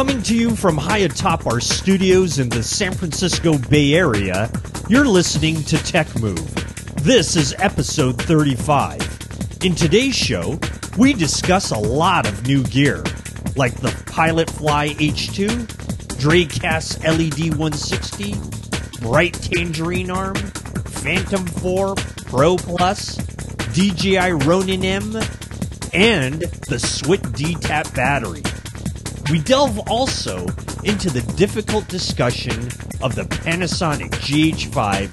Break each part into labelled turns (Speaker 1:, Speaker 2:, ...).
Speaker 1: Coming to you from high atop our studios in the San Francisco Bay Area, you're listening to Tech Move. This is episode 35. In today's show, we discuss a lot of new gear, like the Pilot Fly H2, Dracast LED 160, Bright Tangerine Arm, Phantom 4 Pro Plus, DJI Ronin M, and the Swit D-Tap battery. We delve also into the difficult discussion of the Panasonic GH5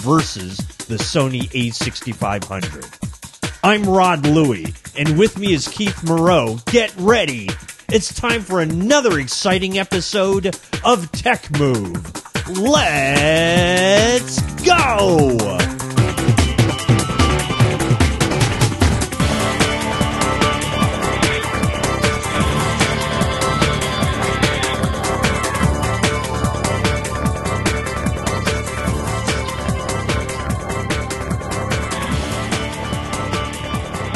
Speaker 1: versus the Sony A6500. I'm Rod Louie, and with me is Keith Moreau. Get ready! It's time for another exciting episode of Tech Move. Let's go!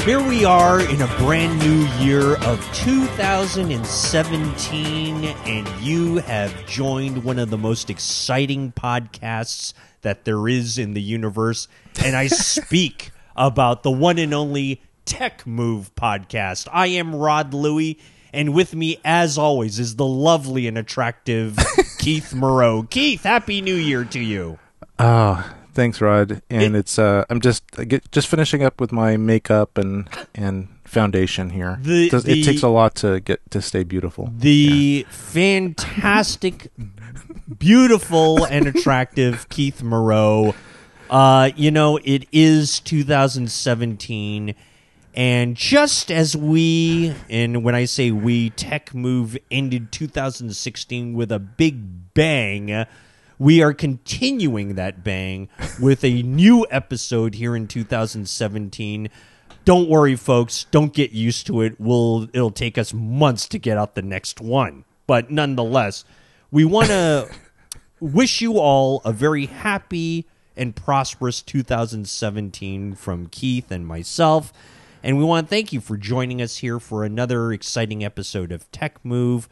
Speaker 1: Here we are in a brand new year of 2017, and you have joined one of the most exciting podcasts that there is in the universe. And I speak about the one and only Tech Move podcast. I am Rod Louie, and with me, as always, is the lovely and attractive Keith Moreau. Keith, Happy New Year to you.
Speaker 2: Oh, thanks, Rod. And it, it's uh, I'm just I get, just finishing up with my makeup and and foundation here.
Speaker 1: The,
Speaker 2: it, does,
Speaker 1: the,
Speaker 2: it takes a lot to get to stay beautiful.
Speaker 1: The yeah. fantastic, beautiful, and attractive Keith Moreau. Uh, you know, it is 2017. And just as we, and when I say we, Tech Move ended 2016 with a big bang, we are continuing that bang with a new episode here in 2017. Don't worry, folks. Don't get used to it. We'll it'll take us months to get out the next one, but nonetheless, we want to wish you all a very happy and prosperous 2017 from Keith and myself. And we want to thank you for joining us here for another exciting episode of Tech Move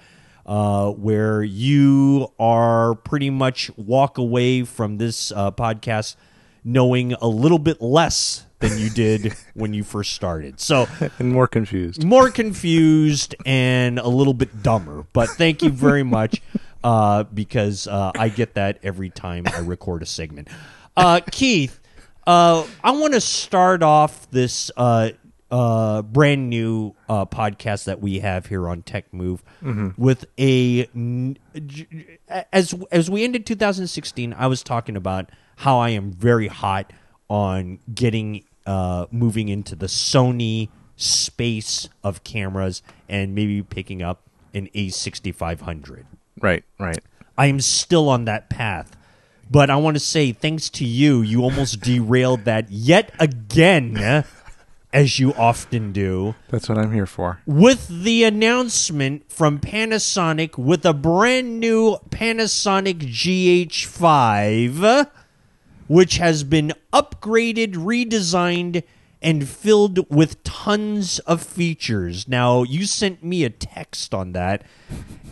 Speaker 1: uh, where you are pretty much walk away from this uh, podcast knowing a little bit less than you did when you first started. So
Speaker 2: and more confused,
Speaker 1: more confused, and a little bit dumber. But thank you very much uh, because uh, I get that every time I record a segment. Uh, Keith, uh, I want to start off this uh, brand new uh, podcast that we have here on Tech Move mm-hmm. with a as as we ended 2016. I was talking about how I am very hot on getting uh, moving into the Sony space of cameras and maybe picking up an A6500.
Speaker 2: Right, right.
Speaker 1: I am still on that path. But I want to say, thanks to you, you almost derailed that yet again as you often do.
Speaker 2: That's what I'm here for.
Speaker 1: With the announcement from Panasonic with a brand new Panasonic GH5, which has been upgraded, redesigned, and filled with tons of features. Now, you sent me a text on that.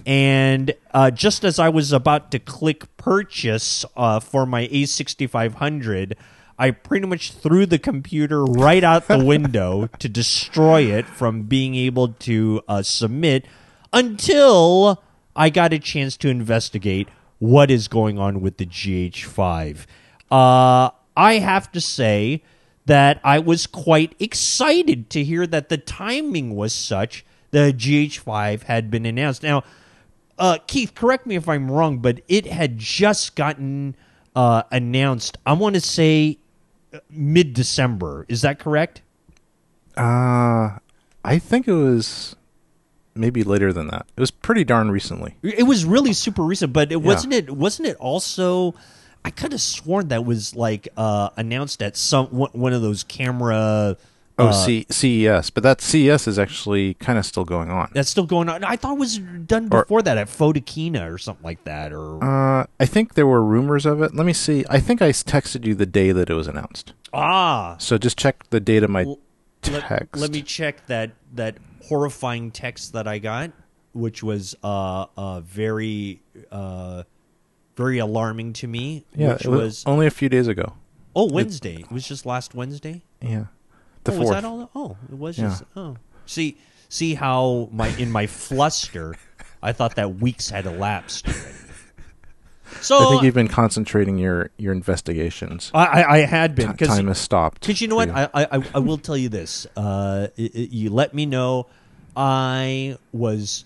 Speaker 1: And uh, just as I was about to click purchase uh, for my A6500, I pretty much threw the computer right out the window to destroy it from being able to uh, submit until I got a chance to investigate what is going on with the GH5. Uh, I have to say that I was quite excited to hear that the timing was such the GH5 had been announced. Now, uh, Keith, correct me if I'm wrong, but it had just gotten uh, announced. I want to say mid December. Is that correct?
Speaker 2: Uh, I think it was maybe later than that. It was pretty darn recently.
Speaker 1: It was really super recent, but it wasn't it wasn't it also I could have sworn that was like uh, announced at some one of those camera
Speaker 2: Oh, uh, C- CES, but that CES is actually kind of still going on.
Speaker 1: That's still going on. I thought it was done before or, that at Photokina or something like that. Or
Speaker 2: uh, I think there were rumors of it. Let me see. I think I texted you the day that it was announced.
Speaker 1: Ah,
Speaker 2: so just check the date of my text.
Speaker 1: Let, let me check that that horrifying text that I got. which was uh, uh, very uh, very alarming to me.
Speaker 2: Yeah,
Speaker 1: which
Speaker 2: it was,
Speaker 1: was
Speaker 2: only a few days ago.
Speaker 1: oh Wednesday. It was just last Wednesday.
Speaker 2: Yeah, the
Speaker 1: oh,
Speaker 2: fourth.
Speaker 1: was that all? Oh, it was
Speaker 2: Yeah.
Speaker 1: just. Oh, see, see how my in my fluster, I thought that weeks had elapsed. Already. So
Speaker 2: I think you've been concentrating your your investigations.
Speaker 1: I, I, had been because
Speaker 2: time has stopped.
Speaker 1: Because you know what, I, I I- I will tell you this. Uh, i- i- you let me know. I was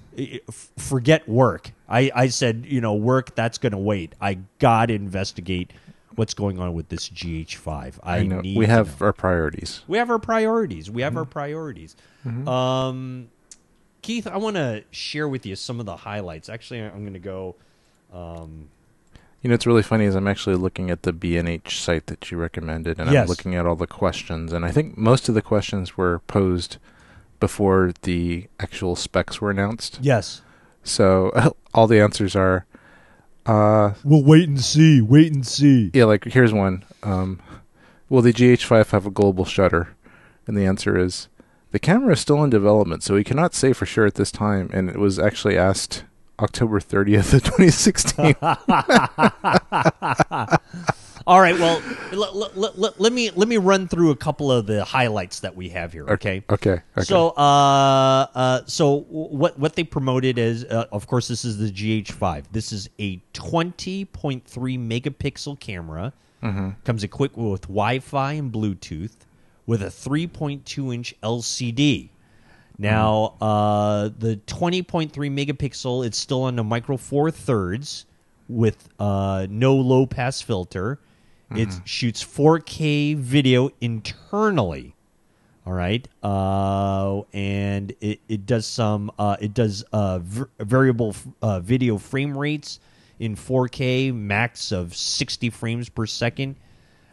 Speaker 1: forget work. I I said you know work that's going to wait. I got to investigate what's going on with this GH5. I,
Speaker 2: I know
Speaker 1: need
Speaker 2: we have our priorities.
Speaker 1: we have our priorities. We have
Speaker 2: Mm-hmm.
Speaker 1: our priorities. Um, Keith, I want to share with you some of the highlights. Actually, I'm going to go. Um,
Speaker 2: You know, it's really funny is I'm actually looking at the B&H site that you recommended, and
Speaker 1: Yes.
Speaker 2: I'm looking at all the questions, and I think most of the questions were posed before the actual specs were announced.
Speaker 1: yes,
Speaker 2: So all the answers are, uh,
Speaker 1: we'll wait and see. Wait and see.
Speaker 2: yeah, like here's one. Um, will the GH5 have a global shutter? And the answer is, the camera is still in development, so we cannot say for sure at this time. And it was actually asked October 30th of 2016.
Speaker 1: All right. Well, let, let, let, let me let me run through a couple of the highlights that we have here. Okay.
Speaker 2: okay. Okay.
Speaker 1: So, uh, uh, so what what they promoted is, uh, of course, this is the GH5. This is a 20.3 megapixel camera. Comes equipped with Wi-Fi and Bluetooth, with a 3.2 inch LCD. Now, uh, the 20.3 megapixel, it's still on the micro four thirds with uh, no low pass filter. It shoots 4K video internally. All right, uh, and it, it does some uh, it does uh, v- variable uh, video frame rates in 4K, max of 60 frames per second,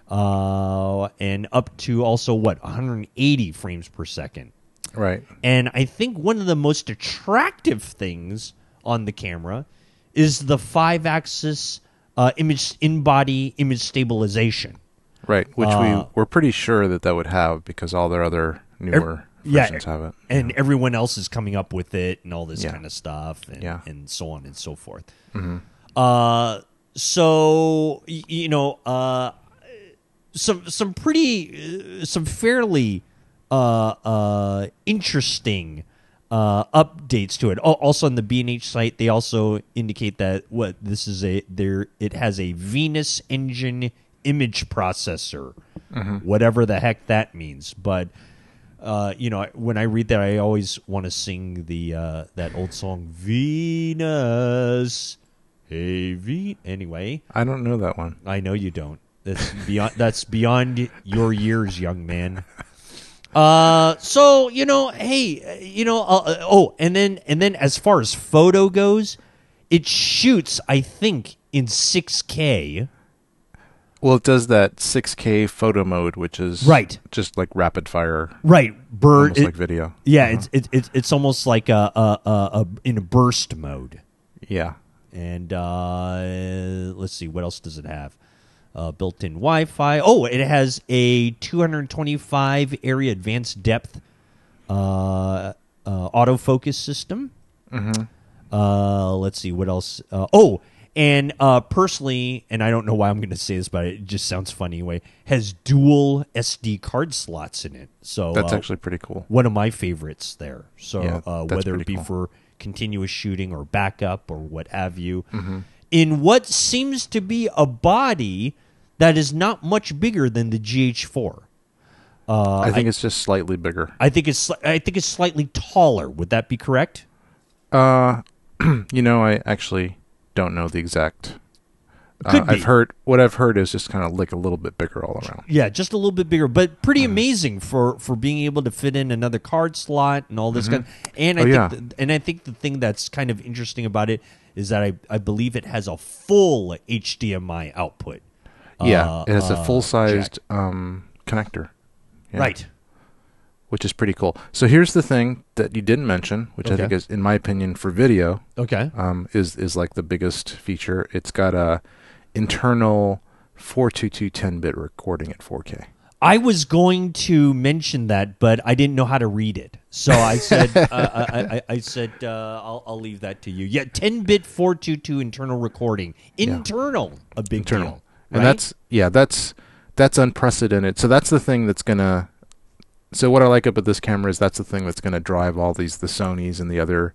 Speaker 1: uh, and up to also what 180 frames per second.
Speaker 2: right.
Speaker 1: And I think one of the most attractive things on the camera is the five axis uh, image in body image stabilization.
Speaker 2: Right, which
Speaker 1: Uh,
Speaker 2: we we're pretty sure that that would have because all their other newer
Speaker 1: yeah,
Speaker 2: versions have it.
Speaker 1: And everyone else is coming up with it and all this
Speaker 2: Yeah.
Speaker 1: kind of stuff and,
Speaker 2: Yeah. Mm-hmm.
Speaker 1: and so on and so forth. Uh, so, y- you know, uh, some some pretty uh, some fairly uh, uh, interesting uh, updates to it. Also on the B&H site, they also indicate that what this is a there it has a Venus engine image processor, whatever the heck that means. But uh, you know, when I read that, I always want to sing the uh, that old song Venus. Hey, V. Anyway,
Speaker 2: I don't know that one.
Speaker 1: I know you don't. That's beyond. that's beyond your years, young man. Uh, so you know, hey, you know, uh, uh, oh, and then and then as far as photo goes, it shoots, I think, in 6K.
Speaker 2: Well, it does that 6K photo mode, which is
Speaker 1: Right.
Speaker 2: just like rapid fire,
Speaker 1: Right, Burst
Speaker 2: like video.
Speaker 1: yeah, it's it's it's it's almost like a, a, a, a in a burst mode.
Speaker 2: Yeah,
Speaker 1: And uh, let's see, what else does it have? Uh, built-in Wi-Fi. Oh, it has a 225 area advanced depth uh, uh, autofocus system.
Speaker 2: Mm-hmm.
Speaker 1: Uh, let's see what else. Uh, oh, and uh, personally, and I don't know why I'm going to say this, but it just sounds funny anyway. Has dual SD card slots in it, so
Speaker 2: that's actually pretty cool.
Speaker 1: one of my favorites there. So
Speaker 2: Yeah,
Speaker 1: uh, whether it be
Speaker 2: cool.
Speaker 1: for continuous shooting or backup or what have you,
Speaker 2: Mm-hmm.
Speaker 1: in what seems to be a body that is not much bigger than the GH4. Uh,
Speaker 2: I think it's just slightly bigger.
Speaker 1: I think it's I think it's slightly taller. Would that be correct?
Speaker 2: Uh, you know, I actually don't know the exact. Uh. I've heard what I've heard is just kind of like a little bit bigger all around.
Speaker 1: Yeah, just a little bit bigger, but pretty
Speaker 2: Mm-hmm.
Speaker 1: amazing for for being able to fit in another card slot and all this kind. And I
Speaker 2: Oh,
Speaker 1: think
Speaker 2: yeah.
Speaker 1: th- and I think the thing that's kind of interesting about it is that I I believe it has a full HDMI output.
Speaker 2: Yeah,
Speaker 1: Uh,
Speaker 2: it has a
Speaker 1: uh,
Speaker 2: full sized um, connector. Yeah,
Speaker 1: Right.
Speaker 2: Which is pretty cool. So here's the thing that you didn't mention, which I think is, in my opinion, for video,
Speaker 1: Okay.
Speaker 2: um, is is like the biggest feature. It's got a internal 422 10-bit recording at 4K.
Speaker 1: I was going to mention that, but I didn't know how to read it. So I said, uh, I, I, I said, uh, I'll, I'll leave that to you. Yeah, 10-bit 422 internal recording, internal, a big
Speaker 2: internal.
Speaker 1: deal,
Speaker 2: And
Speaker 1: right?
Speaker 2: that's yeah, that's that's unprecedented. So that's the thing that's gonna. So what I like about this camera is that's the thing that's gonna drive all these the Sony's and the other,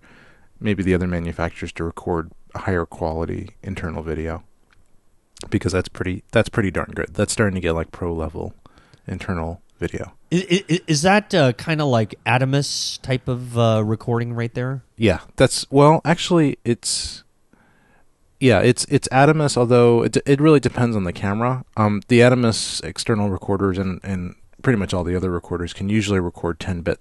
Speaker 2: maybe the other manufacturers to record higher quality internal video. Because that's pretty that's pretty darn good. That's starting to get like pro level internal video.
Speaker 1: I- I- is that uh, kind of like Atomos type of uh, recording right there?
Speaker 2: Yeah, that's well. Actually, it's yeah, it's it's Atomos. Although it it really depends on the camera. Um, the Atomos external recorders and and pretty much all the other recorders can usually record 10 bit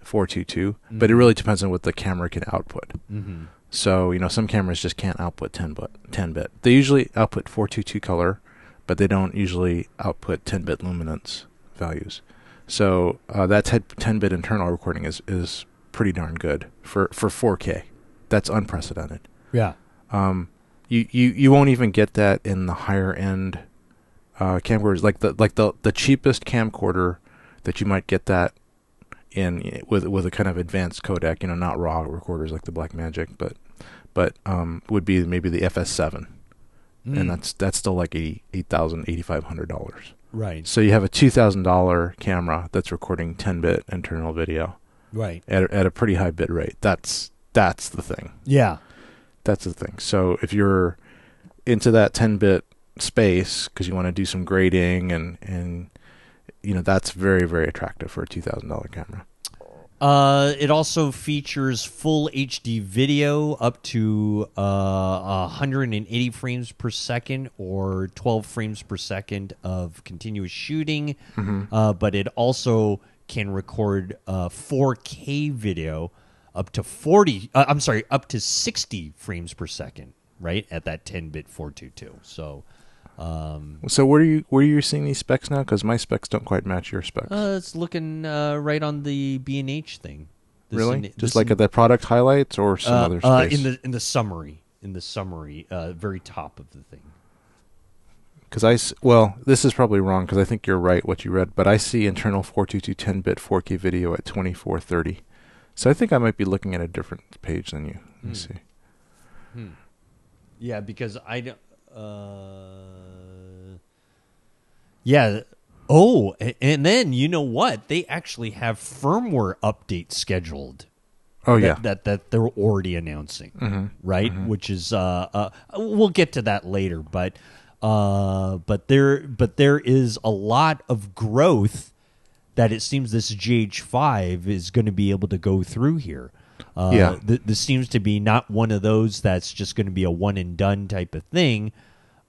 Speaker 2: 422, but it really depends on what the camera can output.
Speaker 1: Mm-hmm.
Speaker 2: So you know, some cameras just can't output 10 bit 10 bit. They usually output 422 color, but they don't usually output 10 bit luminance values. So uh, that 10 bit internal recording is is pretty darn good for for 4K. That's unprecedented.
Speaker 1: Yeah.
Speaker 2: Um, you, you you won't even get that in the higher end uh, camcorders, like the like the the cheapest camcorder that you might get that in with with a kind of advanced codec. You know, not raw recorders like the Blackmagic, but but um, would be maybe the FS7,
Speaker 1: Mm.
Speaker 2: and that's that's still like eighty eight thousand eighty five hundred dollars.
Speaker 1: right.
Speaker 2: So you have a two thousand dollar camera that's recording ten bit internal video
Speaker 1: Right.
Speaker 2: at a, at a pretty high bit rate. That's that's the thing.
Speaker 1: Yeah.
Speaker 2: That's the thing. So if you're into that 10 bit space because you want to do some grading and and you know that's very very attractive for a two thousand dollar camera.
Speaker 1: Uh, it also features full HD video up to uh, 180 frames per second or 12 frames per second of continuous shooting. Uh, but it also can record uh, 4K video up to 40. Uh, I'm sorry, up to 60 frames per second. Right at that 10-bit 422. So. Um,
Speaker 2: So where are you where are you seeing these specs now? Because my specs don't quite match your specs.
Speaker 1: uh, it's looking uh, right on the B and H thing. This
Speaker 2: really?
Speaker 1: in-
Speaker 2: Just like
Speaker 1: in-
Speaker 2: at the product highlights or some
Speaker 1: uh,
Speaker 2: other
Speaker 1: uh,
Speaker 2: space?
Speaker 1: in the in the summary in the summary uh, very top of the thing.
Speaker 2: Because I well, this is probably wrong because I think you're right what you read, but I see internal 422 10 bit 4K video at 2430. So I think I might be looking at a different page than you. Let me
Speaker 1: Hmm.
Speaker 2: see.
Speaker 1: Yeah, because I don't. Uh, yeah. Oh, and then you know what? They actually have firmware updates scheduled.
Speaker 2: Oh
Speaker 1: that,
Speaker 2: yeah.
Speaker 1: that that they're already announcing,
Speaker 2: Mhm.
Speaker 1: right? Which is uh, uh, we'll get to that later, but uh, but there but there is a lot of growth that it seems this GH5 is going to be able to go through here. Uh,
Speaker 2: Yeah.
Speaker 1: th- this seems to be not one of those that's just going to be a one and done type of thing.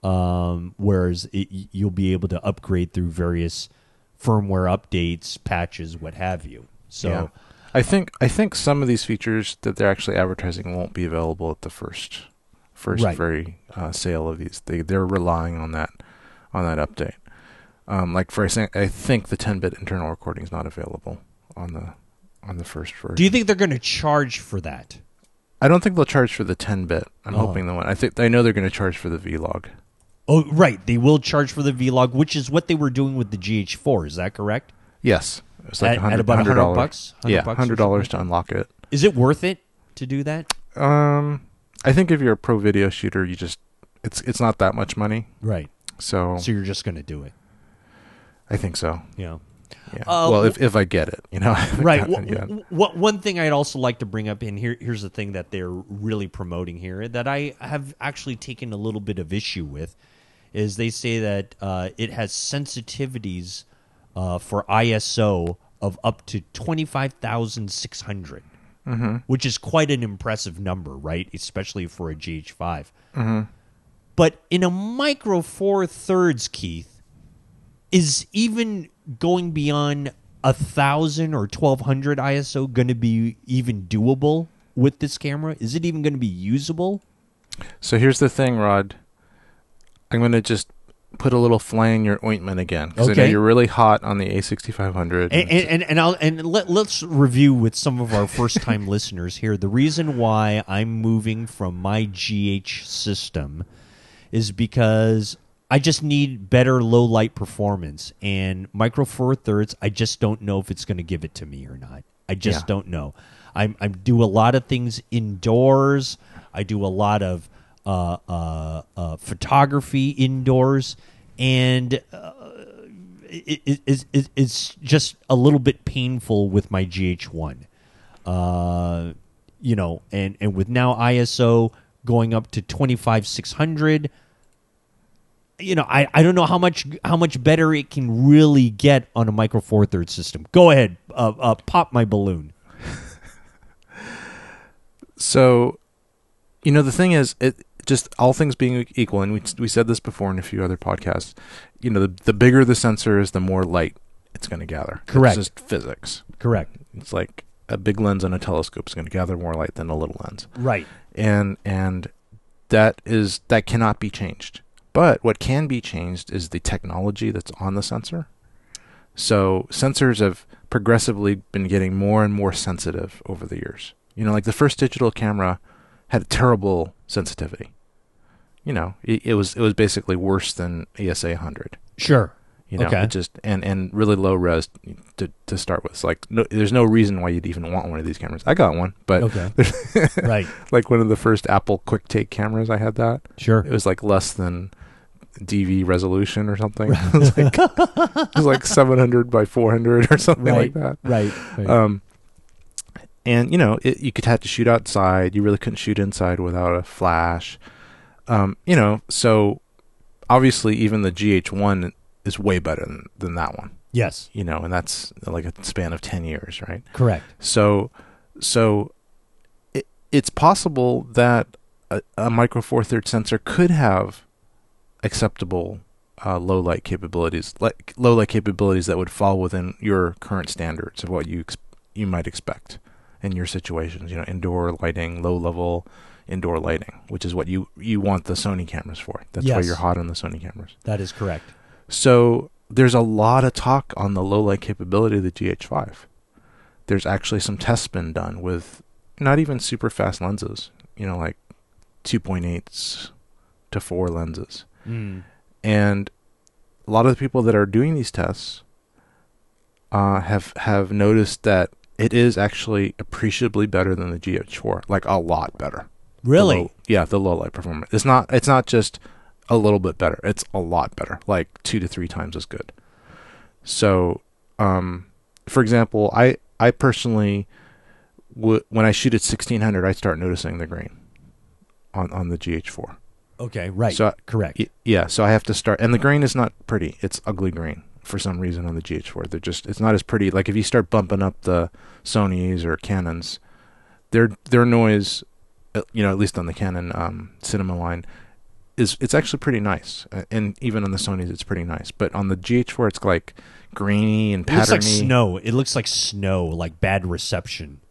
Speaker 1: Um, whereas it, you'll be able to upgrade through various firmware updates, patches, what have you. So.
Speaker 2: yeah. I think I think some of these features that they're actually advertising won't be available at the first first
Speaker 1: Right.
Speaker 2: very uh, sale of these. They they're relying on that on that update. Um, like for example, I think the 10 bit internal recording is not available on the on the first version.
Speaker 1: Do you think they're going to charge for that?
Speaker 2: I don't think they'll charge for the 10 bit. I'm
Speaker 1: Oh.
Speaker 2: hoping the one. I think I know they're going to charge for the V-Log.
Speaker 1: Oh, right. They will charge for the V-Log, which is what they were doing with the GH4. Is that correct?
Speaker 2: Yes, it's like
Speaker 1: At- at
Speaker 2: 100,
Speaker 1: about 100
Speaker 2: $100
Speaker 1: bucks? 100
Speaker 2: yeah, hundred dollars to unlock it.
Speaker 1: Is it worth it to do that?
Speaker 2: Um, I think if you're a pro video shooter, you just it's it's not that much money.
Speaker 1: Right.
Speaker 2: So,
Speaker 1: So you're just going to do it.
Speaker 2: I think so.
Speaker 1: Yeah.
Speaker 2: Yeah.
Speaker 1: Uh,
Speaker 2: well, if if I get it, you know.
Speaker 1: Right.
Speaker 2: gotten it
Speaker 1: Wh- what one thing I'd also like to bring up, and here, here's the thing that they're really promoting here that I have actually taken a little bit of issue with, is they say that uh, it has sensitivities uh, for ISO of up to twenty five thousand six hundred, which is quite an impressive number, right? Especially for a GH5. But in a micro four thirds, Keith, is even going beyond a thousand or twelve hundred ISO going to be even doable with this camera? Is it even going to be usable?
Speaker 2: So here's the thing, Rod. I'm going to just put a little flame in your ointment again because I know you're really hot on the A6500.
Speaker 1: And and, and, and I'll and let, let's review with some of our first time listeners here. The reason why I'm moving from my GH system is because I just need better low light performance and micro four thirds. I just don't know if it's going to give it to me or not. I just
Speaker 2: Yeah.
Speaker 1: don't know. I I do a lot of things indoors. I do a lot of uh, uh, uh, photography indoors, and uh, it, it, it, it, it's just a little bit painful with my GH1. Uh, you know, and and with now ISO going up to twenty five six hundred you know, I, I don't know how much how much better it can really get on a micro four thirds system. Go ahead, uh, uh, pop my balloon.
Speaker 2: So, you know, the thing is, it just all things being equal, and we we said this before in a few other podcasts. You know, the the bigger the sensor is, the more light it's going to gather.
Speaker 1: Correct.
Speaker 2: It's just physics.
Speaker 1: Correct.
Speaker 2: It's like a big lens on a telescope is going to gather more light than a little lens,
Speaker 1: Right.
Speaker 2: and and that is that cannot be changed. But what can be changed is the technology that's on the sensor. So sensors have progressively been getting more and more sensitive over the years. You know, like the first digital camera had a terrible sensitivity. You know, it, it was it was basically worse than ASA 100.
Speaker 1: Sure.
Speaker 2: You know,
Speaker 1: Okay.
Speaker 2: it just and and really low res to to start with. It's like no, there's no reason why you'd even want one of these cameras. I got one, but
Speaker 1: Okay. right.
Speaker 2: like one of the first Apple QuickTake cameras, I had that.
Speaker 1: Sure.
Speaker 2: It was like less than DV resolution or something. it, was like, it was like 700 by 400 or something
Speaker 1: Right.
Speaker 2: like that.
Speaker 1: Right. right.
Speaker 2: Um, and you know, it, you could have to shoot outside. You really couldn't shoot inside without a flash. Um, you know, so obviously even the GH1 is way better than, than that one.
Speaker 1: yes.
Speaker 2: You know, and that's like a span of 10 years, right?
Speaker 1: Correct.
Speaker 2: So, so it, it's possible that a, a micro four thirds sensor could have acceptable uh, low light capabilities, like low light capabilities that would fall within your current standards of what you ex- you might expect in your situations. You know, indoor lighting, low level indoor lighting, which is what you you want the Sony cameras for. That's why you're hot on the Sony cameras.
Speaker 1: That is correct.
Speaker 2: So there's a lot of talk on the low light capability of the GH5. There's actually some tests been done with not even super fast lenses, you know, like 2.8s to 4 lenses.
Speaker 1: Mm.
Speaker 2: And a lot of the people that are doing these tests uh, have have noticed that it is actually appreciably better than the GH4, like a lot better. The
Speaker 1: Really?
Speaker 2: low- yeah, the low light performance. It's not. It's not just a little bit better. It's a lot better, like two to three times as good. So, um, for example, I I personally would when I shoot at sixteen hundred, I start noticing the grain on on the GH4.
Speaker 1: Okay. Right.
Speaker 2: So
Speaker 1: correct.
Speaker 2: Y- yeah, so I have to start, and the grain is not pretty. It's ugly grain for some reason on the GH4. They're just, it's not as pretty. Like if you start bumping up the Sony's or Canons, their their noise, uh, you know, at least on the Canon um, cinema line, is it's actually pretty nice. Uh, and even on the Sony's, it's pretty nice. But on the GH4, it's like grainy and patterny.
Speaker 1: it looks like snow. It looks like snow, like bad reception.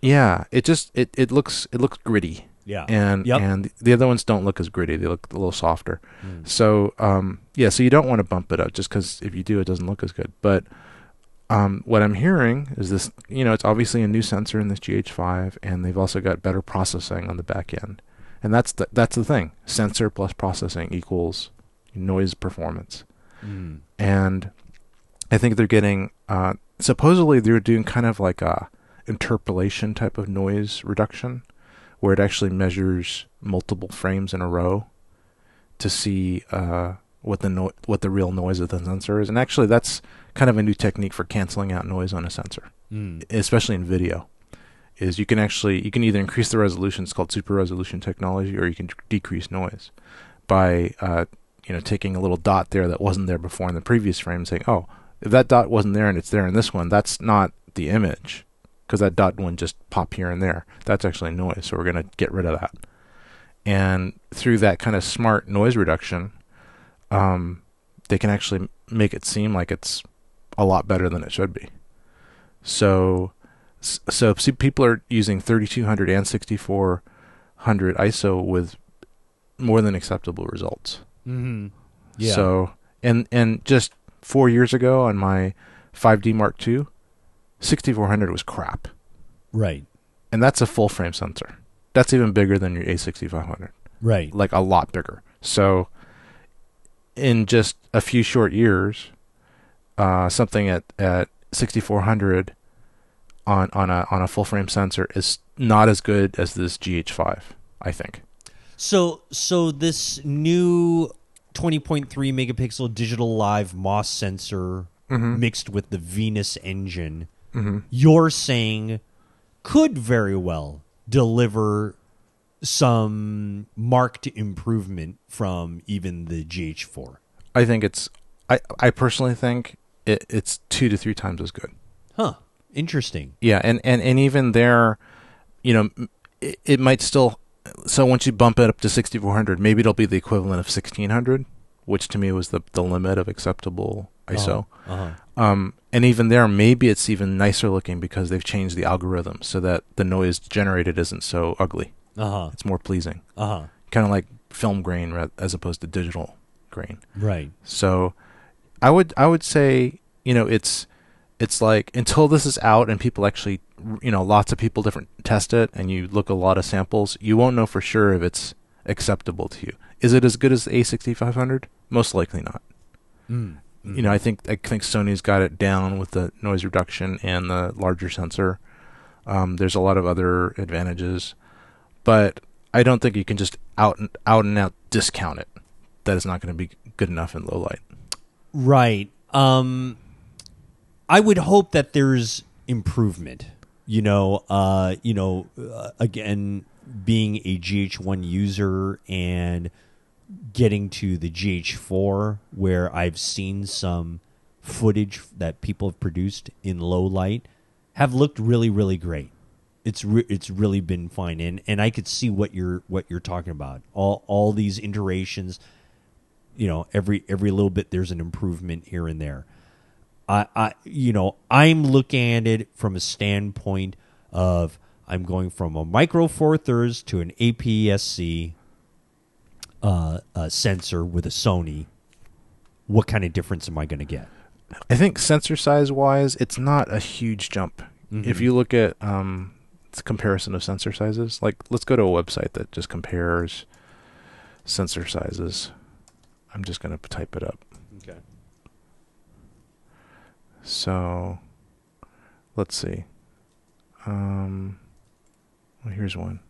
Speaker 2: Yeah, it just it it looks it looks gritty.
Speaker 1: Yeah.
Speaker 2: and
Speaker 1: Yep.
Speaker 2: and the other ones don't look as gritty. They look a little softer.
Speaker 1: Mm.
Speaker 2: So um, yeah, so you don't want to bump it up just because if you do, it doesn't look as good. But um, what I'm hearing is this. You know, it's obviously a new sensor in this GH5, and they've also got better processing on the back end. And that's the that's the thing. Sensor plus processing equals noise performance.
Speaker 1: Mm.
Speaker 2: And I think they're getting. Uh, supposedly, they're doing kind of like a interpolation type of noise reduction where it actually measures multiple frames in a row to see uh, what the no- what the real noise of the sensor is. And actually, that's kind of a new technique for canceling out noise on a sensor,
Speaker 1: Mm.
Speaker 2: especially in video. Is you can actually you can either increase the resolution, it's called super resolution technology, or you can decrease noise by uh, you know taking a little dot there that wasn't there before in the previous frame, and saying, oh, if that dot wasn't there and it's there in this one, that's not the image because that dot one just pop here and there. That's actually noise, so we're going to get rid of that. And through that kind of smart noise reduction, um, they can actually make it seem like it's a lot better than it should be. So, so see, people are using 3200 and 6400 ISO with more than acceptable results.
Speaker 1: hmm Yeah.
Speaker 2: So, and and just four years ago on my 5D Mark II, 6400 was crap,
Speaker 1: right.
Speaker 2: and that's a full frame sensor. That's even bigger than your A6500,
Speaker 1: Right.
Speaker 2: like a lot bigger. So, in just a few short years, uh, something at at 6400 on on a on a full frame sensor is not as good as this GH5. I think.
Speaker 1: So so this new 20.3 megapixel digital live MOS sensor mixed with the Venus engine, you're saying could very well deliver some marked improvement from even the GH4.
Speaker 2: I think it's. I I personally think it, it's two to three times as good.
Speaker 1: Huh. Interesting.
Speaker 2: Yeah, and and and even there, you know, it, it might still. So once you bump it up to 6400, maybe it'll be the equivalent of 1600, which to me was the the limit of acceptable ISO.
Speaker 1: Uh-huh.
Speaker 2: Um, and even there, maybe it's even nicer looking because they've changed the algorithm so that the noise generated isn't so ugly.
Speaker 1: Uh-huh.
Speaker 2: It's more pleasing,
Speaker 1: Uh-huh.
Speaker 2: kind of like film grain as opposed to digital grain.
Speaker 1: Right.
Speaker 2: So I would I would say you know it's it's like until this is out and people actually you know lots of people different test it and you look a lot of samples you won't know for sure if it's acceptable to you. Is it as good as the A6500? Most likely not.
Speaker 1: Mm.
Speaker 2: You know I think I think Sony's got it down with the noise reduction and the larger sensor. Um, there's a lot of other advantages, but I don't think you can just out and out and out discount it. That is not going to be good enough in low light.
Speaker 1: Right. Um I would hope that there's improvement. You know, uh, you know, uh, again, being a GH1 user and getting to the GH4 where I've seen some footage that people have produced in low light have looked really really great. It's re- it's really been fine and and I could see what you're what you're talking about. All all these iterations you know every every little bit there's an improvement here and there i i you know i'm looking at it from a standpoint of i'm going from a micro four thirds to an apsc uh, uh, sensor with a sony what kind of difference am i going to get
Speaker 2: I think sensor size wise, it's not a huge jump. If
Speaker 1: Mhm.
Speaker 2: you look at um, the comparison of sensor sizes, like let's go to a website that just compares sensor sizes. I'm just going to type it up.
Speaker 1: okay
Speaker 2: So let's see. Um, well, here's one.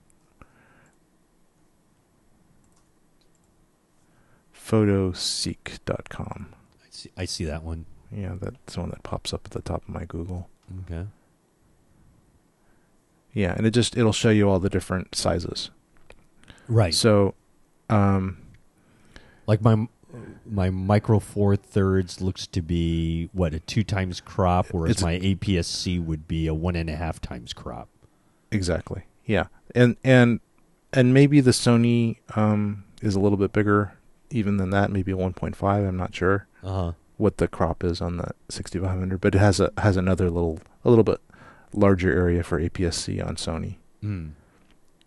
Speaker 2: Photoseek.com.
Speaker 1: i see i see that one
Speaker 2: Yeah, that's the one that pops up at the top of my Google.
Speaker 1: okay
Speaker 2: Yeah, and it just it'll show you all the different sizes.
Speaker 1: right
Speaker 2: So, um,
Speaker 1: like my my micro four thirds looks to be what a two times crop whereas my APS-C would be a one and a half times crop
Speaker 2: exactly. Yeah, and and and maybe the Sony um is a little bit bigger even than that. Maybe a 1.5. I'm not sure
Speaker 1: uh-huh
Speaker 2: what the crop is on the 6500, but it has a has another little a little bit larger area for APS-C on Sony.
Speaker 1: mm.
Speaker 2: 'Cause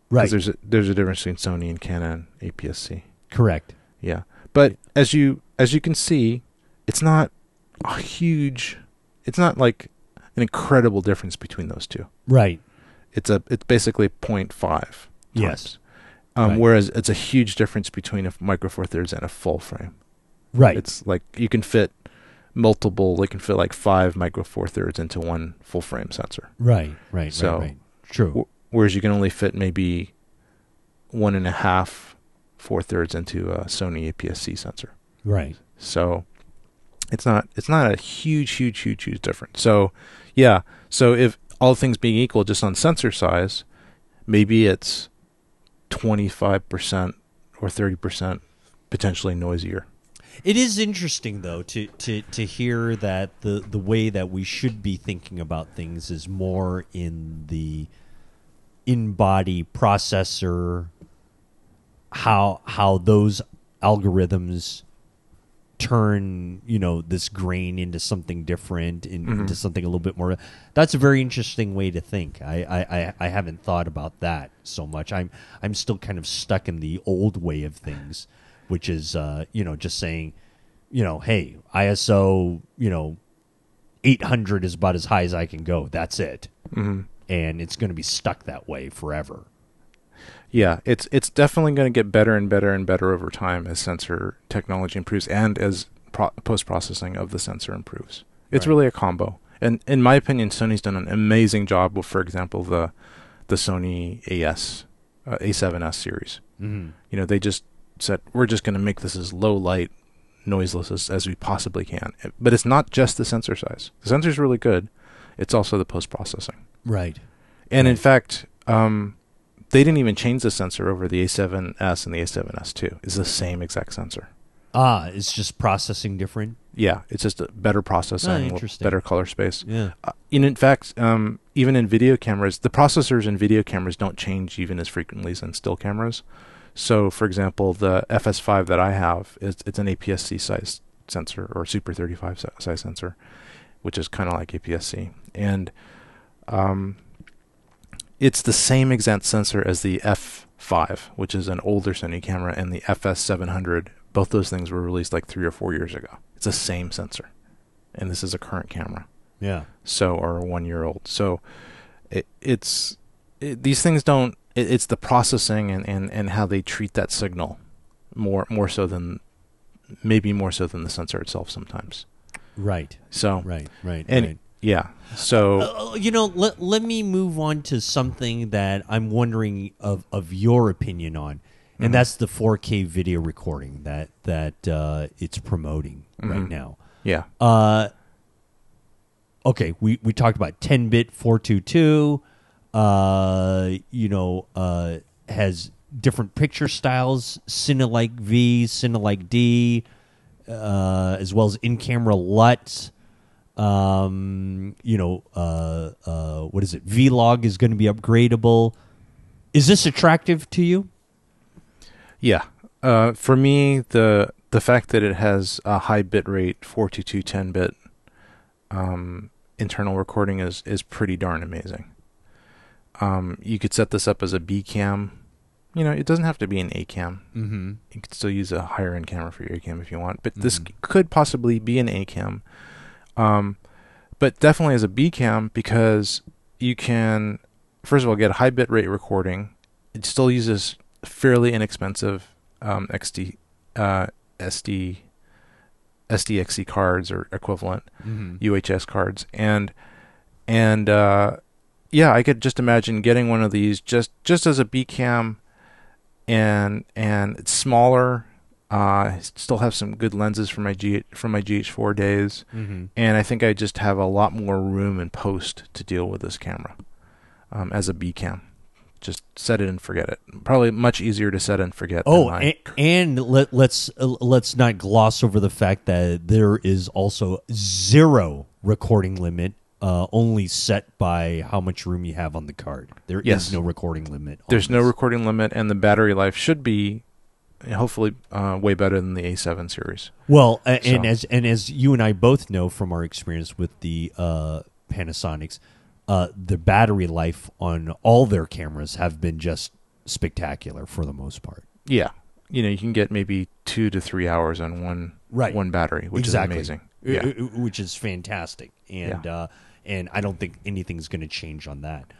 Speaker 1: right
Speaker 2: There's a there's a difference between Sony and Canon APS-C.
Speaker 1: correct
Speaker 2: Yeah, but as you as you can see, it's not a huge. It's not like an incredible difference between those two.
Speaker 1: right
Speaker 2: It's a it's basically 0.5.
Speaker 1: Yes.
Speaker 2: Um,
Speaker 1: Right.
Speaker 2: Whereas it's a huge difference between a micro four thirds and a full frame.
Speaker 1: right
Speaker 2: It's like you can fit multiple. They can fit like five micro four thirds into one full frame sensor.
Speaker 1: right right
Speaker 2: So-
Speaker 1: right right true
Speaker 2: Wh- Whereas you can only fit maybe one and a half four thirds into a Sony APS-C sensor.
Speaker 1: right
Speaker 2: So it's not it's not a huge, huge, huge, huge difference. So yeah. So if all things being equal, just on sensor size, maybe it's twenty five percent or thirty percent potentially noisier.
Speaker 1: It is interesting though to, to, to hear that the, the way that we should be thinking about things is more in the in body processor how how those algorithms turn you know this grain into something different in,
Speaker 2: Mhm.
Speaker 1: into something a little bit more that's a very interesting way to think. I, I, I, I haven't thought about that so much. I'm i'm still kind of stuck in the old way of things which is uh, you know just saying you know hey iso you know 800 is about as high as i can go. That's it.
Speaker 2: Mm-hmm.
Speaker 1: and it's going to be stuck that way forever
Speaker 2: Yeah, it's it's definitely going to get better and better and better over time as sensor technology improves and as pro- post processing of the sensor improves. It's
Speaker 1: Right.
Speaker 2: really a combo, And in my opinion, Sony's done an amazing job with, for example, the the Sony AS uh, A7S series.
Speaker 1: Mm-hmm.
Speaker 2: You know, they just said we're just going to make this as low light, noiseless as, as we possibly can. But it's not just the sensor size. The sensor's really good. It's also the post processing.
Speaker 1: Right.
Speaker 2: And in fact, um, they didn't even change the sensor over the A7S and the A7S II. It's the same exact sensor.
Speaker 1: Ah, it's just processing different.
Speaker 2: Yeah, it's just a better processing,
Speaker 1: interesting.
Speaker 2: better color space.
Speaker 1: Yeah.
Speaker 2: Uh, and in fact, um, even in video cameras, the processors in video cameras don't change even as frequently as in still cameras. So, for example, the FS5 that I have is it's an APS-C size sensor or Super 35 size sensor, which is kind of like APS-C, and um, it's the same exact sensor as the F5, which is an older Sony camera, and the FS700. Both those things were released like three or four years ago. It's the same sensor, and this is a current camera
Speaker 1: Yeah.
Speaker 2: so or a one year old. So it, it's it, these things don't. It, it's the processing and, and, and how they treat that signal more more so than maybe more so than the sensor itself sometimes.
Speaker 1: Right.
Speaker 2: So
Speaker 1: Right. Right.
Speaker 2: And-
Speaker 1: right.
Speaker 2: Yeah, so
Speaker 1: Uh, you know, let, let me move on to something that I'm wondering of, of your opinion on, and
Speaker 2: Mhm.
Speaker 1: that's the 4K video recording that that uh, it's promoting right
Speaker 2: Mhm.
Speaker 1: now.
Speaker 2: yeah,
Speaker 1: Uh, okay, we, we talked about 10 bit 422. Uh, you know, uh, has different picture styles, Cinelike V, Cinelike D, uh, as well as in camera LUT. Um, you know, uh, uh, what is it? V-Log is going to be upgradable. Is this attractive to you?
Speaker 2: yeah. Uh, for me, the the fact that it has a high bit rate, 422 10 bit um, internal recording is is pretty darn amazing. Um, you could set this up as a B cam. You know, it doesn't have to be an A cam.
Speaker 1: Mm-hmm.
Speaker 2: you could still use a higher end camera for your A cam if you want, but this
Speaker 1: Mhm.
Speaker 2: c- could possibly be an A cam. Um, but definitely as a B cam because you can, first of all, get high bit rate recording. It still uses fairly inexpensive um, XD, uh, SD, SDXC cards or equivalent.
Speaker 1: Mm-hmm.
Speaker 2: UHS cards and and uh, yeah, I could just imagine getting one of these just just as a B cam, and and it's smaller. Uh, I still have some good lenses from my G from my GH4 days,
Speaker 1: Mm-hmm.
Speaker 2: and I think I just have a lot more room in post to deal with this camera um, as a B cam. Just set it and forget it. Probably much easier to set and forget.
Speaker 1: Oh, and, and let, let's uh, let's not gloss over the fact that there is also zero recording limit, uh, only set by how much room you have on the card. There is
Speaker 2: Yes.
Speaker 1: no recording limit.
Speaker 2: There's no recording limit, and the battery life should be hopefully uh, way better than the A7 series.
Speaker 1: Well, a- and as and as you and I both know from our experience with the uh, Panasonics, uh, the battery life on all their cameras have been just spectacular for the most part.
Speaker 2: Yeah, you know, you can get maybe two to three hours on one
Speaker 1: Right.
Speaker 2: one battery, which
Speaker 1: exactly.
Speaker 2: is amazing. Yeah,
Speaker 1: which is fantastic, and uh, and I don't think anything's going to change on that.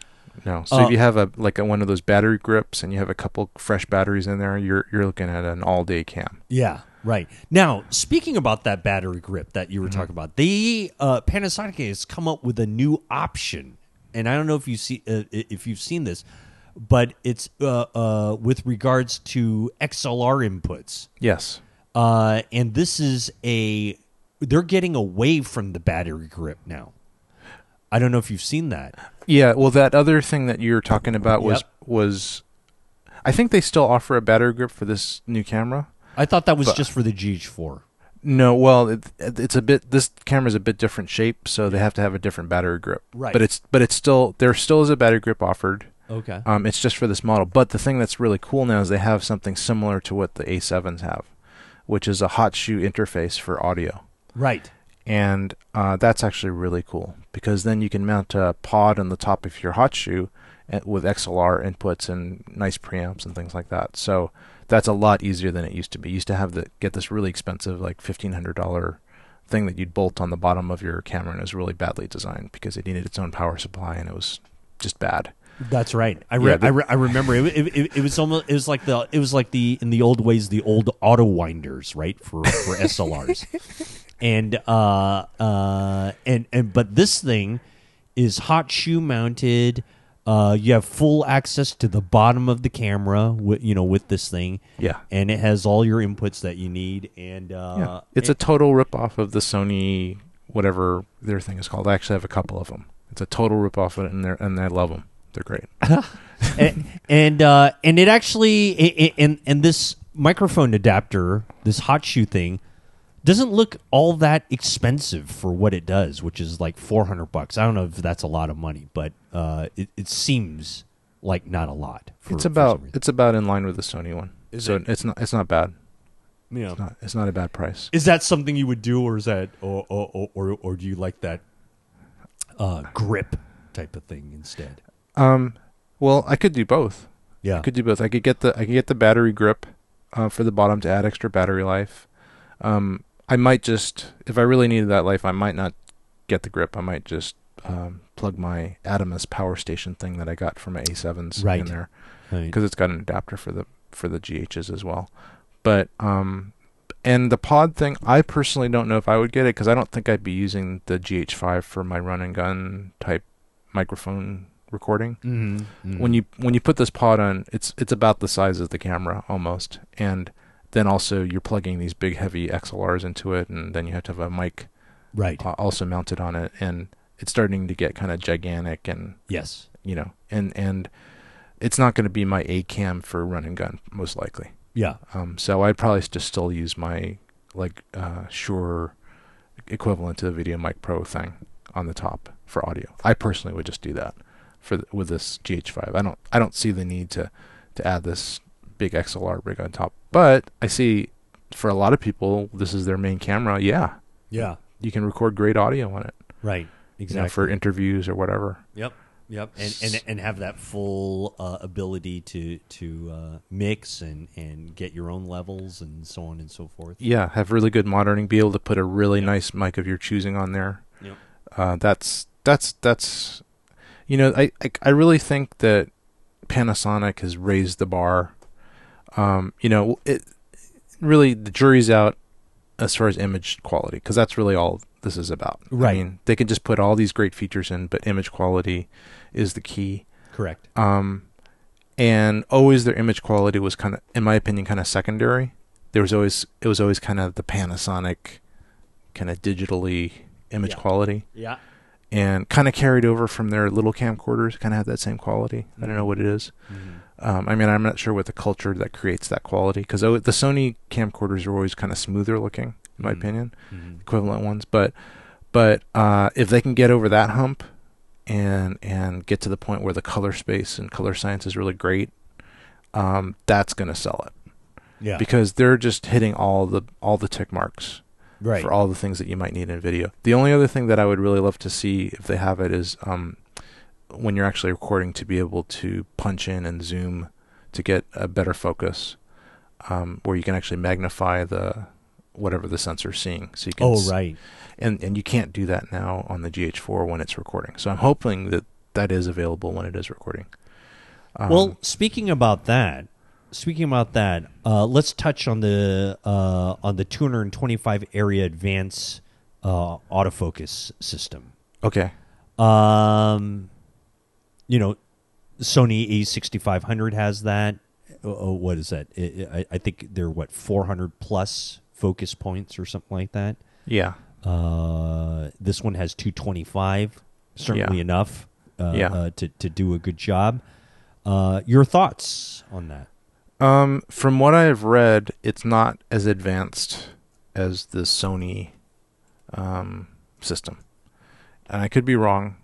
Speaker 2: No. So
Speaker 1: Uh,
Speaker 2: if you have a like a, one of those battery grips and you have a couple fresh batteries in there, you're you're looking at an all day cam.
Speaker 1: Yeah, right. Now, speaking about that battery grip that you were talking about, the uh, Panasonic has come up with a new option, and I don't know if you see uh, if you've seen this, but it's uh, uh, with regards to XLR inputs,
Speaker 2: Yes.
Speaker 1: uh, and this is a they're getting away from the battery grip now. I don't know if you've seen that.
Speaker 2: Yeah. Well, that other thing that you were talking about was
Speaker 1: Yep.
Speaker 2: was, I think they still offer a battery grip for this new camera.
Speaker 1: I thought that was
Speaker 2: But-
Speaker 1: just for the GH4.
Speaker 2: No, well, it, it's a bit. This camera's a bit different shape, so they have to have a different battery grip.
Speaker 1: Right.
Speaker 2: But it's but it's still there still is a battery grip offered.
Speaker 1: Okay.
Speaker 2: Um, it's just for this model. But the thing that's really cool now is they have something similar to what the A7s have, which is a hot shoe interface for audio.
Speaker 1: Right.
Speaker 2: And uh, that's actually really cool because then you can mount a pod on the top of your hot shoe with XLR inputs and nice preamps and things like that. So that's a lot easier than it used to be. You used to have to get this really expensive, like fifteen hundred dollar thing that you'd bolt on the bottom of your camera, and it was really badly designed because it needed its own power supply, and it was just bad.
Speaker 1: That's right. I re-
Speaker 2: Yeah,
Speaker 1: I, re- I remember it, it, it, it was almost it was like the it was like the in the old ways the old auto winders right for for SLRs. and uh, uh, and and but this thing is hot shoe mounted. Uh, you have full access to the bottom of the camera, with, you know, with this thing.
Speaker 2: Yeah.
Speaker 1: and it has all your inputs that you need. And uh,
Speaker 2: yeah. It's a total ripoff of the Sony whatever their thing is called. I actually have a couple of them. It's a total ripoff of it, and they and I love them. They're great.
Speaker 1: and and, uh, and it actually i- i- and and this microphone adapter, this hot shoe thing, doesn't look all that expensive for what it does, which is like four hundred bucks. I don't know if that's a lot of money, but uh, it, it seems like not a lot. For,
Speaker 2: it's about
Speaker 1: reason.
Speaker 2: it's about in line with the Sony one.
Speaker 1: Is
Speaker 2: so
Speaker 1: it?
Speaker 2: it's not it's not bad.
Speaker 1: yeah.
Speaker 2: It's not it's not a bad price.
Speaker 1: Is that something you would do, or is that, or or or, or, or do you like that uh, grip type of thing instead?
Speaker 2: Um, well, I could do both.
Speaker 1: Yeah,
Speaker 2: I could do both. I could get the I could get the battery grip uh, for the bottom to add extra battery life. Um, I might just if I really needed that life, I might not get the grip. I might just um, plug my Atomos power station thing that I got from my A7s
Speaker 1: Right.
Speaker 2: in there
Speaker 1: Right.
Speaker 2: because it's got an adapter for the for the GHs as well. But um, and the pod thing, I personally don't know if I would get it because I don't think I'd be using the GH5 for my run and gun type microphone recording
Speaker 1: Mhm,
Speaker 2: when
Speaker 1: mhm.
Speaker 2: you when you put this pod on, it's it's about the size of the camera almost, and then also you're plugging these big heavy XLRs into it, and then you have to have a mic
Speaker 1: right,
Speaker 2: uh, also mounted on it, and it's starting to get kind of gigantic, and
Speaker 1: yes,
Speaker 2: you know, and and it's not going to be my A cam for run and gun most likely.
Speaker 1: yeah,
Speaker 2: Um, so I'd probably just still use my like uh, Shure equivalent to the Video Mic Pro thing on the top for audio. I personally would just do that for th- with this GH5. I don't I don't see the need to to add this big XLR rig on top. But I see for a lot of people this is their main camera. Yeah,
Speaker 1: yeah,
Speaker 2: you can record great audio on it.
Speaker 1: right,
Speaker 2: you know,
Speaker 1: exactly.
Speaker 2: for interviews or whatever.
Speaker 1: Yep. Yep. And and and have that full uh, ability to to uh, mix and and get your own levels and so on and so forth.
Speaker 2: Yeah, have really good monitoring. Be able to put a really
Speaker 1: Yep.
Speaker 2: nice mic of your choosing on there.
Speaker 1: Yep.
Speaker 2: Uh, that's that's that's, you know, I, I I really think that Panasonic has raised the bar. Um, you know, it really the jury's out as far as image quality because that's really all this is about. I
Speaker 1: Right.
Speaker 2: mean, they can just put all these great features in, but image quality is the key.
Speaker 1: Correct.
Speaker 2: Um, and always their image quality was kind of, in my opinion, kind of secondary. There was always it was always kind of the Panasonic, kind of digitally image
Speaker 1: Yeah.
Speaker 2: quality,
Speaker 1: Yeah.
Speaker 2: and kind of carried over from their little camcorders. Kind of had that same quality. I don't know what it is. Um, I mean, I'm not sure what the culture that creates that quality because the Sony camcorders are always kind of smoother looking, in my
Speaker 1: Mhm.
Speaker 2: opinion
Speaker 1: Mhm.
Speaker 2: equivalent ones but but uh, if they can get over that hump and and get to the point where the color space and color science is really great um, that's going to sell it
Speaker 1: Yeah.
Speaker 2: because they're just hitting all the all the tick marks
Speaker 1: right.
Speaker 2: for all the things that you might need in video the only other thing that i would really love to see if they have it is um, when you're actually recording to be able to punch in and zoom to get a better focus um, where you can actually magnify the whatever the sensor's seeing so you can
Speaker 1: oh right.
Speaker 2: and and you can't do that now on the GH4 when it's recording. So I'm hoping that that is available when it is recording. Um,
Speaker 1: well, speaking about that, speaking about that, uh, let's touch on the uh, on the 225 area advance uh, autofocus system.
Speaker 2: okay,
Speaker 1: Um, you know, Sony A6500 has that. Oh, what is that? I, I- think they're what 400 plus focus points or something like that.
Speaker 2: yeah,
Speaker 1: Uh, this one has 225. Certainly
Speaker 2: Yeah.
Speaker 1: enough. Uh,
Speaker 2: Yeah.
Speaker 1: uh, to to do a good job. Uh, your thoughts on that?
Speaker 2: um, from what I have read, it's not as advanced as the Sony um, system, and I could be wrong,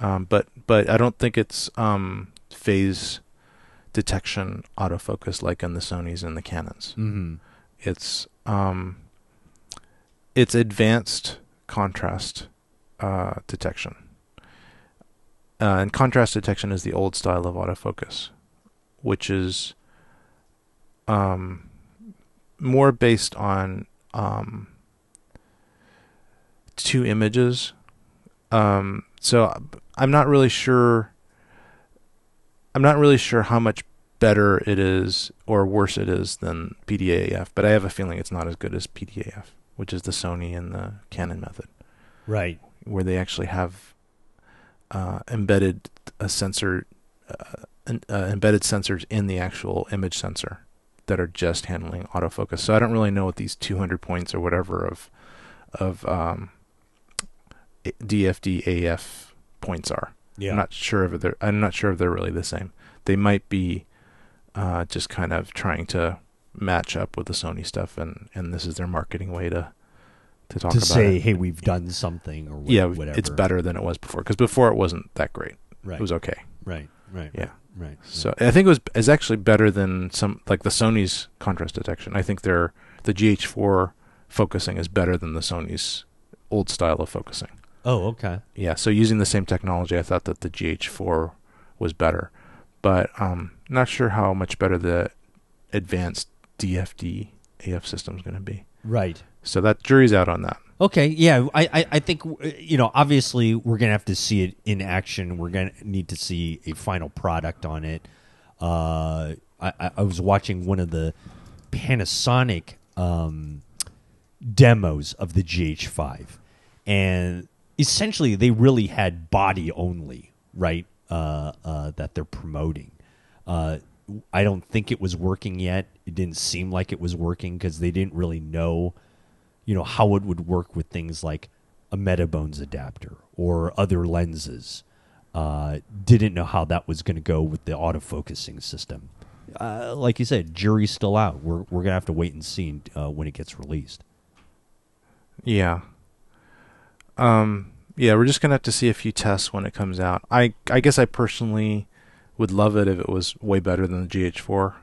Speaker 2: um, but but I don't think it's um, phase detection autofocus like in the Sonys and the Canons.
Speaker 1: Mm-hmm.
Speaker 2: it's um it's advanced contrast uh, detection uh, and contrast detection is the old style of autofocus which is um more based on um two images um so i'm not really sure i'm not really sure how much better it is or worse it is than PDAF, but I have a feeling it's not as good as PDAF. which is the Sony and the Canon method,
Speaker 1: Right.
Speaker 2: where they actually have uh, embedded a sensor, uh, uh, embedded sensors in the actual image sensor that are just handling autofocus. So I don't really know what these 200 points or whatever of of um, DFD AF points are.
Speaker 1: Yeah.
Speaker 2: I'm not sure if they're. I'm not sure if they're really the same. They might be uh, just kind of trying to match up with the Sony stuff, and and this is their marketing way to to talk
Speaker 1: to
Speaker 2: about
Speaker 1: say,
Speaker 2: it.
Speaker 1: hey, we've done something, or wha-
Speaker 2: yeah,
Speaker 1: whatever.
Speaker 2: it's better than it was before. Because before it wasn't that great.
Speaker 1: Right.
Speaker 2: It was okay.
Speaker 1: right. Right.
Speaker 2: Yeah.
Speaker 1: Right.
Speaker 2: So I think it was is actually better than some like the Sony's contrast detection. I think their the GH4 focusing is better than the Sony's old style of focusing.
Speaker 1: Oh, okay.
Speaker 2: Yeah, so using the same technology, I thought that the GH4 was better, but um, not sure how much better the advanced DFD AF system is going to be.
Speaker 1: Right.
Speaker 2: So that jury's out on that.
Speaker 1: Okay, yeah, I, I, I think you know. Obviously, we're gonna have to see it in action. We're gonna need to see a final product on it. Uh, I, I- I was watching one of the Panasonic um, demos of the GH5, and essentially they really had body only, right? Uh, uh, that they're promoting. Uh, I don't think it was working yet. It didn't seem like it was working because they didn't really know you know how it would work with things like a metabones adapter or other lenses uh, didn't know how that was going to go with the autofocusing system uh, like you said jury's still out we're, we're going to have to wait and see uh, when it gets released
Speaker 2: Yeah. Um. Yeah, we're just gonna have to see a few tests when it comes out. I I guess I personally would love it if it was way better than the GH4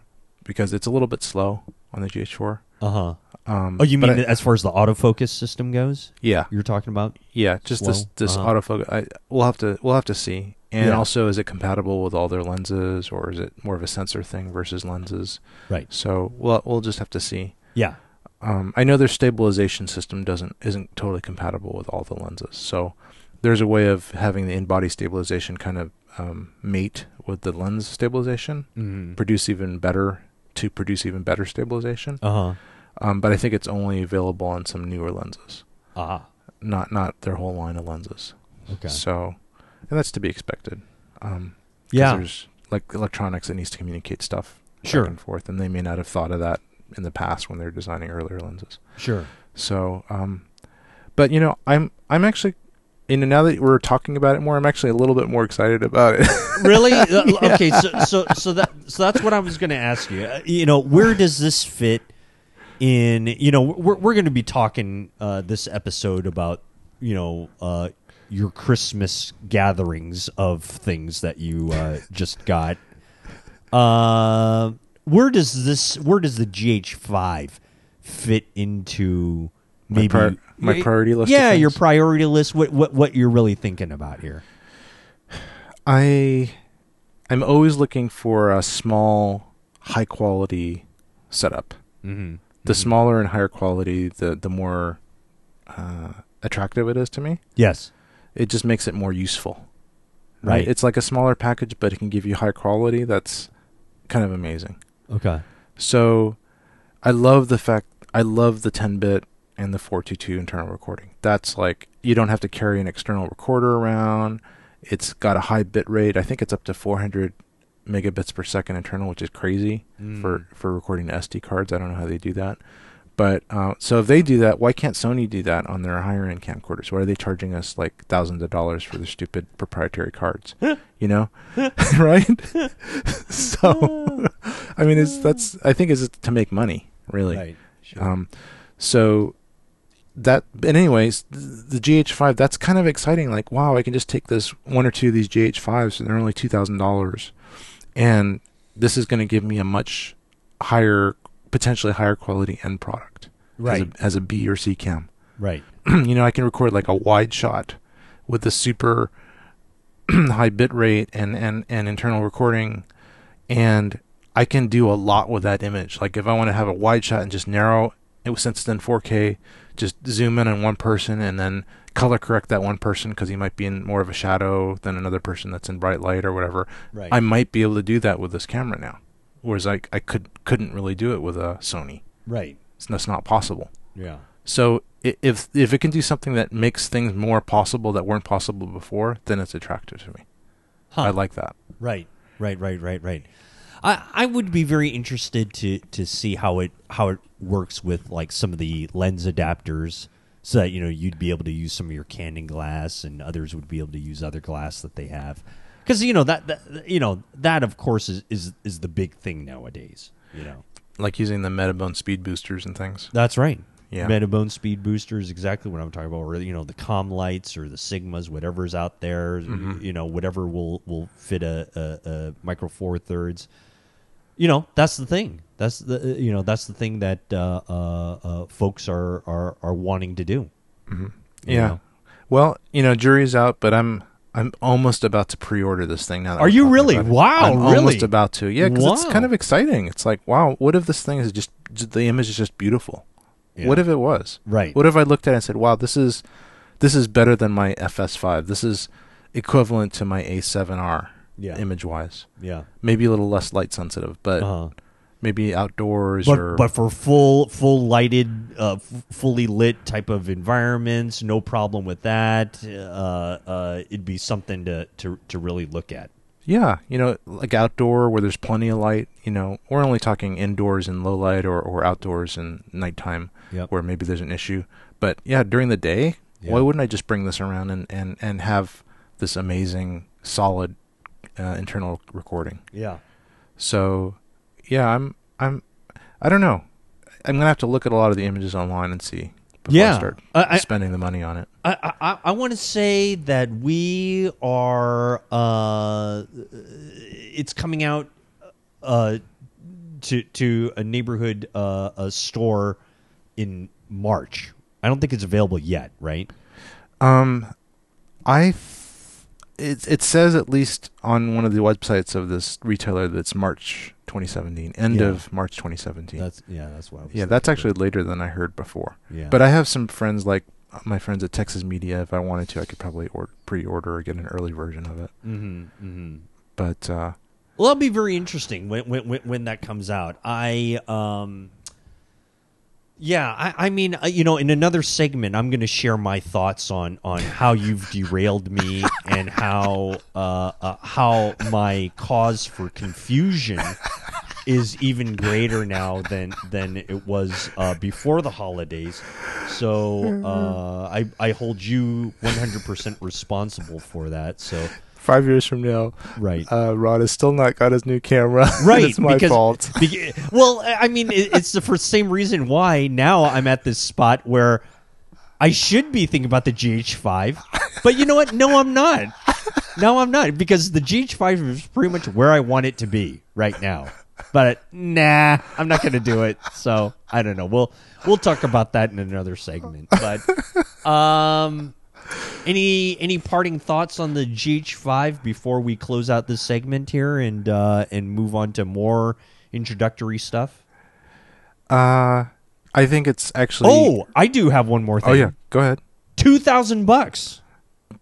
Speaker 2: because it's a little bit slow on the GH4.
Speaker 1: uh-huh
Speaker 2: Um,
Speaker 1: oh you mean
Speaker 2: I-
Speaker 1: as far as the autofocus system goes
Speaker 2: yeah,
Speaker 1: you're talking about
Speaker 2: yeah, just this this
Speaker 1: Uh-huh.
Speaker 2: autofocus. I we'll have to we'll have to see. And
Speaker 1: Yeah.
Speaker 2: also, is it compatible with all their lenses, or is it more of a sensor thing versus lenses?
Speaker 1: right
Speaker 2: So we'll we'll just have to see.
Speaker 1: yeah
Speaker 2: Um, I know their stabilization system doesn't isn't totally compatible with all the lenses. So there's a way of having the in-body stabilization kind of um, mate with the lens stabilization,
Speaker 1: mm-hmm.
Speaker 2: produce even better to produce even better stabilization.
Speaker 1: uh-huh
Speaker 2: Um, but I think it's only available on some newer lenses,
Speaker 1: ah
Speaker 2: not not their whole line of lenses.
Speaker 1: okay
Speaker 2: So, and that's to be expected. Um,
Speaker 1: yeah
Speaker 2: there's like electronics that needs to communicate stuff
Speaker 1: Sure.
Speaker 2: back and forth, and they may not have thought of that in the past when they're designing earlier lenses.
Speaker 1: sure.
Speaker 2: So, um, but you know, I'm I'm actually, you know, now that we're talking about it more, I'm actually a little bit more excited about it.
Speaker 1: really? Uh, okay so so so that so that's what i was going to ask you. Uh, you know where does this fit in you know we're, we're going to be talking uh, this episode about you know uh, your christmas gatherings of things that you uh, just got. Uh, where does this where does the gh5 fit into
Speaker 2: My
Speaker 1: maybe
Speaker 2: my priority list
Speaker 1: yeah your priority list what what what you're really thinking about here
Speaker 2: I, I'm always looking for a small, high quality setup.
Speaker 1: mm-hmm.
Speaker 2: The smaller and higher quality, the the more uh, attractive it is to me.
Speaker 1: yes
Speaker 2: It just makes it more useful.
Speaker 1: Right.
Speaker 2: It's like a smaller package, but it can give you high quality. That's kind of amazing.
Speaker 1: Okay
Speaker 2: So I love the fact I love the 10 bit and the 422 internal recording. That's like you don't have to carry an external recorder around. It's got a high bit rate. I think it's up to 400 megabits per second internal, which is crazy
Speaker 1: Mm.
Speaker 2: for for recording SD cards. I don't know how they do that. But uh, so if they do that, why can't Sony do that on their higher end camcorders? Why are they charging us like thousands of dollars for their stupid proprietary cards? you know, right? so, I mean, it's that's I think is to make money, really.
Speaker 1: Right. Sure.
Speaker 2: Um, so that, but anyways, th- the GH5 that's kind of exciting. Like, wow, I can just take this one or two of these GH5s, and they're only two thousand dollars, and this is going to give me a much higher, potentially higher quality end product,
Speaker 1: right.
Speaker 2: As a, as a B or C cam.
Speaker 1: right.
Speaker 2: you know, I can record like a wide shot with the super high bit rate and, and, and internal recording, and I can do a lot with that image. Like if I want to have a wide shot and just narrow it, since it's in 4K, just zoom in on one person and then color correct that one person because he might be in more of a shadow than another person that's in bright light or whatever.
Speaker 1: Right.
Speaker 2: I might be able to do that with this camera now, whereas I I could couldn't really do it with a Sony.
Speaker 1: right.
Speaker 2: It's, that's not possible.
Speaker 1: Yeah.
Speaker 2: So if if it can do something that makes things more possible that weren't possible before, then it's attractive to me.
Speaker 1: Huh.
Speaker 2: I like that.
Speaker 1: Right, right, right, right, right. I I would be very interested to to see how it how it works with like some of the lens adapters, so that you know you'd be able to use some of your Canon glass, and others would be able to use other glass that they have. Because you know that, that you know that of course is, is is the big thing nowadays. You know
Speaker 2: Like using the Metabone speed boosters and things.
Speaker 1: that's right.
Speaker 2: Yeah.
Speaker 1: Metabone speed boosters exactly what I'm talking about. Or you know the Commlites or the Sigmas, whatever's out there.
Speaker 2: Mm-hmm.
Speaker 1: You know whatever will will fit a, a, a micro four thirds. You know that's the thing. That's the uh, you know that's the thing that uh, uh, uh, folks are, are are wanting to do. You
Speaker 2: Yeah.
Speaker 1: know?
Speaker 2: Well, you know, jury's out, but I'm I'm almost about to pre-order this thing now. That
Speaker 1: Are you really? Wow,
Speaker 2: I'm
Speaker 1: really?
Speaker 2: almost about to. Yeah, because it's kind of exciting. It's like, wow, what if this thing is just the image is just beautiful?
Speaker 1: Yeah.
Speaker 2: What if it was?
Speaker 1: Right.
Speaker 2: What if I looked at it and said, wow, this is this is better than my FS5. This is equivalent to my A7R
Speaker 1: Yeah.
Speaker 2: image-wise.
Speaker 1: Yeah.
Speaker 2: Maybe a little less light sensitive, but
Speaker 1: Uh-huh.
Speaker 2: Maybe outdoors
Speaker 1: But,
Speaker 2: or
Speaker 1: but for full full lighted, uh, f- fully lit type of environments, no problem with that. Uh, uh, it'd be something to, to to really look at.
Speaker 2: Yeah, you know, like outdoor where there's plenty of light. You know, we're only talking indoors in low light or, or outdoors in nighttime
Speaker 1: Yep.
Speaker 2: where maybe there's an issue. But yeah, during the day,
Speaker 1: Yeah.
Speaker 2: why wouldn't I just bring this around and, and, and have this amazing, solid uh, internal recording?
Speaker 1: Yeah.
Speaker 2: So, yeah, I'm I'm I don't know. I'm gonna have to look at a lot of the images online and see before
Speaker 1: Yeah.
Speaker 2: I start
Speaker 1: I-
Speaker 2: spending the money on it.
Speaker 1: I I, I want to say that we are. Uh, it's coming out uh, to to a neighborhood uh, a store in March. I don't think it's available yet, right?
Speaker 2: Um, I f- it it says at least on one of the websites of this retailer that's March 2017, end
Speaker 1: Yeah.
Speaker 2: of March 2017.
Speaker 1: That's yeah. That's was
Speaker 2: yeah, that's actually later than I heard before.
Speaker 1: Yeah.
Speaker 2: But I have some friends like my friends at Texas Media. If I wanted to, I could probably or- pre-order or get an early version of it.
Speaker 1: Mm-hmm, mm-hmm.
Speaker 2: But uh,
Speaker 1: Well, that'll be very interesting when when when, when that comes out. I um. Yeah, I, I mean, uh, you know, in another segment, I'm going to share my thoughts on on how you've derailed me and how uh, uh, how my cause for confusion is even greater now than than it was uh, before the holidays. So uh, I I hold you 100% responsible for that. So
Speaker 2: five years from now,
Speaker 1: right.
Speaker 2: uh, Rod has still not got his new camera.
Speaker 1: right
Speaker 2: it's my
Speaker 1: because,
Speaker 2: fault.
Speaker 1: beca- well i mean it, it's the for same reason why now i'm at this spot where i should be thinking about the gh5 but you know what no i'm not no i'm not because the gh5 is pretty much where i want it to be right now but nah i'm not gonna do it so i don't know we'll we'll talk about that in another segment but um any any parting thoughts on the GH5 before we close out this segment here and uh, and move on to more introductory stuff?
Speaker 2: Uh, I think it's actually.
Speaker 1: Oh, I do have one more thing.
Speaker 2: oh yeah. Go ahead.
Speaker 1: two thousand bucks.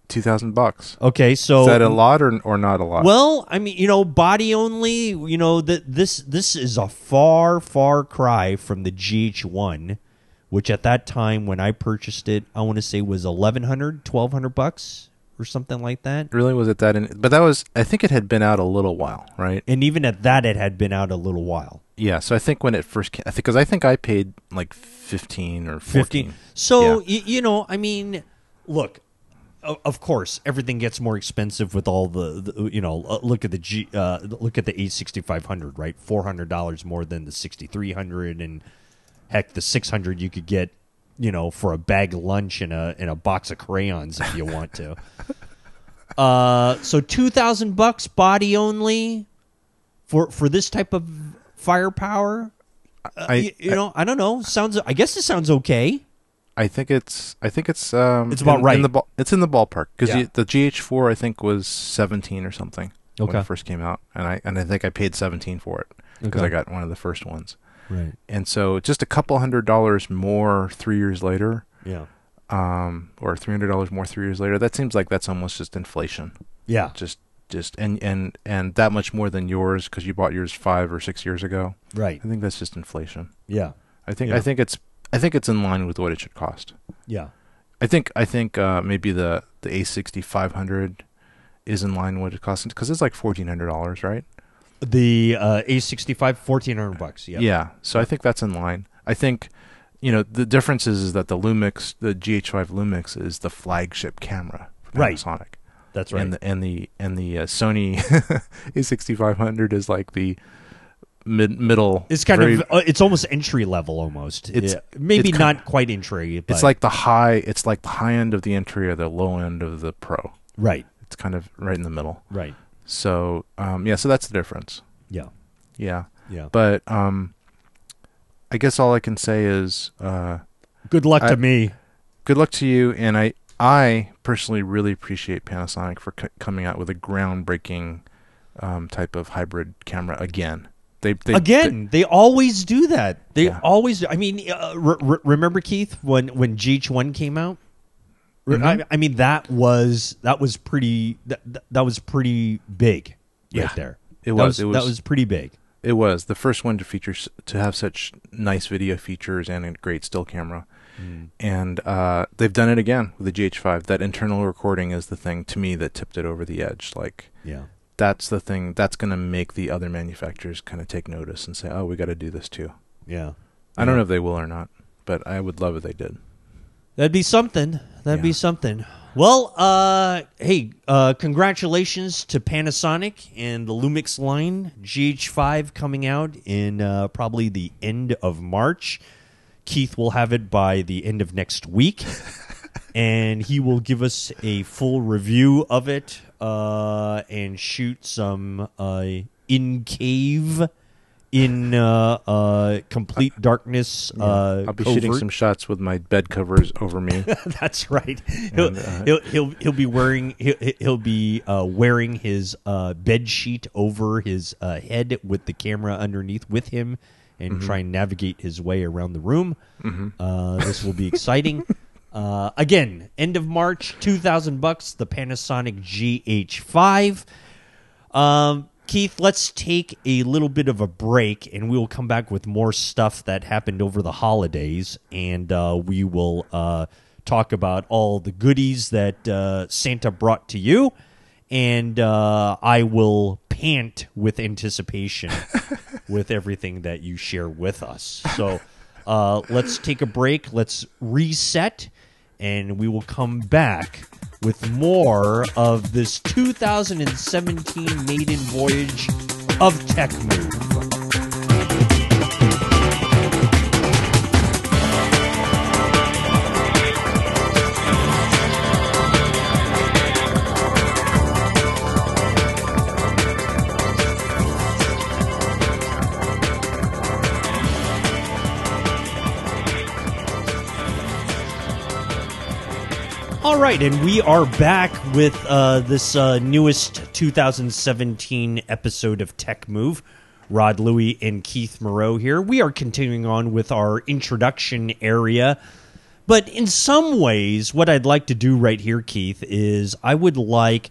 Speaker 2: Two thousand bucks.
Speaker 1: Okay, so
Speaker 2: Is that a lot or or not a lot?
Speaker 1: Well, I mean, you know, body only. You know that this this is a far far cry from the GH1, which at that time when I purchased it, I want to say was 1100 1200 bucks or something like that.
Speaker 2: really was it that? In, but that was. I think it had been out a little while, right?
Speaker 1: And even at that, it had been out a little while.
Speaker 2: Yeah. So I think when it first came, I think because I think I paid like fifteen or fourteen.
Speaker 1: 15. So,
Speaker 2: Yeah.
Speaker 1: y- you know, I mean, look, of course, everything gets more expensive with all the, the you know, uh, look at the G, uh, look at the A6500, right? $400 more than the 6300 and heck, the 600 you could get, you know, for a bag of lunch and a and a box of crayons if you want to. Uh, so 2000 bucks body only for for this type of firepower. Uh,
Speaker 2: I-
Speaker 1: y- you know, I don't know. Sounds. I guess it sounds okay.
Speaker 2: I think it's. I think it's. Um,
Speaker 1: It's about
Speaker 2: in,
Speaker 1: right.
Speaker 2: In the ball, it's in the ballpark because
Speaker 1: Yeah.
Speaker 2: the GH4 I think was seventeen or something when it first came out, and I and I think I paid seventeen for it because
Speaker 1: Okay.
Speaker 2: I got one of the first ones.
Speaker 1: Right.
Speaker 2: And so just a couple hundred dollars more three years later,
Speaker 1: Yeah.
Speaker 2: um, or three hundred dollars more three years later. That seems like that's almost just inflation.
Speaker 1: Yeah.
Speaker 2: Just, just, and and and that much more than yours because you bought yours five or six years ago.
Speaker 1: Right.
Speaker 2: I think that's just inflation.
Speaker 1: Yeah.
Speaker 2: I think
Speaker 1: Yeah.
Speaker 2: I think it's I think it's in line with what it should cost.
Speaker 1: Yeah.
Speaker 2: I think I think uh, maybe the the A sixty five hundred is in line with what it costs because it's like fourteen hundred dollars, right?
Speaker 1: The uh, A65, fourteen hundred bucks. Yeah.
Speaker 2: Yeah. So I think that's in line. I think you know the difference is, is that the Lumix, the GH5 Lumix, is the flagship camera for
Speaker 1: Right.
Speaker 2: Panasonic,
Speaker 1: That's right.
Speaker 2: and the and the and the uh, Sony A6500 is like the mid middle.
Speaker 1: it's kind
Speaker 2: very-
Speaker 1: of uh, it's almost entry level almost.
Speaker 2: It's-
Speaker 1: Yeah. maybe
Speaker 2: it's
Speaker 1: not quite entry. But,
Speaker 2: It's like the high. It's like the high end of the entry or the low end of the pro.
Speaker 1: right,
Speaker 2: It's kind of right in the middle.
Speaker 1: right.
Speaker 2: So um, yeah, so that's the difference.
Speaker 1: Yeah,
Speaker 2: Yeah,
Speaker 1: yeah.
Speaker 2: but um, I guess all I can say is uh,
Speaker 1: Good luck
Speaker 2: I-
Speaker 1: to me.
Speaker 2: good luck to you. And I I personally really appreciate Panasonic for c- coming out with a groundbreaking um, type of hybrid camera again. They, they
Speaker 1: Again, they always do that. They
Speaker 2: Yeah.
Speaker 1: always. I mean, uh, re- remember Keith when when GH1 came out?
Speaker 2: Mhm.
Speaker 1: I, I mean, that was that was pretty. That, that was pretty big,
Speaker 2: Yeah.
Speaker 1: right there.
Speaker 2: It
Speaker 1: That
Speaker 2: was, it was
Speaker 1: that was pretty big.
Speaker 2: It was the first one to feature to have such nice video features and a great still camera. And uh, they've done it again with the GH5. That internal recording is the thing to me that tipped it over the edge. Like
Speaker 1: Yeah,
Speaker 2: that's the thing that's going to make the other manufacturers kind of take notice and say, "Oh, we got to do this too."
Speaker 1: yeah.
Speaker 2: I don't know if they will or not, but I would love if they did.
Speaker 1: That'd be something. That'd be something. Well, uh, hey, uh, congratulations to Panasonic and the Lumix line GH5 coming out in uh, probably the end of March. Keith will have it by the end of next week, and he will give us a full review of it uh, and shoot some uh, in cave. In uh, uh, complete darkness, uh,
Speaker 2: I'll be shooting some shots with my bed covers over me.
Speaker 1: That's right. He'll,
Speaker 2: And, uh,
Speaker 1: he'll, he'll he'll be wearing he'll, he'll be uh, wearing his uh, bed sheet over his uh, head with the camera underneath with him, and
Speaker 2: Mm-hmm.
Speaker 1: try and navigate his way around the room. Uh, this will be exciting. uh, again, end of March, two thousand bucks. The Panasonic GH5. Um, Keith, let's take a little bit of a break, and we will come back with more stuff that happened over the holidays, and uh, we will uh, talk about all the goodies that uh, Santa brought to you, and uh, I will pant with anticipation with everything that you share with us. So uh, let's take a break. Let's reset, and we will come back with more of this 2017 maiden voyage of Tech Move. All right, and we are back with uh, this uh, newest 2017 episode of Tech Move. Rod Louie and Keith Moreau here. We are continuing on with our introduction area. But in some ways, what I'd like to do right here, Keith, is I would like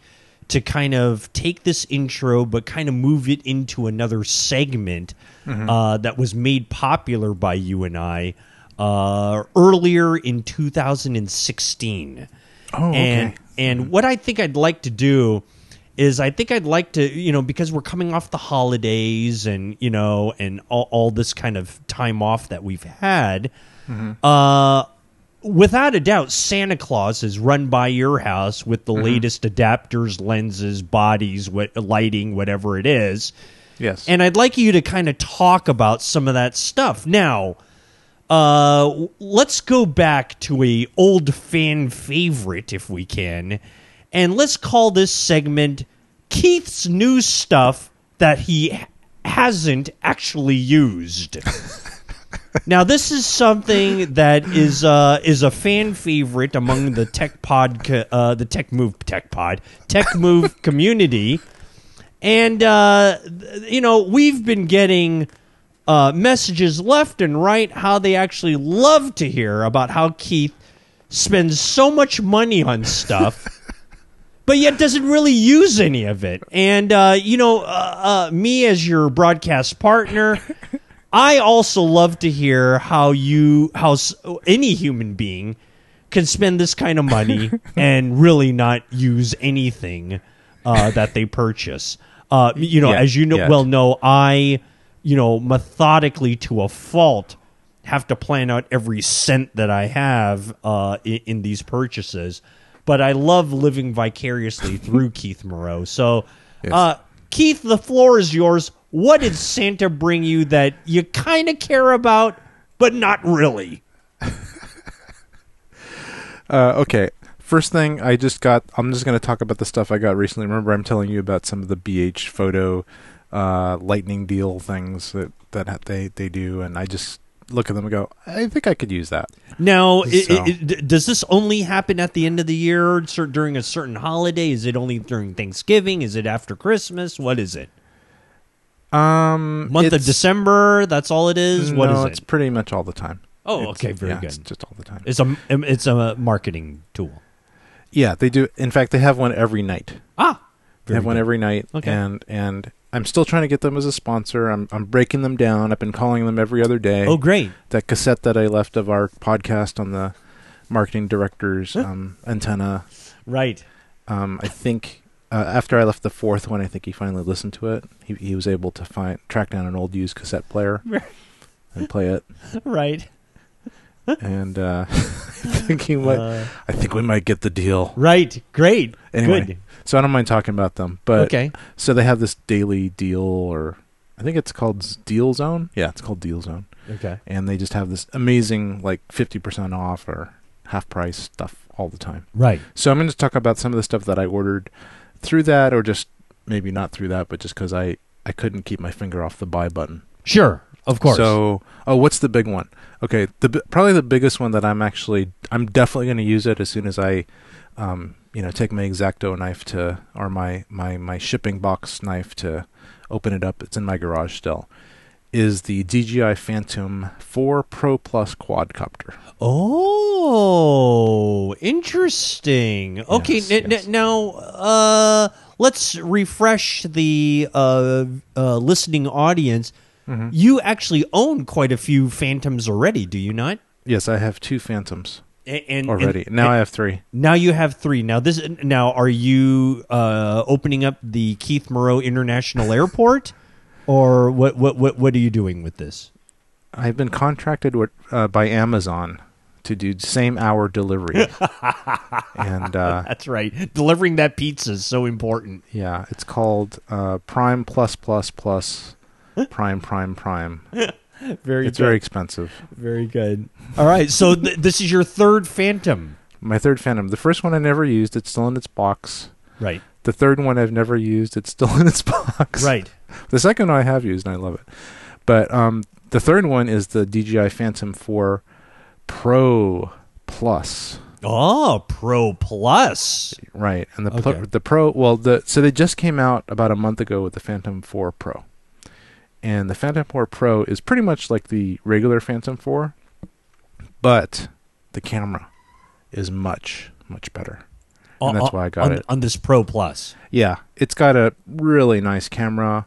Speaker 1: to kind of take this intro, but kind of move it into another segment uh, that was made popular by you and I uh, earlier in 2016.
Speaker 2: Oh, okay.
Speaker 1: And and mm-hmm. what I think I'd like to do is I think I'd like to you know because we're coming off the holidays and you know and all, all this kind of time off that we've had. Mm-hmm. Uh, without a doubt, Santa Claus is run by your house with the mm-hmm. latest adapters, lenses, bodies, what lighting, whatever it is.
Speaker 2: Yes.
Speaker 1: And I'd like you to kind of talk about some of that stuff. Now, uh, let's go back to a old fan favorite, if we can, and let's call this segment Keith's new stuff that he hasn't actually used. now, this is something that is uh, is a fan favorite among the tech pod, uh, the tech move, tech pod, tech move community. And uh, you know, we've been getting uh, messages left and right how they actually love to hear about how Keith spends so much money on stuff, but yet doesn't really use any of it. And uh, you know, uh, uh, me as your broadcast partner. I also love to hear how you how any human being can spend this kind of money and really not use anything uh, that they purchase. Uh, you know, as you know well know, I you know methodically to a fault have to plan out every cent that I have uh, in, in these purchases. But I love living vicariously through Keith Moreau. So,
Speaker 2: Yes.
Speaker 1: uh, Keith, the floor is yours. What did Santa bring you that you kind of care about, but not really?
Speaker 2: Uh, okay. First thing I just got. I'm just going to talk about the stuff I got recently. Remember, I'm telling you about some of the B&H photo uh, lightning deal things that that they they do, and I just look at them and go, I think I could use that.
Speaker 1: Now,
Speaker 2: So-
Speaker 1: i i- does this only happen at the end of the year, or during a certain holiday? Is it only during Thanksgiving? Is it after Christmas? What is it?
Speaker 2: Um,
Speaker 1: Month of December? That's all it is. What is
Speaker 2: no,
Speaker 1: it?
Speaker 2: it's pretty much all the time.
Speaker 1: Oh,
Speaker 2: It's-
Speaker 1: okay, very
Speaker 2: yeah,
Speaker 1: good.
Speaker 2: It's just all the time.
Speaker 1: It's a it's a marketing tool.
Speaker 2: Yeah, they do. In fact, they have one every night.
Speaker 1: Ah,
Speaker 2: They have one every night,
Speaker 1: Okay.
Speaker 2: and and I'm still trying to get them as a sponsor. I'm I'm breaking them down. I've been calling them every other day.
Speaker 1: Oh, great.
Speaker 2: that cassette that I left of our podcast on the marketing director's um, antenna.
Speaker 1: Right.
Speaker 2: Um, I think uh, after I left the fourth one, I think he finally listened to it. He he was able to find track down an old used cassette player and play it.
Speaker 1: Right.
Speaker 2: And uh, I think he might.
Speaker 1: Uh,
Speaker 2: I think we might get the deal.
Speaker 1: right. Great.
Speaker 2: Anyway,
Speaker 1: Good.
Speaker 2: So I don't mind talking about them. But
Speaker 1: okay.
Speaker 2: so they have this daily deal, or I think it's called Deal Zone. Yeah, it's called Deal Zone.
Speaker 1: Okay.
Speaker 2: and they just have this amazing like 50% off or half price stuff all the time.
Speaker 1: Right.
Speaker 2: So I'm going to talk about some of the stuff that I ordered through that or just maybe not through that but just cuz I I couldn't keep my finger off the buy button.
Speaker 1: Sure. Of course.
Speaker 2: So, oh, what's the big one? Okay, the probably the biggest one that I'm actually I'm definitely going to use it as soon as I um, you know, take my Exacto knife to or my my my shipping box knife to open it up. It's in my garage still. Is the DJI Phantom 4 Pro Plus quadcopter.
Speaker 1: Oh, interesting. Okay,
Speaker 2: Yes,
Speaker 1: n- n- now uh, let's refresh the uh, uh, listening audience.
Speaker 2: Mm-hmm.
Speaker 1: You actually own quite a few Phantoms already, do you not?
Speaker 2: Yes, I have two Phantoms
Speaker 1: A- And,
Speaker 2: already.
Speaker 1: and-
Speaker 2: now I have three.
Speaker 1: now you have three. Now this now are you uh, opening up the Keith Moreau International Airport, or what? What? What? What are you doing with this?
Speaker 2: I've been contracted with, uh, by Amazon to do same hour delivery. and uh,
Speaker 1: That's right. Delivering that pizza is so important.
Speaker 2: yeah, it's called uh, Prime Plus Plus Plus Prime Prime Prime.
Speaker 1: Very
Speaker 2: It's
Speaker 1: good.
Speaker 2: very expensive.
Speaker 1: Very good. All right, so th- this is your third Phantom,
Speaker 2: My third Phantom. The first one I never used. It's still in its box.
Speaker 1: right?
Speaker 2: The third one I've never used. It's still in its box.
Speaker 1: Right.
Speaker 2: The second one I have used and I love it. But um, the third one is the DJI Phantom 4 Pro Plus.
Speaker 1: Oh, Pro Plus.
Speaker 2: Right. And the pl- the Pro well the so they just came out about a month ago with the Phantom 4 Pro. And the Phantom 4 Pro is pretty much like the regular Phantom 4, but the camera is much much better. And that's why I got
Speaker 1: on,
Speaker 2: it.
Speaker 1: on this Pro Plus.
Speaker 2: Yeah, it's got a really nice camera.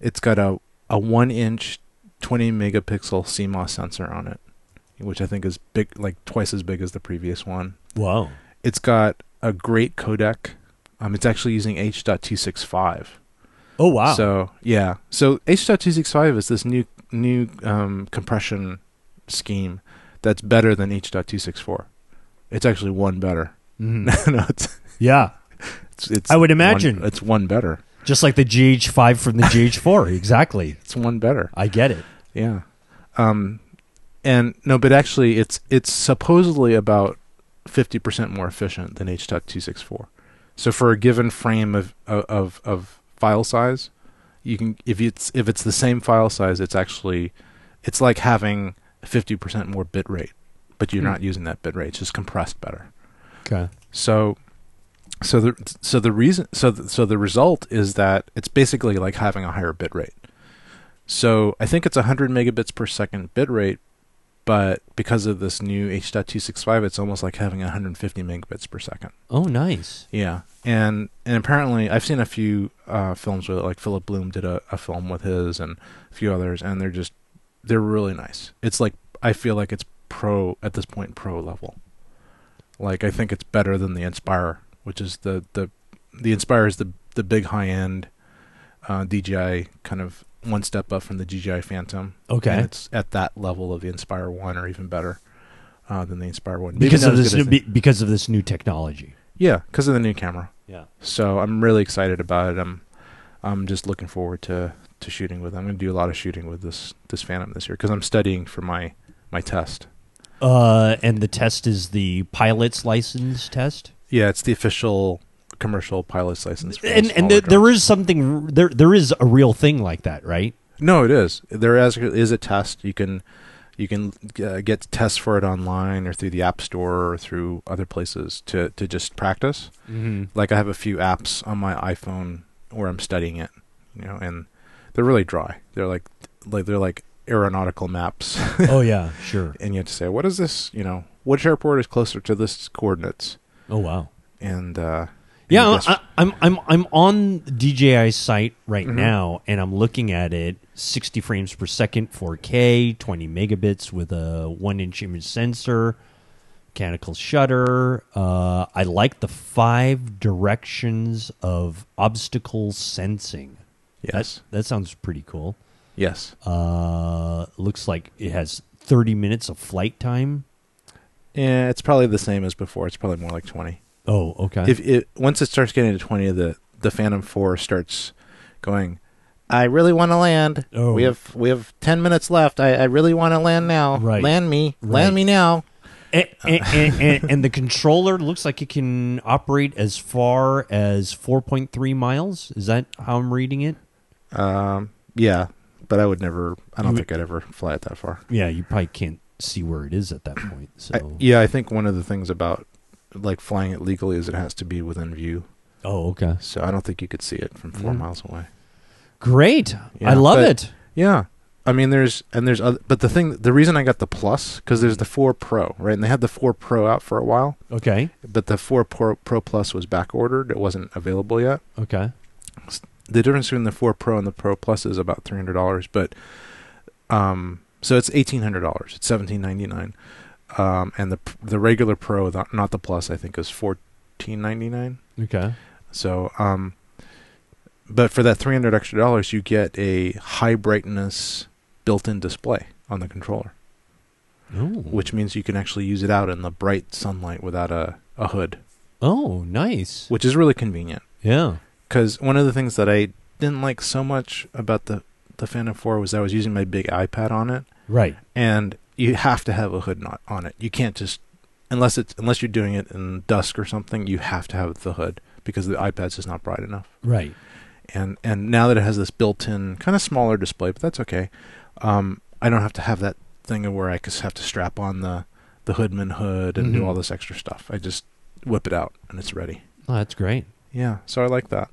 Speaker 2: It's got a a one inch, twenty megapixel CMOS sensor on it, which I think is big, like twice as big as the previous one.
Speaker 1: Wow.
Speaker 2: It's got a great codec. Um, it's actually using H.265.
Speaker 1: Oh wow.
Speaker 2: So yeah, so H.265 is this new new um, compression scheme that's better than H.264. It's actually one better.
Speaker 1: Mhm.
Speaker 2: no, it's,
Speaker 1: yeah,
Speaker 2: it's it's.
Speaker 1: I would
Speaker 2: one-
Speaker 1: imagine.
Speaker 2: it's one better.
Speaker 1: just like the GH5 from the GH4. exactly.
Speaker 2: It's one better.
Speaker 1: I get it.
Speaker 2: Yeah. Um and no, but actually it's it's supposedly about 50% more efficient than H.264. So for a given frame of of of file size, you can if it's if it's the same file size, it's actually it's like having 50% more bit rate, but you're
Speaker 1: Hmm.
Speaker 2: not using that bit rate. It's just compressed better.
Speaker 1: Okay.
Speaker 2: So, so the so the reason so the, so the result is that it's basically like having a higher bit rate. So I think it's 100 megabits per second bit rate, but because of this new H.265, it's almost like having 150 megabits per second.
Speaker 1: Oh, nice.
Speaker 2: Yeah, and and apparently I've seen a few uh, films with it, like Philip Bloom did a, a film with his, and a few others, and they're just they're really nice. It's like I feel like it's pro at this point, pro level. Like I think it's better than the Inspire, which is the the the Inspire is the the big high end uh, DJI kind of one step up from the DJI Phantom.
Speaker 1: Okay.
Speaker 2: And it's at that level of the Inspire One, or even better uh, than the Inspire One.
Speaker 1: Because of this new, be- because of this new technology.
Speaker 2: yeah, because of the new camera.
Speaker 1: Yeah.
Speaker 2: So I'm really excited about it. I'm I'm just looking forward to to shooting with. it. I'm going to do a lot of shooting with this this Phantom this year because I'm studying for my my test.
Speaker 1: Uh, and the test is the pilot's license test.
Speaker 2: Yeah, it's the official commercial pilot's license.
Speaker 1: And and there
Speaker 2: drones.
Speaker 1: something there there is a real thing like that, right?
Speaker 2: no, it is. There is, is a test. You can you can uh, get tests for it online or through the App Store or through other places to to just practice.
Speaker 1: Mm-hmm.
Speaker 2: Like I have a few apps on my iPhone where I'm studying it, you know, and they're really dry. They're like like they're like aeronautical maps.
Speaker 1: oh yeah, sure.
Speaker 2: and you have to say, what is this? You know, which airport is closer to this coordinates?
Speaker 1: Oh wow.
Speaker 2: And uh,
Speaker 1: Yeah, I, I'm I'm I'm on DJI's site right
Speaker 2: Mhm.
Speaker 1: now, and I'm looking at it. 60 frames per second, 4K, 20 megabits with a one-inch image sensor, mechanical shutter. Uh, I like the five directions of obstacle sensing.
Speaker 2: yes,
Speaker 1: That, that sounds pretty cool.
Speaker 2: yes.
Speaker 1: Uh, looks like it has 30 minutes of flight time.
Speaker 2: Yeah, it's probably the same as before. It's probably more like twenty.
Speaker 1: Oh, okay.
Speaker 2: If it once it starts getting to twenty, the the Phantom Four starts going. I really want to land.
Speaker 1: Oh.
Speaker 2: We have we have ten minutes left. I, I really want to land now.
Speaker 1: Right.
Speaker 2: Land me.
Speaker 1: Right.
Speaker 2: Land me now.
Speaker 1: and, and, and, and, the controller looks like it can operate as far as 4.3 miles. Is that how I'm reading it?
Speaker 2: Um. Yeah, but I would never. I don't
Speaker 1: You-
Speaker 2: think I'd ever fly it that far.
Speaker 1: Yeah, you probably can't see where it is at that point. So,
Speaker 2: I, yeah, I think one of the things about like flying it legally is it has to be within view.
Speaker 1: oh, okay,
Speaker 2: So I don't think you could see it from four
Speaker 1: Mm.
Speaker 2: miles away.
Speaker 1: great. I love
Speaker 2: but-
Speaker 1: it.
Speaker 2: Yeah. I mean, there's and there's other, but the thing, the reason I got the plus because there's the four Pro, right? And they had the four Pro out for a while,
Speaker 1: Okay,
Speaker 2: but the four Pro, Pro Plus was back ordered; it wasn't available yet.
Speaker 1: okay,
Speaker 2: The difference between the four Pro and the Pro Plus is about three hundred dollars, but um, so it's eighteen hundred dollars. It's seventeen ninety nine, um, and the the regular Pro, the- not the Plus, I think is fourteen ninety nine.
Speaker 1: okay.
Speaker 2: So, um, but for that three hundred extra dollars, you get a high brightness built-in display on the controller,
Speaker 1: Oh,
Speaker 2: which means you can actually use it out in the bright sunlight without a, a hood,
Speaker 1: oh, nice.
Speaker 2: which is really convenient.
Speaker 1: Yeah.
Speaker 2: Because one of the things that I didn't like so much about the the Phantom Four was I was using my big iPad on it,
Speaker 1: Right.
Speaker 2: and you have to have a hood not on it. You can't just unless it's unless you're doing it in dusk or something. You have to have the hood because the iPad's just not bright enough.
Speaker 1: Right.
Speaker 2: and and now that it has this built-in kind of smaller display, but that's okay. Um, I don't have to have that thing where I just have to strap on the the Hoodman hood and
Speaker 1: Mhm.
Speaker 2: do all this extra stuff. I just whip it out and it's ready.
Speaker 1: Oh, that's great.
Speaker 2: Yeah, so I like that.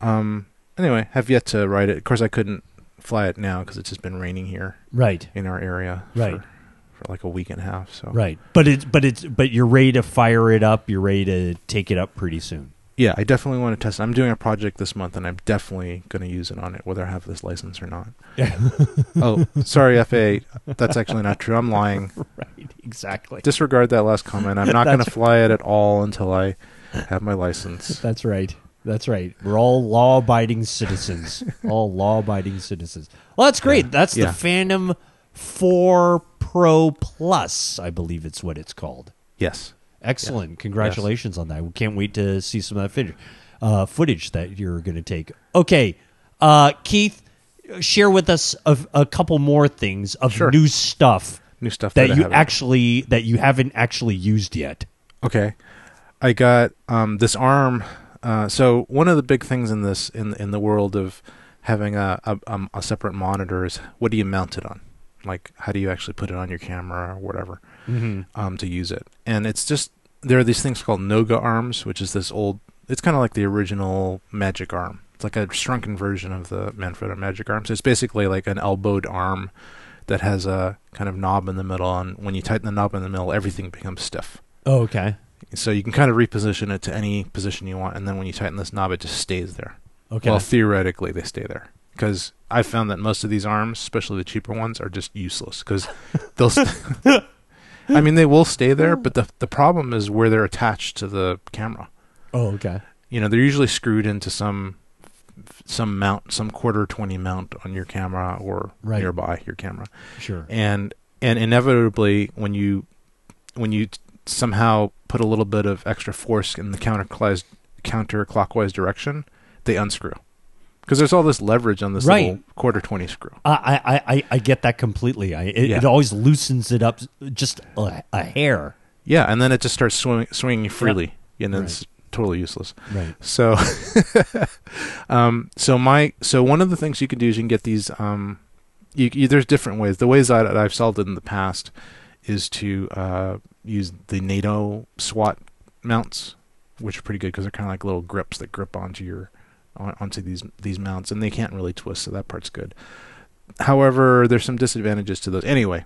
Speaker 2: Um, anyway, have yet to ride it. Of course, I couldn't fly it now because it's just been raining here
Speaker 1: Right.
Speaker 2: in our area
Speaker 1: Right.
Speaker 2: for, for like a week and a half. So
Speaker 1: Right. But it's but it's but you're ready to fire it up. You're ready to take it up pretty soon.
Speaker 2: yeah, I definitely want to test. it. I'm doing a project this month, and I'm definitely going to use it on it, whether I have this license or not.
Speaker 1: Yeah.
Speaker 2: oh, sorry, FAA. That's actually not true. I'm lying.
Speaker 1: right. Exactly.
Speaker 2: Disregard that last comment. I'm not going to fly it at all until I have my license.
Speaker 1: That's right. That's right. We're all law-abiding citizens. all law-abiding citizens. Well, that's great.
Speaker 2: Yeah.
Speaker 1: That's
Speaker 2: Yeah.
Speaker 1: the Phantom 4 Pro Plus, I believe it's what it's called.
Speaker 2: Yes.
Speaker 1: Excellent. Congratulations on that. We can't wait to see some of that footage, uh, footage that you're going to take. Okay, uh, Keith, share with us a, a couple more things of
Speaker 2: Sure.
Speaker 1: new stuff
Speaker 2: New stuff
Speaker 1: that
Speaker 2: I
Speaker 1: you
Speaker 2: haven't-
Speaker 1: actually that you haven't actually used yet.
Speaker 2: Okay. I got um, this arm. Uh, so one of the big things in this in in the world of having a a, um, a separate monitor is what do you mount it on? Like how do you actually put it on your camera or whatever
Speaker 1: Mm-hmm.
Speaker 2: um, to use it? And it's just there are these things called Noga arms, which is this old. It's kind of like the original Magic arm. It's like a shrunken version of the Manfrotto Magic arm. So it's basically like an elbowed arm that has a kind of knob in the middle, and when you tighten the knob in the middle, everything becomes stiff.
Speaker 1: Oh, okay.
Speaker 2: So you can kind of reposition it to any position you want, and then when you tighten this knob, it just stays there.
Speaker 1: Okay.
Speaker 2: Well, theoretically, they stay there. because I found that most of these arms, especially the cheaper ones, are just useless because they'll. St- I mean, they will stay there, but the the problem is where they're attached to the camera.
Speaker 1: Oh, okay.
Speaker 2: You know, they're usually screwed into some some mount, some quarter twenty mount on your camera or
Speaker 1: Right.
Speaker 2: nearby your camera,
Speaker 1: Sure.
Speaker 2: and and inevitably when you when you somehow put a little bit of extra force in the counterclockwise counterclockwise direction, they unscrew because there's all this leverage on this
Speaker 1: Right.
Speaker 2: little quarter twenty screw.
Speaker 1: I, I, I, I get that completely. I, it,
Speaker 2: Yeah.
Speaker 1: it always loosens it up just a, a hair.
Speaker 2: Yeah, and then it just starts swinging, swinging freely, and then it's totally useless.
Speaker 1: Right.
Speaker 2: So, um, so my so one of the things you can do is you can get these. Um, you, you, there's different ways. The ways that I've solved it in the past is to uh, use the NATO SWAT mounts, which are pretty good because they're kind of like little grips that grip onto your on, onto these these mounts, and they can't really twist, so that part's good. However, there's some disadvantages to those. Anyway,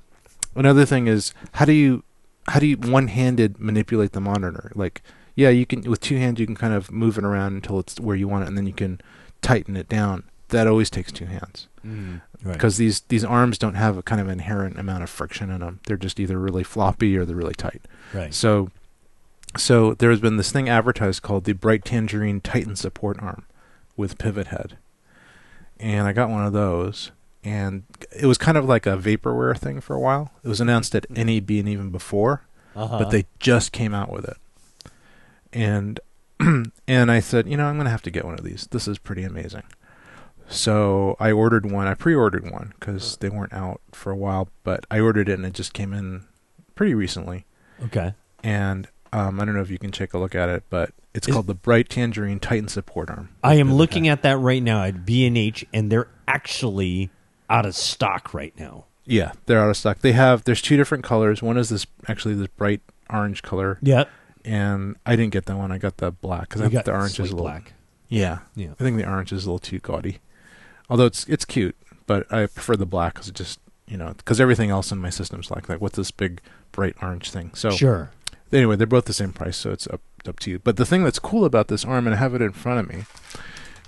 Speaker 2: another thing is how do you how do you one-handed manipulate the monitor? Like, yeah, you can with two hands you can kind of move it around until it's where you want it, and then you can tighten it down. That always takes two hands
Speaker 1: Mm, right.
Speaker 2: because these these arms don't have a kind of inherent amount of friction in them. They're just either really floppy or they're really tight.
Speaker 1: right.
Speaker 2: So, so there has been this thing advertised called the Bright Tangerine Titan Support Arm with pivot head, and I got one of those, and it was kind of like a vaporware thing for a while. It was announced at NAB and even before,
Speaker 1: Uh-huh.
Speaker 2: but they just came out with it, and and I said, you know, I'm gonna have to get one of these. This is pretty amazing. So I ordered one. I pre-ordered one because they weren't out for a while, but I ordered it and it just came in pretty recently
Speaker 1: okay.
Speaker 2: and um, I don't know if you can take a look at it, but it's
Speaker 1: Is-
Speaker 2: called the Bright Tangerine Titan Support Arm.
Speaker 1: I am looking at that right now at B&H, and they're actually out of stock right now.
Speaker 2: Yeah, they're out of stock. They have there's two different colors. One is this actually this bright orange color,
Speaker 1: Yeah.
Speaker 2: and I didn't get that one. I got the black because I think the orange is a little.
Speaker 1: black.
Speaker 2: Yeah,
Speaker 1: Yeah.
Speaker 2: I think the orange is a little too gaudy. Although it's it's cute, but I prefer the black because it just you know because everything else in my system's like that. What's this big bright orange thing? So
Speaker 1: Sure.
Speaker 2: anyway, they're both the same price, so it's up up to you. But the thing that's cool about this arm, and I have it in front of me,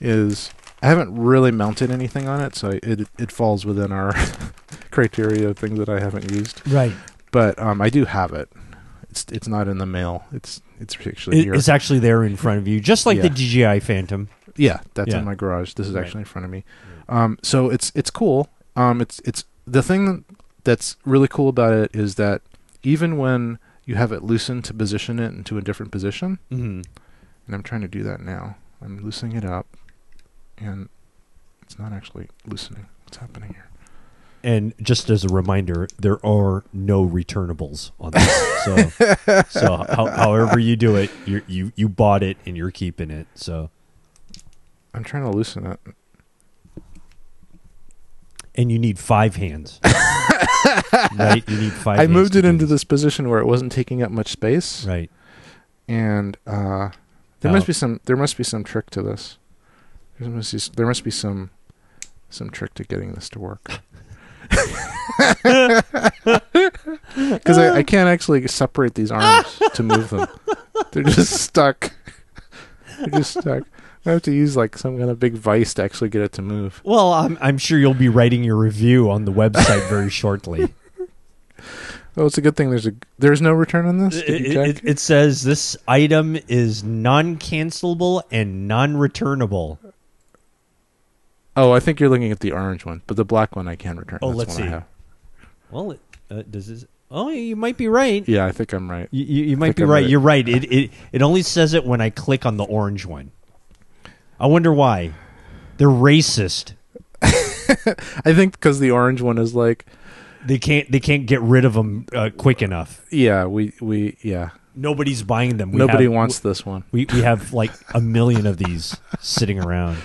Speaker 2: is I haven't really mounted anything on it, so it it falls within our criteria of things that I haven't used.
Speaker 1: Right.
Speaker 2: But um, I do have it. It's it's not in the mail. It's it's actually
Speaker 1: It-
Speaker 2: here.
Speaker 1: it's actually there in front of you, just like the
Speaker 2: Yeah.
Speaker 1: DJI Phantom.
Speaker 2: Yeah, that's
Speaker 1: Yeah.
Speaker 2: in my garage. This is
Speaker 1: Right.
Speaker 2: actually in front of me. Um, so it's it's cool. Um, it's it's the thing that's really cool about it is that even when you have it loosened to position it into a different position,
Speaker 1: Mm-hmm.
Speaker 2: and I'm trying to do that now. I'm loosening it up, and it's not actually loosening. What's happening here?
Speaker 1: And just as a reminder, there are no returnables on this. so, so how, however you do it, you you you bought it and you're keeping it. So,
Speaker 2: I'm trying to loosen it.
Speaker 1: and you need five hands, right? You need five.
Speaker 2: I
Speaker 1: hands
Speaker 2: moved
Speaker 1: to
Speaker 2: it
Speaker 1: do
Speaker 2: into this position where it wasn't taking up much space,
Speaker 1: Right.
Speaker 2: and uh, there
Speaker 1: Oh.
Speaker 2: must be some there must be some trick to this. There must be, there must be some some trick to getting this to work. Because I, I can't actually separate these arms to move them. They're just stuck. They're just stuck. I have to use like some kind of big vice to actually get it to move.
Speaker 1: Well, I'm I'm sure you'll be writing your review on the website very shortly.
Speaker 2: Oh, it's a good thing. There's a there's no return on this.
Speaker 1: it, it- it says this item is non-cancelable and non-returnable.
Speaker 2: oh, I think you're looking at the orange one, but the black one I can return.
Speaker 1: Oh,
Speaker 2: That's
Speaker 1: let's see.
Speaker 2: have.
Speaker 1: Well, it, uh, does this? Oh, you might be right.
Speaker 2: Yeah, I think I'm right.
Speaker 1: You, you, you might be right.
Speaker 2: right.
Speaker 1: You're right. It, it it only says it when I click on the orange one. I wonder why. They're racist.
Speaker 2: I think because the orange one is like,
Speaker 1: They can't they can't get rid of them uh, quick enough.
Speaker 2: yeah, we we yeah.
Speaker 1: Nobody's buying them. We
Speaker 2: Nobody
Speaker 1: have-
Speaker 2: wants this one.
Speaker 1: We we have like a million of these sitting around.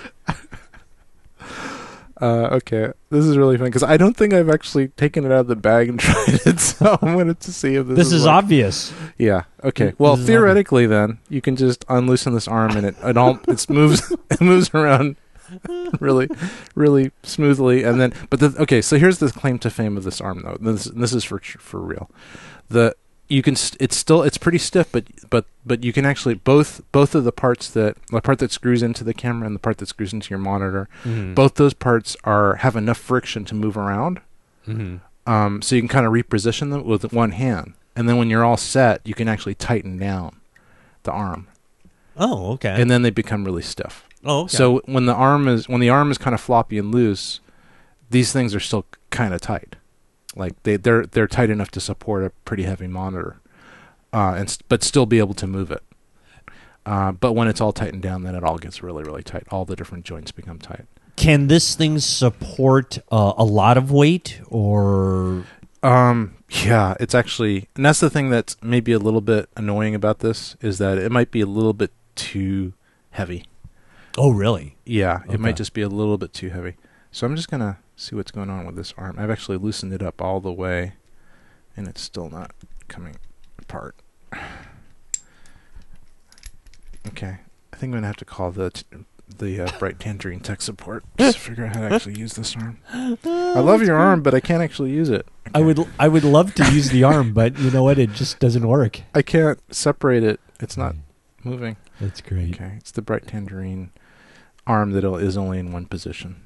Speaker 2: Uh, okay, this is really fun because I don't think I've actually taken it out of the bag and tried it. So I wanted to see if this,
Speaker 1: This is
Speaker 2: like-
Speaker 1: obvious.
Speaker 2: Yeah. Okay. Well, theoretically, then you can just unloosen this arm and it it all it moves it moves around really really smoothly and then but the okay so here's the claim to fame of this arm though this this is for for real the you can st- it's still it's pretty stiff but but but you can actually both both of the parts that the part that screws into the camera and the part that screws into your monitor
Speaker 1: Mhm.
Speaker 2: both those parts are have enough friction to move around
Speaker 1: Mhm.
Speaker 2: um, so you can kind of reposition them with one hand and then when you're all set you can actually tighten down the arm
Speaker 1: Oh, okay.
Speaker 2: and then they become really stiff
Speaker 1: oh, okay.
Speaker 2: so when the arm is when the arm is kind of floppy and loose these things are still kind of tight like they they're they're tight enough to support a pretty heavy monitor uh, and but still be able to move it uh, but when it's all tightened down then it all gets really really tight all the different joints become tight
Speaker 1: can this thing support uh, a lot of weight or
Speaker 2: Um, yeah, it's actually, and that's the thing that's maybe a little bit annoying about this is that it might be a little bit too heavy.
Speaker 1: Oh, really?
Speaker 2: Yeah, it might just be a little bit too heavy. So I'm just gonna see what's going on with this arm. I've actually loosened it up all the way, and it's still not coming apart. Okay, I think I'm gonna have to call the t- the uh, bright tangerine tech support to figure out how to actually use this arm. I love your arm, but I can't actually use it.
Speaker 1: I
Speaker 2: Okay.
Speaker 1: would I would love to use the arm, but you know what? It just doesn't work.
Speaker 2: I can't separate it. It's not moving.
Speaker 1: That's great.
Speaker 2: Okay, it's the bright tangerine arm that is only in one position.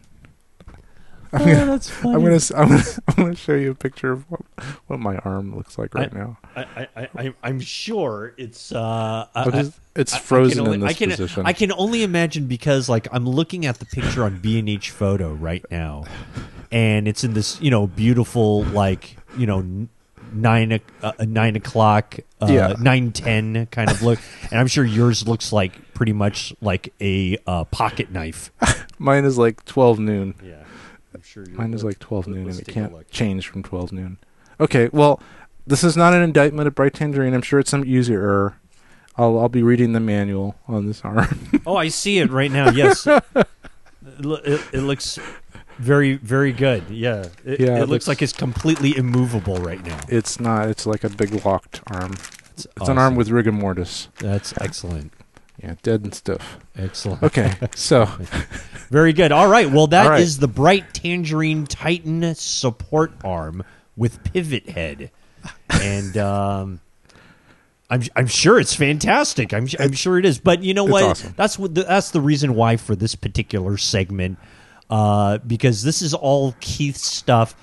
Speaker 2: I'm
Speaker 1: Oh,
Speaker 2: gonna,
Speaker 1: that's funny.
Speaker 2: I'm gonna, s- I'm gonna, I'm gonna show you a picture of what, what my arm looks like right now.
Speaker 1: I, I, I, I'm sure it's. Uh, I-
Speaker 2: What is- it's
Speaker 1: I- I can
Speaker 2: frozen
Speaker 1: only-
Speaker 2: in this
Speaker 1: I can,
Speaker 2: position.
Speaker 1: I can only imagine because, like, I'm looking at the picture on B and H photo right now, and it's in this, you know, beautiful, like, you know, n- nine o- uh, nine o'clock, uh,
Speaker 2: Yeah.
Speaker 1: nine ten kind of look, and I'm sure yours looks like pretty much like a uh, pocket knife.
Speaker 2: Mine is like 12 noon.
Speaker 1: Yeah, I'm sure.
Speaker 2: Mine is like 12 noon, and it can't change from 12 noon. Okay, well, this is not an indictment of Bright Tangerine. I'm sure it's some user error. I'll I'll be reading the manual on this arm.
Speaker 1: Oh, I see it right now. Yes, it, it, it looks very, very good. Yeah, it,
Speaker 2: Yeah,
Speaker 1: it,
Speaker 2: it
Speaker 1: looks
Speaker 2: looks-
Speaker 1: like it's completely immovable right now.
Speaker 2: it's not. It's like a big locked arm.
Speaker 1: It's,
Speaker 2: It's an arm with rigor mortis.
Speaker 1: That's excellent.
Speaker 2: Yeah, dead and stuff.
Speaker 1: Excellent.
Speaker 2: Okay, so
Speaker 1: Very good. All right. Well, that is
Speaker 2: right.
Speaker 1: the Bright Tangerine Titan support arm with pivot head, and um, I'm I'm sure it's fantastic. I'm I'm sure it is. But you know what?
Speaker 2: awesome.
Speaker 1: That's what the, that's the reason why for this particular segment, uh, because this is all Keith's stuff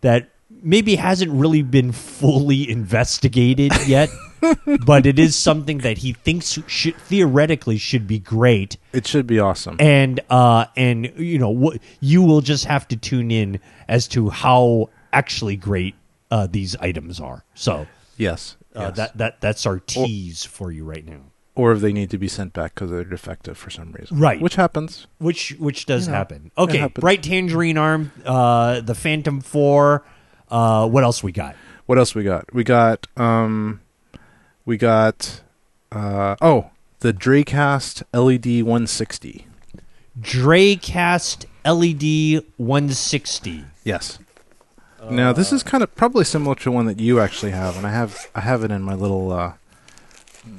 Speaker 1: that maybe hasn't really been fully investigated yet. but it is something that he thinks should theoretically should be great
Speaker 2: it should be awesome.
Speaker 1: and uh and you know what you will just have to tune in as to how actually great uh these items are so
Speaker 2: yes,
Speaker 1: uh,
Speaker 2: yes.
Speaker 1: that that that's our tease for you right now
Speaker 2: or if they need to be sent back because they're defective for some reason.
Speaker 1: Right.
Speaker 2: Which happens.
Speaker 1: which which does happen okay
Speaker 2: happens.
Speaker 1: bright tangerine arm uh the phantom 4 uh what else we got
Speaker 2: What else we got? We got um we got uh oh, the Dracast LED 160.
Speaker 1: Dracast LED 160
Speaker 2: Yes. now this is kind of probably similar to one that you actually have and I have I have it in my little uh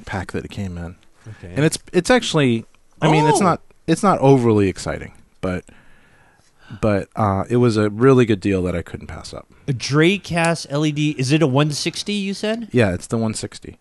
Speaker 2: pack that it came in.
Speaker 1: okay
Speaker 2: And it's it's actually I mean it's
Speaker 1: Oh.
Speaker 2: not it's not overly exciting, but but uh it was a really good deal that I couldn't pass up.
Speaker 1: a Dracast LED is it a 160 you said
Speaker 2: Yeah, it's the 160.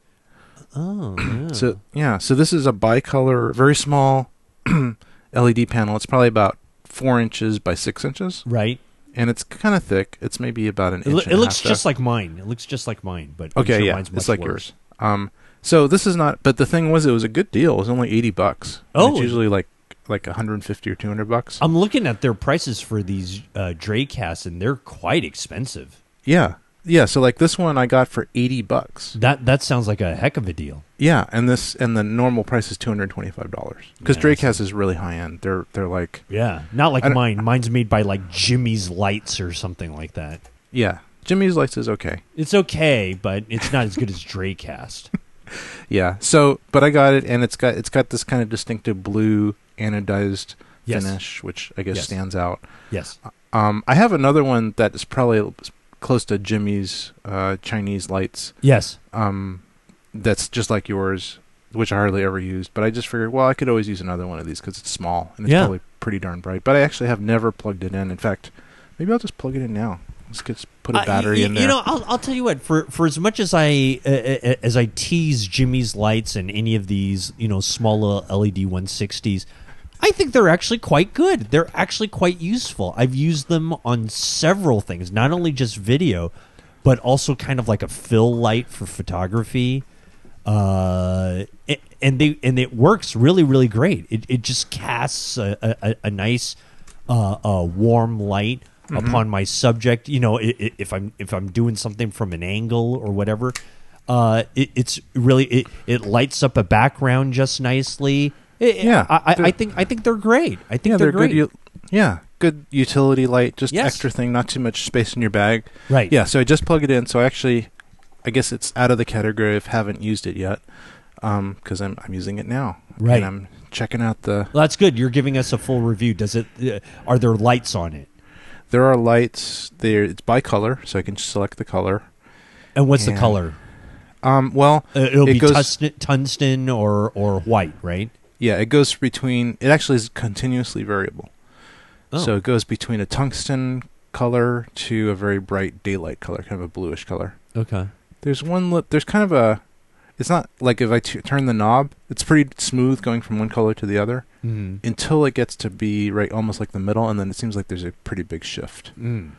Speaker 1: Oh yeah.
Speaker 2: So yeah, so this is a bicolor, very small LED panel. It's probably about four inches by six inches,
Speaker 1: right
Speaker 2: and it's kind of thick. It's maybe about an
Speaker 1: It,
Speaker 2: inch. and
Speaker 1: it looks just like mine. It looks just like mine, but
Speaker 2: okay,
Speaker 1: sure
Speaker 2: yeah, it's like
Speaker 1: worse.
Speaker 2: yours. Um, so this is not, but the thing was, it was a good deal. It was only eighty bucks.
Speaker 1: Oh.
Speaker 2: it's usually like like 150 or 200 bucks.
Speaker 1: I'm looking at their prices for these uh, Dracasts, and they're quite expensive.
Speaker 2: yeah, yeah. So like this one, I got for 80 bucks.
Speaker 1: That that sounds like a heck of a deal.
Speaker 2: Yeah, and this and the normal price is 225 dollars because Dracast is really high end. They're they're like
Speaker 1: Yeah, not like mine. Mine's made by like Jimmy's Lights or something like that.
Speaker 2: yeah. Jimmy's lights is okay.
Speaker 1: It's okay, but it's not as good as Dracast.
Speaker 2: Yeah. So, but I got it, and it's got it's got this kind of distinctive blue anodized
Speaker 1: Yes.
Speaker 2: finish, which I guess
Speaker 1: Yes.
Speaker 2: stands out.
Speaker 1: Yes.
Speaker 2: Um, I have another one that is probably close to Jimmy's uh, Chinese lights.
Speaker 1: Yes.
Speaker 2: Um, that's just like yours, which I hardly ever used. But I just figured, well, I could always use another one of these because it's small and it's
Speaker 1: Yeah.
Speaker 2: probably pretty darn bright. But I actually have never plugged it in. In fact, maybe I'll just plug it in now. Let's just put a
Speaker 1: Uh,
Speaker 2: battery in there.
Speaker 1: You know, I'll, I'll tell you what. For for as much as I uh, uh, as I tease Jimmy's lights and any of these, you know, small LED 160s, I think they're actually quite good. They're actually quite useful. I've used them on several things, not only just video, but also kind of like a fill light for photography. Uh, a- and they and it works really really great. It it just casts a a, a nice uh, a warm light upon my subject. You know, i- i- if I'm if I'm doing something from an angle or whatever, uh, it, it's really it, it lights up a background just nicely. It-
Speaker 2: Yeah,
Speaker 1: I, I, I think I think they're great. I think
Speaker 2: yeah,
Speaker 1: they're,
Speaker 2: they're,
Speaker 1: great.
Speaker 2: good. u- yeah, good utility light. Just
Speaker 1: Yes.
Speaker 2: extra thing, not too much space in your bag.
Speaker 1: right.
Speaker 2: Yeah, so I just plug it in. So I actually, I guess it's out of the category of haven't used it yet, because I'm I'm using it now.
Speaker 1: Right.
Speaker 2: And I'm checking out the.
Speaker 1: Well, that's good. You're giving us a full review. Does it? Uh, are there lights on it?
Speaker 2: There are lights. There, it's bicolor, so I can select the color.
Speaker 1: And what's the color?
Speaker 2: Um, well,
Speaker 1: Uh, it'll
Speaker 2: it
Speaker 1: be
Speaker 2: goes-
Speaker 1: tungsten, tungsten or or white, right?
Speaker 2: Yeah, it goes between. It actually is continuously variable.
Speaker 1: Oh.
Speaker 2: So it goes between a tungsten color to a very bright daylight color, kind of a bluish color.
Speaker 1: Okay.
Speaker 2: There's one. Li- there's kind of a. It's not like if I t- turn the knob, it's pretty smooth going from one color to the other
Speaker 1: Mm.
Speaker 2: until it gets to be right almost like the middle, and then it seems like there's a pretty big shift,
Speaker 1: Mm.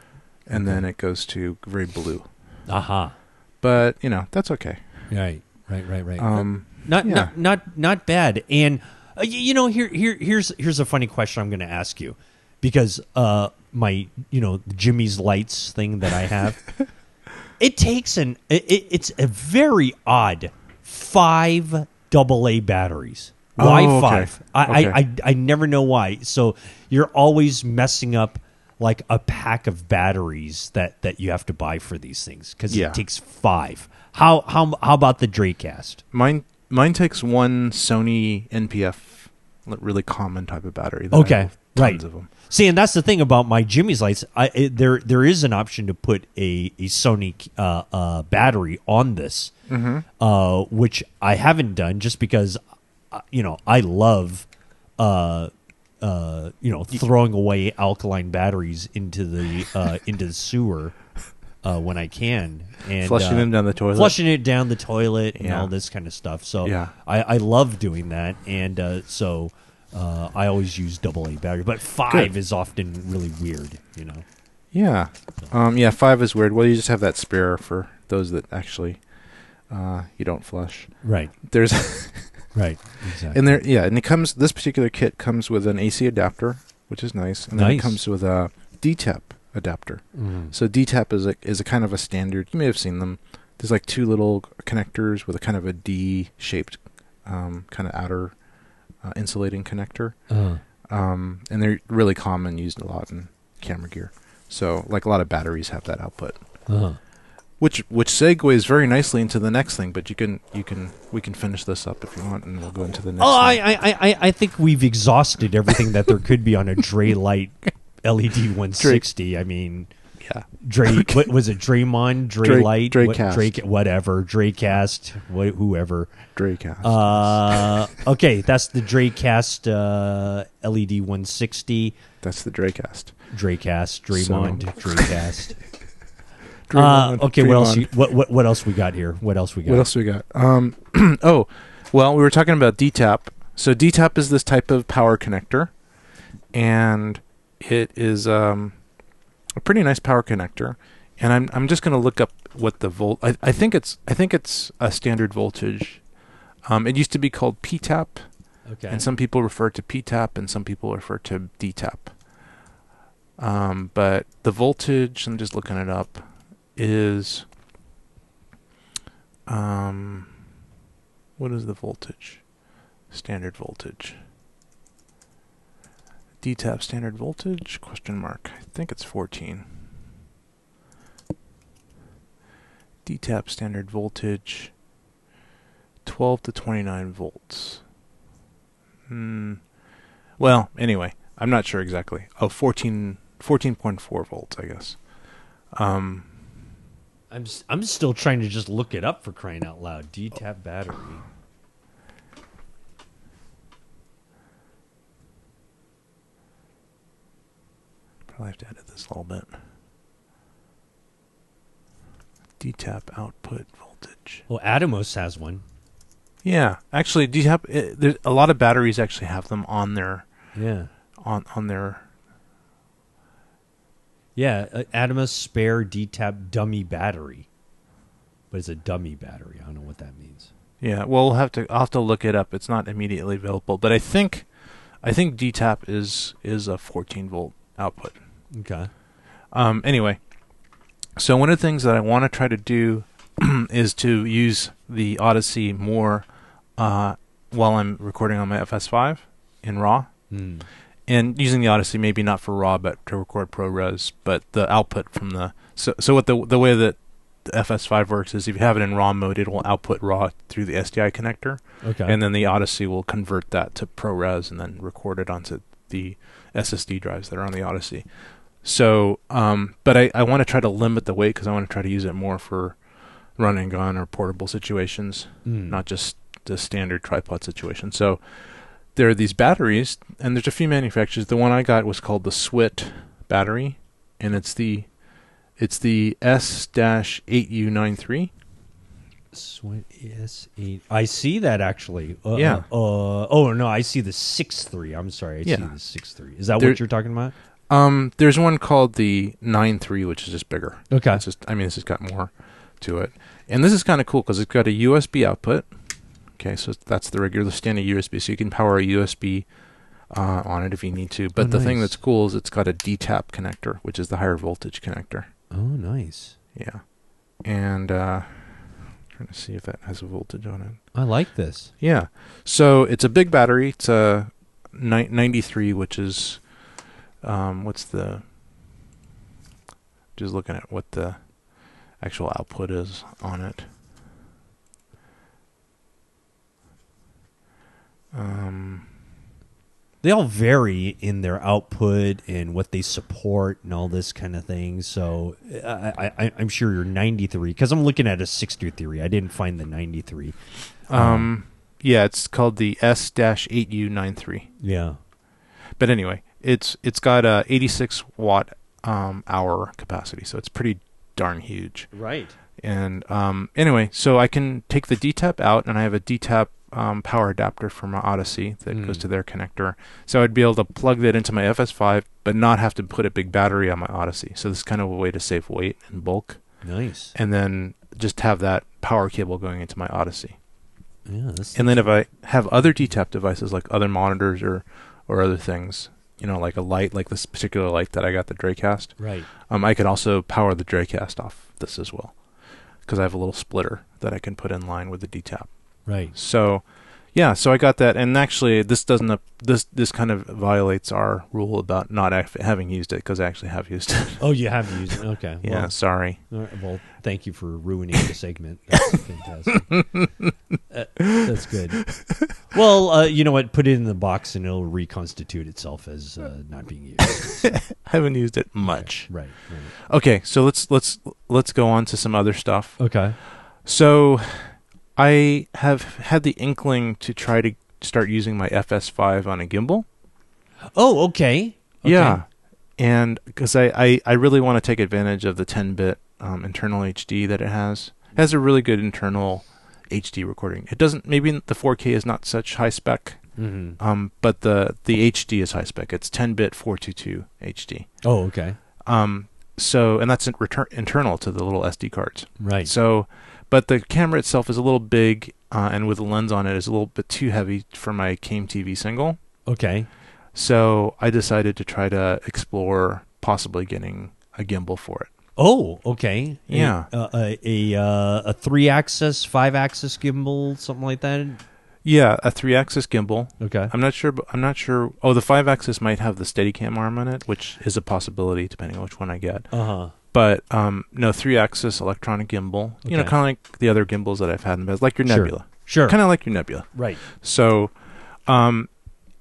Speaker 2: and
Speaker 1: Okay.
Speaker 2: then it goes to very blue.
Speaker 1: Aha.
Speaker 2: But you know that's okay.
Speaker 1: Right. Right. Right. Right.
Speaker 2: Um,
Speaker 1: not,
Speaker 2: yeah.
Speaker 1: not not not bad. And uh, you know, here here here's here's a funny question I'm going to ask you because uh my you know Jimmy's lights thing that I have it takes an it, it- it's a very odd five double A batteries. Why
Speaker 2: Oh, okay.
Speaker 1: five? I,
Speaker 2: Okay.
Speaker 1: I, I I never know why. So you're always messing up like a pack of batteries that that you have to buy for these things because
Speaker 2: Yeah.
Speaker 1: it takes five. How how how about the Dracast?
Speaker 2: mine mine takes one Sony NPF, really common type of battery.
Speaker 1: Okay, right.
Speaker 2: of them.
Speaker 1: See, and that's the thing about my Jimmy's lights. I it, there there is an option to put a a Sony uh, uh, battery on this,
Speaker 2: Mm-hmm.
Speaker 1: uh, which I haven't done just because, uh, you know, I love, uh, uh, you know, throwing away alkaline batteries into the uh, into the sewer uh, when I can and
Speaker 2: Flushing
Speaker 1: uh,
Speaker 2: them down the toilet.
Speaker 1: flushing it down the toilet and
Speaker 2: Yeah.
Speaker 1: all this kind of stuff. So
Speaker 2: Yeah.
Speaker 1: I, I love doing that, and uh, so uh, I always use double A battery. But five
Speaker 2: Good.
Speaker 1: is often really weird, you know.
Speaker 2: Yeah, um, yeah. Five is weird. Well, you just have that spare for those that actually uh, you don't flush.
Speaker 1: Right,
Speaker 2: There's
Speaker 1: right, exactly.
Speaker 2: and there, yeah, and it comes. This particular kit comes with an AC adapter, which is nice, and then
Speaker 1: Nice.
Speaker 2: it comes with a DTAP adapter.
Speaker 1: Mm.
Speaker 2: So DTAP is a is a kind of a standard. You may have seen them. There's like two little connectors with a kind of a D shaped um, kind of outer uh, insulating connector,
Speaker 1: Uh,
Speaker 2: um, and they're really common, used a lot in camera gear. So like a lot of batteries have that output,
Speaker 1: uh-huh.
Speaker 2: which which segues very nicely into the next thing. But you can you can we can finish this up if you want, and we'll go into the next.
Speaker 1: Oh, I. I, I, I think we've exhausted everything that there could be on a Dre Light LED 160. I mean,
Speaker 2: yeah.
Speaker 1: Dre, what was it? Draymond, Dre,
Speaker 2: Dre-
Speaker 1: Light,
Speaker 2: Dre
Speaker 1: what,
Speaker 2: Cast.
Speaker 1: Dre, whatever, Dracast, wh- whoever.
Speaker 2: Dracast.
Speaker 1: Uh, okay, that's the Dracast uh, LED 160.
Speaker 2: That's the Dracast.
Speaker 1: Dracast, Draymond. Uh,
Speaker 2: Draymond,
Speaker 1: okay, what else? You, what, what what else we got here? What else we got?
Speaker 2: What else we got? Um, oh, well, we were talking about DTAP. So DTAP is this type of power connector, and it is um, a pretty nice power connector. And I'm I'm just going to look up what the volt. I, I think it's I think it's a standard voltage. Um, it used to be called PTAP,
Speaker 1: Okay.
Speaker 2: and some people refer to PTAP, and some people refer to DTAP. Um, but the voltage, I'm just looking it up, is um, what is the voltage? Standard voltage. DTAP standard voltage? Question mark. I think it's 14. DTAP standard voltage 12 to 29 volts. Hmm. Well, anyway, I'm not sure exactly. Oh, 14 14.4 volts, I guess. Um
Speaker 1: I'm I'm still trying to just look it up for crying out loud. D-tap battery.
Speaker 2: Probably have to edit this a little bit. DTAP output voltage.
Speaker 1: Well, Atomos has one.
Speaker 2: Yeah, actually, DTAP. It, there's a lot of batteries actually have them on their
Speaker 1: Yeah.
Speaker 2: on on their.
Speaker 1: Yeah, uh, Atomos spare DTAP dummy battery. But it's a dummy battery. I don't know what that means.
Speaker 2: Yeah, well, we'll have to. I'll have to look it up. It's not immediately available, but I think, I think DTAP is is a 14 volt output.
Speaker 1: Okay.
Speaker 2: Um, anyway, so one of the things that I want to try to do is to use the Odyssey more uh, while I'm recording on my FS5 in RAW,
Speaker 1: Hmm.
Speaker 2: and using the Odyssey maybe not for RAW but to record ProRes, but the output from the so so what the the way that the FS5 works is if you have it in RAW mode, it will output RAW through the SDI connector,
Speaker 1: Okay.
Speaker 2: and then the Odyssey will convert that to ProRes and then record it onto the SSD drives that are on the Odyssey. So, um, but I, I want to try to limit the weight because I want to try to use it more for run and gun or portable situations,
Speaker 1: Hmm.
Speaker 2: not just the standard tripod situation. So there are these batteries, and there's a few manufacturers. The one I got was called the Swit battery, and it's the it's the S-8U93.
Speaker 1: Swit S eight. I see that actually. Uh,
Speaker 2: Yeah.
Speaker 1: Uh, oh no, I see the six three. I'm sorry. I see the six three. Is that
Speaker 2: There-
Speaker 1: what you're talking about?
Speaker 2: Um, there's one called the 93, which is just bigger.
Speaker 1: Okay.
Speaker 2: It's just, I mean, this has got more to it. And this is kind of cool because it's got a USB output. Okay, so that's the regular standard USB. So you can power a USB uh, on it if you need to. But
Speaker 1: Oh,
Speaker 2: the thing that's cool is it's got a DTAP connector, which is the higher voltage connector.
Speaker 1: Oh, nice.
Speaker 2: Yeah. And uh, trying to see if that has a voltage on it.
Speaker 1: I like this.
Speaker 2: Yeah. So it's a big battery. It's a ni- 93, which is um, what's the just looking at what the actual output is on it. Um,
Speaker 1: They all vary in their output and what they support and all this kind of thing. So I, I, I'm sure you're 93 because I'm looking at a 63. I didn't find the 93.
Speaker 2: um, yeah, it's called the S-8U93.
Speaker 1: Yeah.
Speaker 2: But anyway, it's it's got a 86 watt um, hour capacity, so it's pretty darn huge.
Speaker 1: Right.
Speaker 2: And um, anyway, so I can take the DTAP out, and I have a DTAP um, power adapter for my Odyssey that goes
Speaker 1: Mm.
Speaker 2: to their connector. So I'd be able to plug that into my FS5, but not have to put a big battery on my Odyssey. So this is kind of a way to save weight and bulk,
Speaker 1: Nice.
Speaker 2: and then just have that power cable going into my Odyssey.
Speaker 1: Yeah.
Speaker 2: And then if I have other DTAP devices like other monitors or or other things, you know, like a light, like this particular light that I got the Dracast,
Speaker 1: right.
Speaker 2: um, I could also power the Dracast off this as well, because I have a little splitter that I can put in line with the DTAP.
Speaker 1: Right.
Speaker 2: So, yeah, so I got that, and actually, this doesn't this this kind of violates our rule about not having used it because I actually have used it.
Speaker 1: Oh, you have used it. Okay.
Speaker 2: yeah,
Speaker 1: Well,
Speaker 2: sorry.
Speaker 1: right, well, thank you for ruining the segment. That's fantastic. Uh, that's good. Well, uh, you know what? Put it in the box and it'll reconstitute itself as uh, not being used.
Speaker 2: I haven't used it much.
Speaker 1: Right. Right.
Speaker 2: Okay, so let's let's let's go on to some other stuff.
Speaker 1: Okay.
Speaker 2: So, I have had the inkling to try to start using my FS5 on a gimbal.
Speaker 1: Oh, okay. Okay.
Speaker 2: Yeah, and because I, I, I really want to take advantage of the 10-bit um, internal HD that it has. It has a really good internal HD recording. It doesn't. Maybe the 4K is not such high spec,
Speaker 1: Mm-hmm.
Speaker 2: um, but the the HD is high spec. It's 10-bit 422 HD.
Speaker 1: Oh, okay.
Speaker 2: Um, so and that's return, internal to the little SD cards.
Speaker 1: Right.
Speaker 2: So, but the camera itself is a little big, uh, and with a lens on it is a little bit too heavy for my Came TV single.
Speaker 1: okay.
Speaker 2: So I decided to try to explore possibly getting a gimbal for it.
Speaker 1: Oh, okay. A-
Speaker 2: Yeah.
Speaker 1: uh, a a, uh, a three axis, five axis gimbal, something like that.
Speaker 2: Yeah, a three-axis gimbal.
Speaker 1: Okay.
Speaker 2: I'm not sure. but I'm not sure. Oh, the five-axis might have the Steadicam arm on it, which is a possibility depending on which one I get.
Speaker 1: Uh huh.
Speaker 2: But um, no, three-axis electronic gimbal. You know,
Speaker 1: Okay.
Speaker 2: kind of like the other gimbals that I've had in bed, like your
Speaker 1: Sure.
Speaker 2: Nebula.
Speaker 1: Sure.
Speaker 2: Kind of like your Nebula.
Speaker 1: right.
Speaker 2: So, um,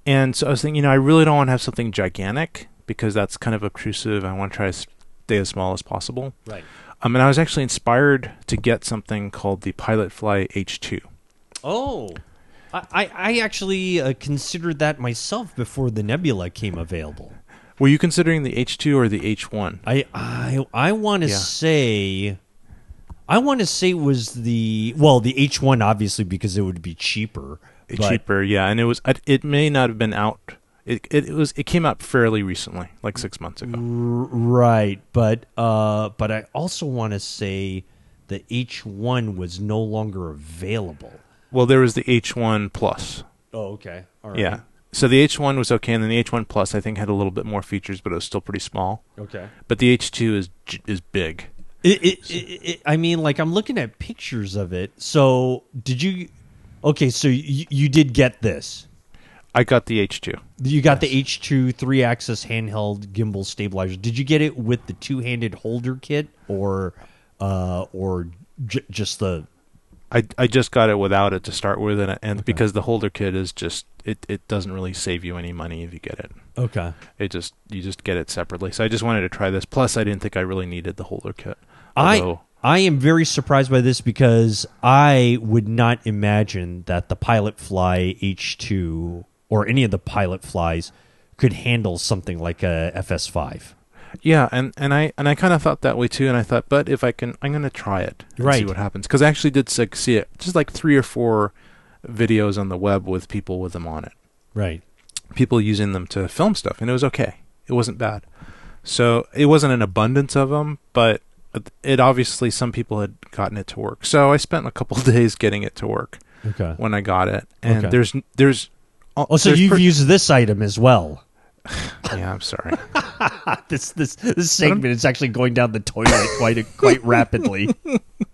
Speaker 2: and so I was thinking, you know, I really don't want to have something gigantic because that's kind of obtrusive. I want to try to stay as small as possible.
Speaker 1: Right.
Speaker 2: Um, and I was actually inspired to get something called the Pilot Fly H2.
Speaker 1: Oh. I, I I actually uh, considered that myself before the Nebula came available.
Speaker 2: Were you considering the H2 or the H1?
Speaker 1: I I I want to
Speaker 2: Yeah.
Speaker 1: say I want to say it was the well the H1 obviously because it would be cheaper. but-
Speaker 2: cheaper, yeah, and it was it, may not have been out. It, it it was it came out fairly recently, like six months ago.
Speaker 1: R- right, but uh, but I also want to say the H1 was no longer available.
Speaker 2: Well, there was the H1 Plus,
Speaker 1: Oh, okay. All right.
Speaker 2: yeah. So the H1 was okay, and then the H1 Plus I think had a little bit more features, but it was still pretty small.
Speaker 1: Okay.
Speaker 2: But the H2 is is big.
Speaker 1: It, it, it, it, I mean, like I'm looking at pictures of it. So did you? Okay, so you, you did get this.
Speaker 2: I got the H2.
Speaker 1: You got the H2 three axis handheld gimbal stabilizer. Did you get it with the two handed holder kit or uh, or j- just the?
Speaker 2: I, I just got it without it to start with, and, and because the holder kit is just it, it doesn't really save you any money if you get it.
Speaker 1: Okay.
Speaker 2: It just you just get it separately. So I just wanted to try this. Plus, I didn't think I really needed the holder kit.
Speaker 1: I I am very surprised by this because I would not imagine that the Pilot Fly H2 or any of the Pilot Flies could handle something like a FS5.
Speaker 2: Yeah, and, and I and I kind of thought that way too. And I thought, but if I can, I'm going to try it and see what happens. Because I actually did like, see it, just like three or four videos on the web with people with them on it,
Speaker 1: Right.
Speaker 2: people using them to film stuff, and it was okay. It wasn't bad. So it wasn't an abundance of them, but it obviously some people had gotten it to work. So I spent a couple days getting it to work
Speaker 1: Okay.
Speaker 2: when I got it, and
Speaker 1: Okay.
Speaker 2: there's there's
Speaker 1: Oh, so
Speaker 2: there's
Speaker 1: you've
Speaker 2: per-
Speaker 1: used this item as well.
Speaker 2: yeah, I'm sorry.
Speaker 1: This this this segment is actually going down the toilet quite quite rapidly.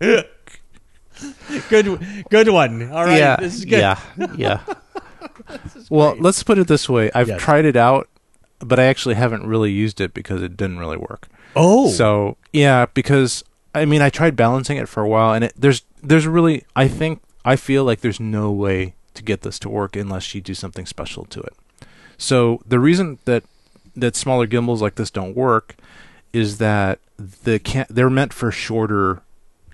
Speaker 1: good good one. All right,
Speaker 2: yeah,
Speaker 1: this is good.
Speaker 2: yeah, yeah. well, let's put it this way: I've
Speaker 1: Yes.
Speaker 2: tried it out, but I actually haven't really used it because it didn't really work.
Speaker 1: Oh,
Speaker 2: So yeah, because I mean, I tried balancing it for a while, and it, there's there's really I think I feel like there's no way to get this to work unless you do something special to it. So the reason that that smaller gimbals like this don't work is that the ca- they're meant for shorter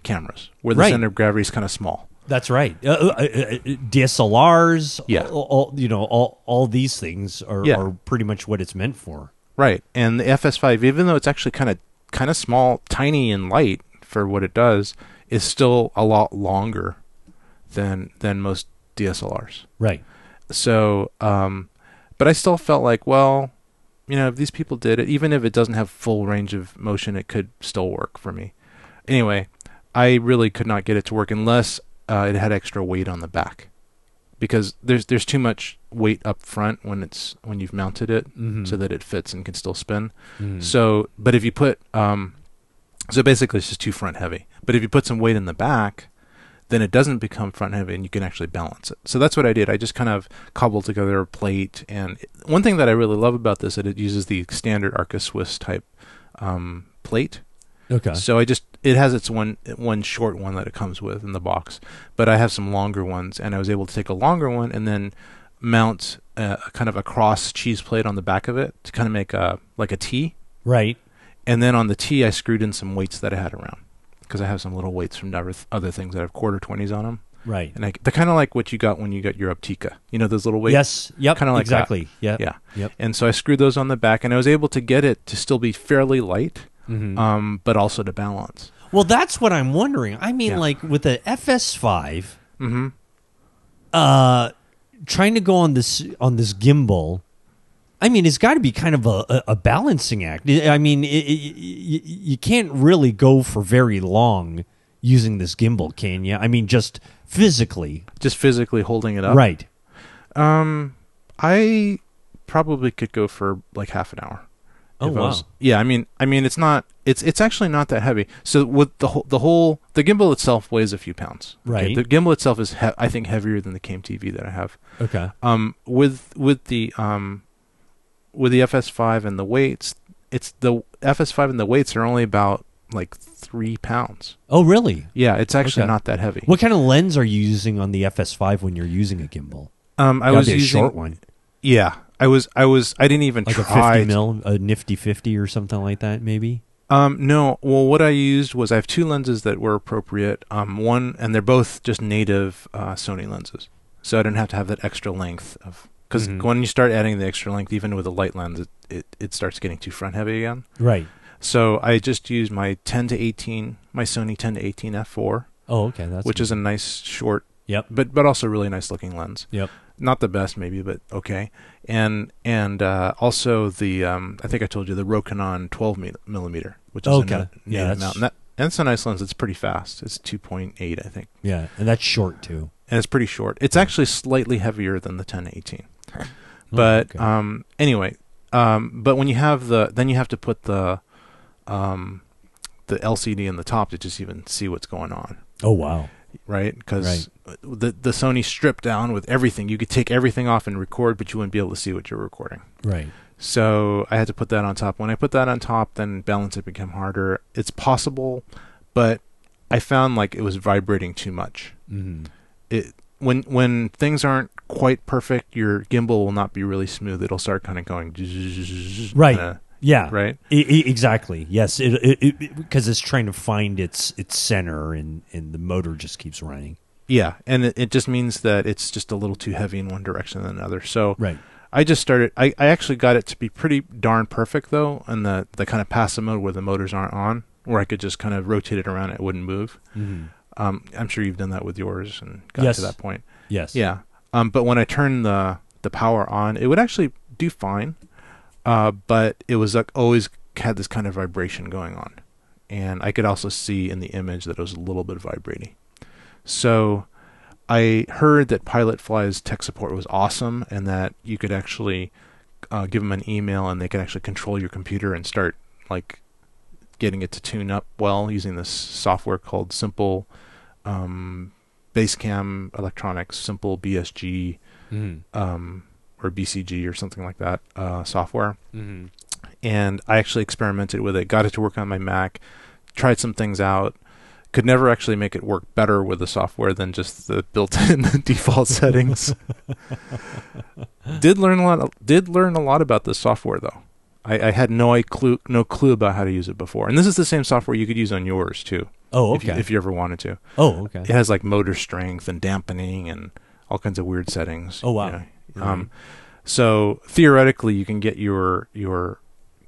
Speaker 2: cameras where the
Speaker 1: Right.
Speaker 2: center of gravity is kind of small.
Speaker 1: That's right. Uh, uh, uh, uh, DSLRs,
Speaker 2: Yeah.
Speaker 1: all, all- you know, all all these things are,
Speaker 2: Yeah.
Speaker 1: are pretty much what it's meant for.
Speaker 2: Right, and the FS5, even though it's actually kind of kind of small, tiny, and light for what it does, is still a lot longer than than most DSLRs.
Speaker 1: Right.
Speaker 2: So, um, but I still felt like, well, you know, if these people did it, even if it doesn't have full range of motion, it could still work for me. Anyway, I really could not get it to work unless uh, it had extra weight on the back, because there's there's too much weight up front when it's when you've mounted it,
Speaker 1: Mhm.
Speaker 2: so that it fits and can still spin.
Speaker 1: Mhm.
Speaker 2: So, but if you put, um, so basically it's just too front heavy. But if you put some weight in the back, then it doesn't become front heavy and you can actually balance it. So that's what I did. I just kind of cobbled together a plate. And one thing that I really love about this is that it uses the standard Arca Swiss type um, plate.
Speaker 1: okay.
Speaker 2: So I just it has its one one short one that it comes with in the box, but I have some longer ones, and I was able to take a longer one and then mount a, a kind of a cross cheese plate on the back of it to kind of make a like a T
Speaker 1: Right.
Speaker 2: and then on the T, I screwed in some weights that I had around because I have some little weights from other, other things that have quarter twenties on them,
Speaker 1: Right.
Speaker 2: and I, they're kind of like what you got when you got your Optica. You know those little weights.
Speaker 1: yes. Yep.
Speaker 2: Kinda like that.
Speaker 1: exactly. Yeah.
Speaker 2: Yeah.
Speaker 1: Yep.
Speaker 2: And so I screwed those on the back, and I was able to get it to still be fairly light,
Speaker 1: Mhm.
Speaker 2: um, but also to balance.
Speaker 1: well, that's what I'm wondering. I mean,
Speaker 2: Yeah.
Speaker 1: like with the FS5,
Speaker 2: Mm-hmm.
Speaker 1: uh, trying to go on this on this gimbal. I mean, it's got to be kind of a, a, balancing act. I mean, it, it, you, you can't really go for very long using this gimbal, can you? I mean, just physically,
Speaker 2: Just physically holding it up.
Speaker 1: right?
Speaker 2: Um, I probably could go for like half an hour.
Speaker 1: Oh wow!
Speaker 2: was- yeah, I mean, I mean, it's not. It's it's actually not that heavy. So with the whole the whole the gimbal itself weighs a few pounds.
Speaker 1: Right.
Speaker 2: The gimbal itself is he- I think heavier than the Came TV that I have.
Speaker 1: Okay.
Speaker 2: Um, with with the um, with the FS5 and the weights, it's the FS5 and the weights are only about like three pounds.
Speaker 1: Oh, really?
Speaker 2: Yeah, it's actually
Speaker 1: Okay.
Speaker 2: not that heavy.
Speaker 1: What kind of lens are you using on the FS5 when you're using a gimbal?
Speaker 2: Um, I
Speaker 1: Gotta
Speaker 2: was
Speaker 1: be a
Speaker 2: using
Speaker 1: short one,
Speaker 2: yeah. I was I was I didn't even
Speaker 1: like a
Speaker 2: try
Speaker 1: 50 mil, a nifty 50 or something like that, maybe.
Speaker 2: Um, no. Well, what I used was I have two lenses that were appropriate. Um, one, and they're both just native uh, Sony lenses, so I didn't have to have that extra length of. Because
Speaker 1: Mhm.
Speaker 2: when you start adding the extra length, even with a light lens, it, it, it starts getting too front heavy again.
Speaker 1: Right.
Speaker 2: So I just used my 10 to 18, my Sony 10 to 18 f4,
Speaker 1: Oh, okay. That's
Speaker 2: which is a nice short,
Speaker 1: Yep.
Speaker 2: but but also really nice looking lens.
Speaker 1: Yep.
Speaker 2: Not the best maybe, but okay. And and uh, also the um, I think I told you the Rokinon 12 mi- millimeter, which is
Speaker 1: Okay.
Speaker 2: a na-
Speaker 1: Yeah, that's-.
Speaker 2: And, that, and it's a nice lens. It's pretty fast. It's 2.8, I think,
Speaker 1: Yeah, and that's short too.
Speaker 2: and it's pretty short. It's actually slightly heavier than the 10 to 18.
Speaker 1: Oh,
Speaker 2: but
Speaker 1: okay.
Speaker 2: um, anyway, um, but when you have the, then you have to put the, um, the LCD in the top to just even see what's going on,
Speaker 1: oh wow.
Speaker 2: right? Because the the Sony stripped down with everything. You could take everything off and record, but you wouldn't be able to see what you're recording.
Speaker 1: Right.
Speaker 2: So I had to put that on top. When I put that on top, then balance it became harder. It's possible, but I found like it was vibrating too much.
Speaker 1: Mm-hmm.
Speaker 2: It when when things aren't quite perfect, your gimbal will not be really smooth. It'll start kind of going
Speaker 1: Right.
Speaker 2: kinda,
Speaker 1: Yeah.
Speaker 2: right.
Speaker 1: I- I- exactly. Yes. It it because it's trying to find its its center and and the motor just keeps running.
Speaker 2: Yeah, and it, it just means that it's just a little too heavy in one direction than another. So
Speaker 1: Right.
Speaker 2: I just started. I, I actually got it to be pretty darn perfect though, in the the kind of passive mode where the motors aren't on, where I could just kind of rotate it around. It wouldn't move.
Speaker 1: Mm-hmm.
Speaker 2: Um, I'm sure you've done that with yours and got
Speaker 1: Yes.
Speaker 2: to that point.
Speaker 1: Yes.
Speaker 2: Yeah. Um, but when I turned the the power on, it would actually do fine. Uh, but it was like always had this kind of vibration going on, and I could also see in the image that it was a little bit vibrating. So I heard that Pilot Fly's tech support was awesome, and that you could actually uh, give them an email, and they could actually control your computer and start like getting it to tune up well using this software called Simple um, Basecam Electronics, Simple BSG
Speaker 1: Mm-hmm.
Speaker 2: um, or BCG or something like that uh, software.
Speaker 1: Mm-hmm.
Speaker 2: And I actually experimented with it, got it to work on my Mac, tried some things out. Could never actually make it work better with the software than just the built-in default settings. did learn a lot. Did learn a lot about this software though. I, I had no i- clue, no clue about how to use it before. And this is the same software you could use on yours too,
Speaker 1: Oh,
Speaker 2: if, you,
Speaker 1: okay.
Speaker 2: if you ever wanted to.
Speaker 1: oh, okay.
Speaker 2: It has like motor strength and dampening and all kinds of weird settings.
Speaker 1: Oh, wow.
Speaker 2: you know. Um, so theoretically, you can get your your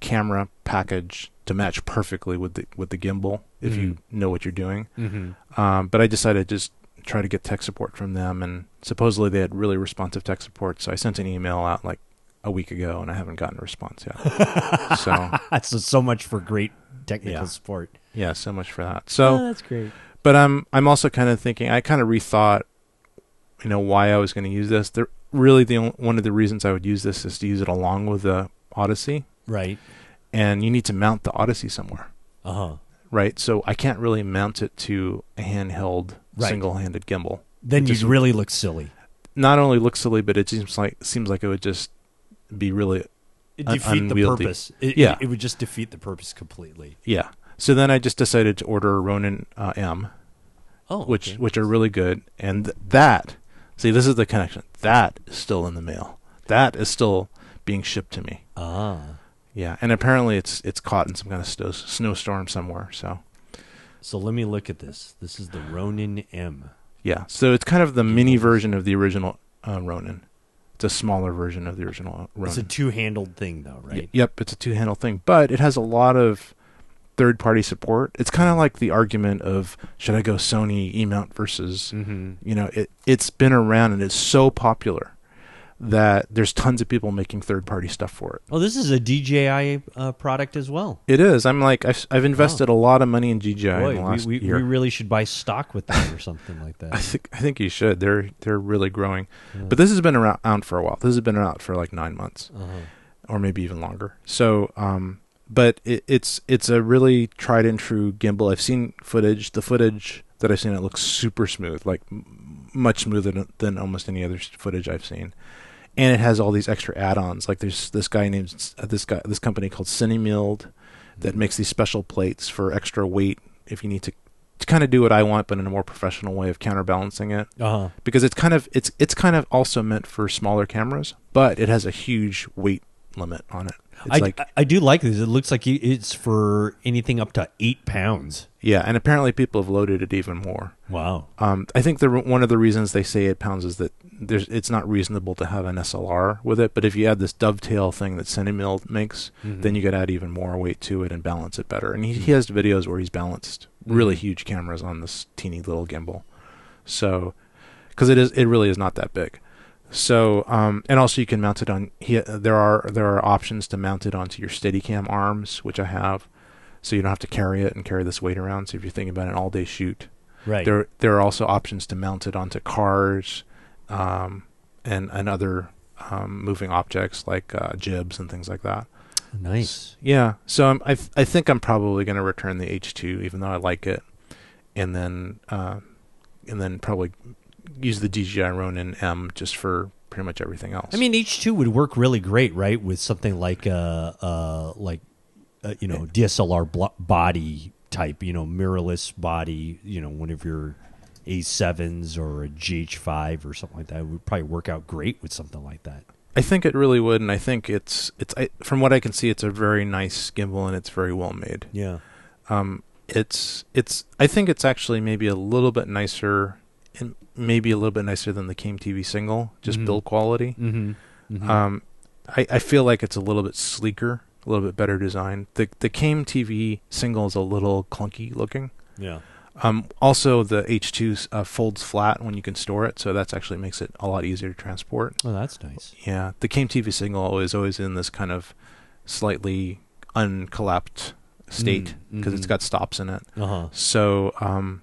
Speaker 2: camera package to match perfectly with the with the gimbal if you know what you're doing.
Speaker 1: Mm-hmm.
Speaker 2: Um, but I decided to just try to get tech support from them, and supposedly they had really responsive tech support. So I sent an email out like a week ago, and I haven't gotten a response yet. so
Speaker 1: so so much for great technical
Speaker 2: Yeah.
Speaker 1: support.
Speaker 2: yeah, so much for that. So.
Speaker 1: Oh, that's great.
Speaker 2: but I'm I'm also kind of thinking I kind of rethought, you know, why I was going to use this. The really the only, one of the reasons I would use this is to use it along with the Odyssey,
Speaker 1: Right.
Speaker 2: and you need to mount the Odyssey somewhere,
Speaker 1: Uh huh.
Speaker 2: right? So I can't really mount it to a handheld,
Speaker 1: Right.
Speaker 2: single-handed gimbal.
Speaker 1: Then you
Speaker 2: just-
Speaker 1: really look silly.
Speaker 2: Not only looks silly, but it seems like seems like it would just be really
Speaker 1: It
Speaker 2: Un-
Speaker 1: defeat the purpose. It,
Speaker 2: Yeah.
Speaker 1: it, it would just defeat the purpose completely.
Speaker 2: yeah. So then I just decided to order a Ronin uh, M,
Speaker 1: Oh,
Speaker 2: which
Speaker 1: okay.
Speaker 2: which are really good, and th- that see this is the connection. That is still in the mail. That is still being shipped to me.
Speaker 1: ah.
Speaker 2: Yeah, and apparently it's it's caught in some kind of snow, snowstorm somewhere. So
Speaker 1: So let me look at this. This is the Ronin M.
Speaker 2: yeah, so it's kind of the mini version of the original uh, Ronin. It's a smaller version of the original Ronin.
Speaker 1: It's a two-handled thing, though,
Speaker 2: Y-
Speaker 1: right?
Speaker 2: yep, it's a two handle thing, but it has a lot of third party support. It's kind of like the argument of should I go Sony E mount versus
Speaker 1: Mm-hmm.
Speaker 2: you know it it's been around and it's so popular that there's tons of people making third party stuff for it.
Speaker 1: Oh, this is a DJI uh, product as well.
Speaker 2: It is. I'm like I've, I've invested a lot of money in DJI in the last
Speaker 1: we, we,
Speaker 2: year.
Speaker 1: we really should buy stock with them or something like that.
Speaker 2: I think I think you should. They're they're really growing.
Speaker 1: Yeah.
Speaker 2: But this has been around for a while. This has been around for like nine months
Speaker 1: Uh-huh.
Speaker 2: or maybe even longer. So, um, but it, it's it's a really tried and true gimbal. I've seen footage. The footage that I've seen it looks super smooth, like much smoother than, than almost any other footage I've seen. And it has all these extra add-ons. Like there's this guy named uh, this guy this company called Cinemilled that makes these special plates for extra weight if you need to to kind of do what I want, but in a more professional way of counterbalancing it
Speaker 1: Uh-huh.
Speaker 2: because it's kind of it's it's kind of also meant for smaller cameras, but it has a huge weight limit on it. It's
Speaker 1: I,
Speaker 2: like
Speaker 1: I, I do like this. It looks like it's for anything up to eight pounds.
Speaker 2: yeah, and apparently people have loaded it even more.
Speaker 1: Wow.
Speaker 2: Um, I think the one of the reasons they say eight pounds is that there's it's not reasonable to have an SLR with it. But if you add this dovetail thing that Cinemill makes,
Speaker 1: Mhm.
Speaker 2: then you could add even more weight to it and balance it better. And he, he has videos where he's balanced really huge cameras on this teeny little gimbal. So, because it is, it really is not that big. So, um, and also you can mount it on. He, there are there are options to mount it onto your Steadicam arms, which I have. So you don't have to carry it and carry this weight around. So if you're thinking about an all day shoot,
Speaker 1: right.
Speaker 2: there there are also options to mount it onto cars, um, and and other um, moving objects like uh, jibs and things like that.
Speaker 1: nice.
Speaker 2: Yeah, so I'm, I I think I'm probably going to return the H2, even though I like it, and then uh, and then probably use the DJI Ronin M just for pretty much everything else.
Speaker 1: I mean, H two would work really great, right, with something like uh, uh, like uh, you know DSLR blo- body type, you know, mirrorless body, you know, one of your A sevens or a GH five or something like that it would probably work out great with something like that.
Speaker 2: I think it really would, and I think it's it's I, from what I can see, it's a very nice gimbal and it's very well made.
Speaker 1: Yeah.
Speaker 2: Um, it's it's I think it's actually maybe a little bit nicer, and maybe a little bit nicer than the Came TV single, just
Speaker 1: Mhm.
Speaker 2: build quality.
Speaker 1: Mm-hmm.
Speaker 2: Um, I, I feel like it's a little bit sleeker, a little bit better designed. The the Came TV single is a little clunky looking.
Speaker 1: yeah.
Speaker 2: Um, also, the H2 uh, folds flat when you can store it, so that's actually makes it a lot easier to transport.
Speaker 1: Oh, that's nice.
Speaker 2: Yeah, the Came TV single is always in this kind of slightly uncollapsed state
Speaker 1: Mm,
Speaker 2: because it's got stops in it.
Speaker 1: Uh huh.
Speaker 2: So, um,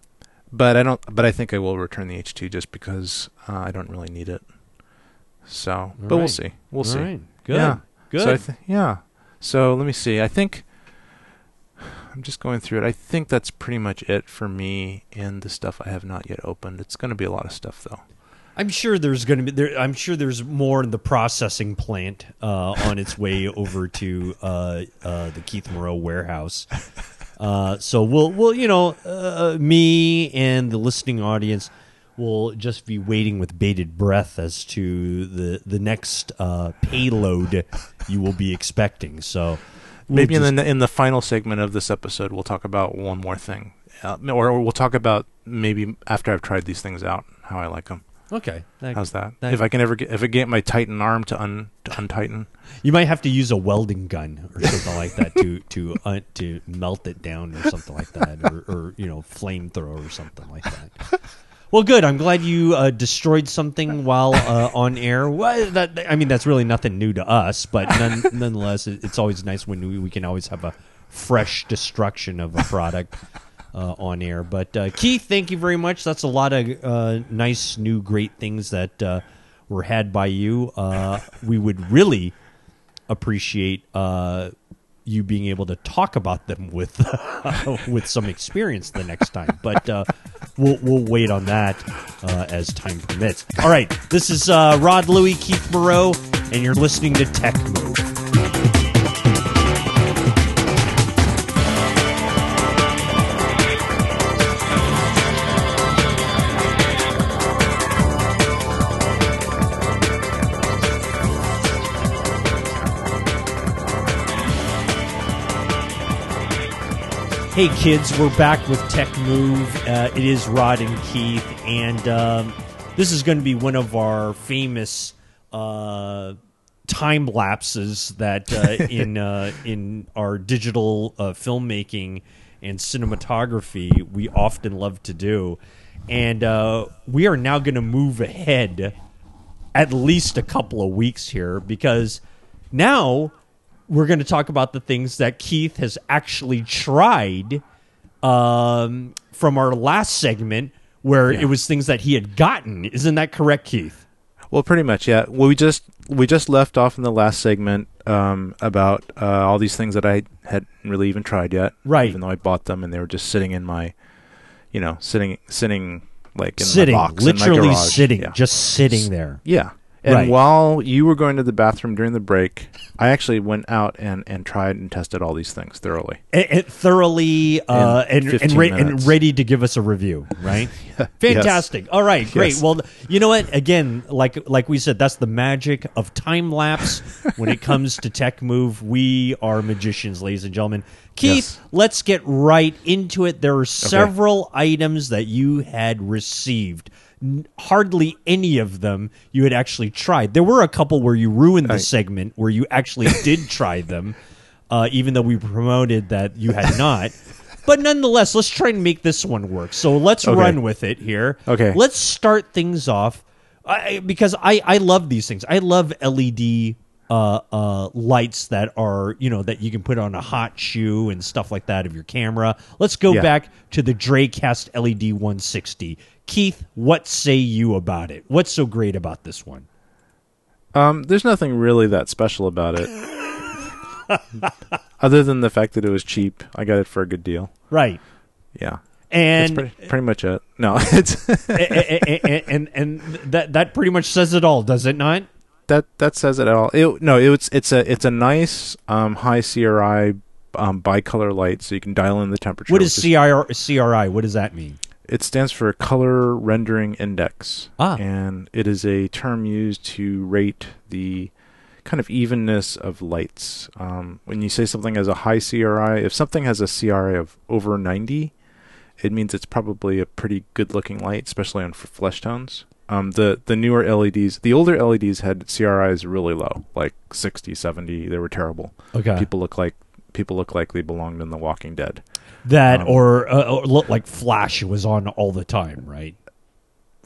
Speaker 2: but I don't. But I think I will return the H2 just because uh, I don't really need it. So, but we'll see. We'll see.
Speaker 1: All right. Good.
Speaker 2: Yeah.
Speaker 1: Good.
Speaker 2: So I th- yeah. So let me see. I think I'm just going through it. I think that's pretty much it for me and the stuff I have not yet opened. It's going to be a lot of stuff though.
Speaker 1: I'm sure there's going to be there. I'm sure there's more in the processing plant uh, on its way over to uh, uh, the Keith Moreau warehouse. Uh, so we'll we'll you know uh, me and the listening audience will just be waiting with bated breath as to the the next uh, payload you will be expecting. So
Speaker 2: Maybe in the in the final segment of this episode, we'll talk about one more thing, uh, or, or we'll talk about maybe after I've tried these things out how I like them.
Speaker 1: okay. That-
Speaker 2: How's that?
Speaker 1: that-
Speaker 2: if I can ever get if I get my Titan arm to un to untighten.
Speaker 1: You might have to use a welding gun or something like that to to uh, to melt it down or something like that, or, or you know, flamethrower or something like that. Well, good. I'm glad you uh, destroyed something while uh, on air. Well, that I mean, that's really nothing new to us, but none, nonetheless, it, it's always nice when we, we can always have a fresh destruction of a product uh, on air. But uh, Keith, thank you very much. That's a lot of uh, nice, new, great things that uh, were had by you. Uh, we would really appreciate uh, you being able to talk about them with with some experience the next time. But uh, we'll we'll wait on that uh, as time permits. All right, this is uh, Rod Louie, Keith Moreau, and you're listening to Tech Move. Hey kids, we're back with Tech Move. Uh, it is Rod and Keith, and um, this is going to be one of our famous uh, time lapses that uh, in uh, in our digital uh, filmmaking and cinematography we often love to do. And uh, we are now going to move ahead at least a couple of weeks here because now we're going to talk about the things that Keith has actually tried um, from our last segment where it was things that he had gotten. Isn't that correct, Keith?
Speaker 2: Well, pretty much, yeah. Well, we just we just left off in the last segment um, about uh, all these things that I hadn't really even tried yet,
Speaker 1: Right.
Speaker 2: Even though I bought them and they were just sitting in my, you know, sitting sitting like in
Speaker 1: sitting,
Speaker 2: box,
Speaker 1: literally sitting,
Speaker 2: Yeah.
Speaker 1: just sitting there.
Speaker 2: yeah. And
Speaker 1: Right.
Speaker 2: while you were going to the bathroom during the break, I actually went out and, and tried and tested all these things thoroughly.
Speaker 1: And, and thoroughly uh, and and,
Speaker 2: 15
Speaker 1: re- and ready to give us a review, right? Fantastic. All right, great.
Speaker 2: Yes.
Speaker 1: Well, you know what? Again, like like we said, that's the magic of time lapse. when it comes to tech move, we are magicians, ladies and gentlemen. Keith,
Speaker 2: Yes.
Speaker 1: let's get right into it. There are several items that you had received. Hardly any of them you had actually tried. There were a couple where you ruined the
Speaker 2: Right.
Speaker 1: segment where you actually did try them, uh, even though we promoted that you had not. But nonetheless, let's try and make this one work. So let's
Speaker 2: Okay.
Speaker 1: run with it here.
Speaker 2: Okay.
Speaker 1: Let's start things off I, because I, I love these things. I love LED uh, uh, lights that are you know that you can put on a hot shoe and stuff like that of your camera. Let's go
Speaker 2: Yeah.
Speaker 1: back to the Dracast LED 160. Keith, what say you about it? What's so great about this one?
Speaker 2: Um, there's nothing really that special about it, other than the fact that it was cheap. I got it for a good deal.
Speaker 1: Right.
Speaker 2: Yeah,
Speaker 1: And
Speaker 2: that's pretty, pretty much it. No, it's
Speaker 1: and, and and that that pretty much says it all, does it not?
Speaker 2: that that says it all. It, no, it's it's a it's a nice um, high CRI um, bicolor light, so you can dial in the temperature.
Speaker 1: What is
Speaker 2: which
Speaker 1: CR, CRI? What does that mean?
Speaker 2: It stands for Color Rendering Index.
Speaker 1: Ah.
Speaker 2: And it is a term used to rate the kind of evenness of lights. Um, when you say something has a high CRI, if something has a CRI of over 90, it means it's probably a pretty good looking light, especially on flesh tones. Um, the, the newer LEDs, the older LEDs had CRIs really low, like 60, 70. They were terrible.
Speaker 1: Okay.
Speaker 2: People look like people look like they belonged in The Walking Dead.
Speaker 1: That
Speaker 2: um,
Speaker 1: or, uh, or look like Flash was on all the time, right?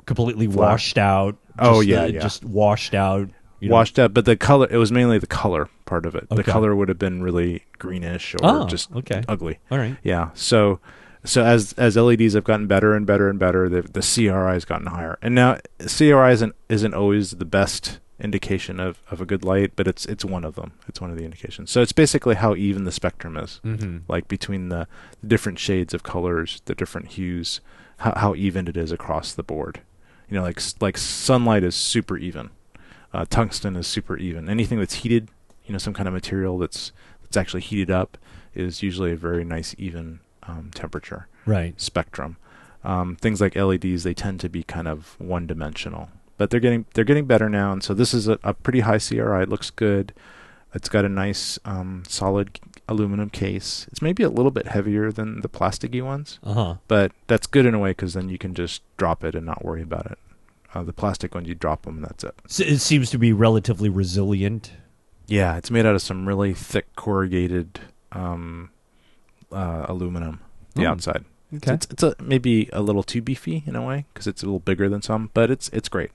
Speaker 1: Completely
Speaker 2: Flash.
Speaker 1: washed out.
Speaker 2: Oh, yeah, yeah.
Speaker 1: just washed out. you know.
Speaker 2: washed out, but the color it was mainly the color part of it. The color would have been really greenish or
Speaker 1: Oh,
Speaker 2: just
Speaker 1: okay.
Speaker 2: ugly.
Speaker 1: All right.
Speaker 2: Yeah. So so as as LEDs have gotten better and better and better, the the CRI has gotten higher. And now CRI isn't isn't always the best indication of, of a good light, but it's it's one of them. It's one of the indications. So it's basically how even the spectrum is.
Speaker 1: Mm-hmm.
Speaker 2: Like between the, the different shades of colors, the different hues, how how even it is across the board. You know, like like sunlight is super even. Uh, tungsten is super even. Anything that's heated, you know, some kind of material that's that's actually heated up is usually a very nice even um, temperature
Speaker 1: Right.
Speaker 2: spectrum. Um, things like LEDs, they tend to be kind of one dimensional, but they're getting they're getting better now. And so this is a, a pretty high CRI. It looks good. It's got a nice um, solid aluminum case. It's maybe a little bit heavier than the plasticky ones,
Speaker 1: Uh huh.
Speaker 2: but that's good in a way because then you can just drop it and not worry about it. Uh, the plastic ones, you drop them and that's it.
Speaker 1: So it seems to be relatively resilient.
Speaker 2: Yeah, it's made out of some really thick corrugated um, uh, aluminum. The
Speaker 1: Oh,
Speaker 2: outside.
Speaker 1: Okay.
Speaker 2: It's, it's a, maybe a little too beefy in a way because it's a little bigger than some, but it's it's great.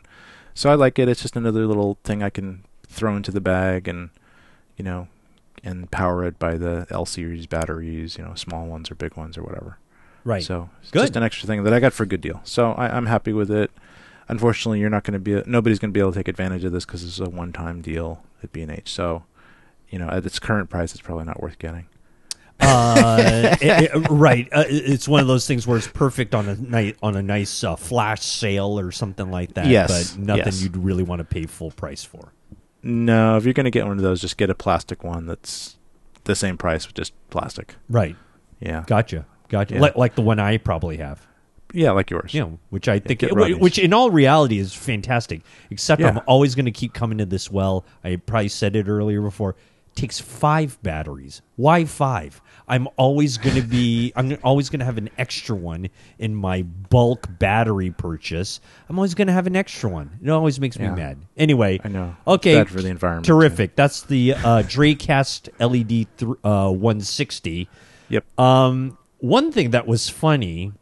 Speaker 2: So I like it. It's just another little thing I can throw into the bag and you know and power it by the L series batteries, you know, small ones or big ones or whatever.
Speaker 1: right.
Speaker 2: So it's
Speaker 1: Good.
Speaker 2: just an extra thing that I got for a good deal. So I, I'm happy with it. Unfortunately, you're not going to be nobody's going to be able to take advantage of this because it's a one-time deal at B&H. So you know, at its current price, it's probably not worth getting.
Speaker 1: Uh, it- it- right. Uh, it's one of those things where it's perfect on a night on a nice uh, flash sale or something like that.
Speaker 2: Yes,
Speaker 1: but nothing
Speaker 2: yes.
Speaker 1: you'd really want to pay full price for.
Speaker 2: No, if you're going to get one of those, just get a plastic one that's the same price with just plastic.
Speaker 1: Right.
Speaker 2: Yeah.
Speaker 1: Gotcha. Gotcha.
Speaker 2: Yeah.
Speaker 1: Like, like the one I probably have.
Speaker 2: Yeah, like yours.
Speaker 1: You know, which I think,
Speaker 2: get
Speaker 1: wh-
Speaker 2: Rodney's.
Speaker 1: which in all reality is fantastic. Except I'm always going to keep coming to this well. I probably said it earlier before. Takes five batteries. Why five? I'm always going to be. I'm always going to have an extra one in my bulk battery purchase. I'm always going to have an extra one. It always makes me mad. Anyway,
Speaker 2: I know.
Speaker 1: Okay,
Speaker 2: Bad for the environment.
Speaker 1: terrific. That's the uh, Dracast LED th- uh, 160.
Speaker 2: Yep.
Speaker 1: Um, one thing that was funny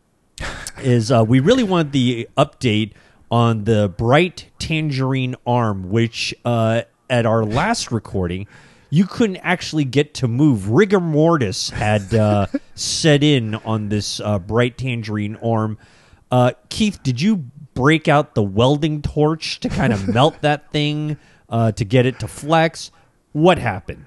Speaker 1: is uh, we really wanted the update on the bright tangerine arm, which uh, at our last recording you couldn't actually get to move. Rigor mortis had uh, set in on this uh, bright tangerine arm. Uh, Keith, did you break out the welding torch to kind of melt that thing uh, to get it to flex? What happened?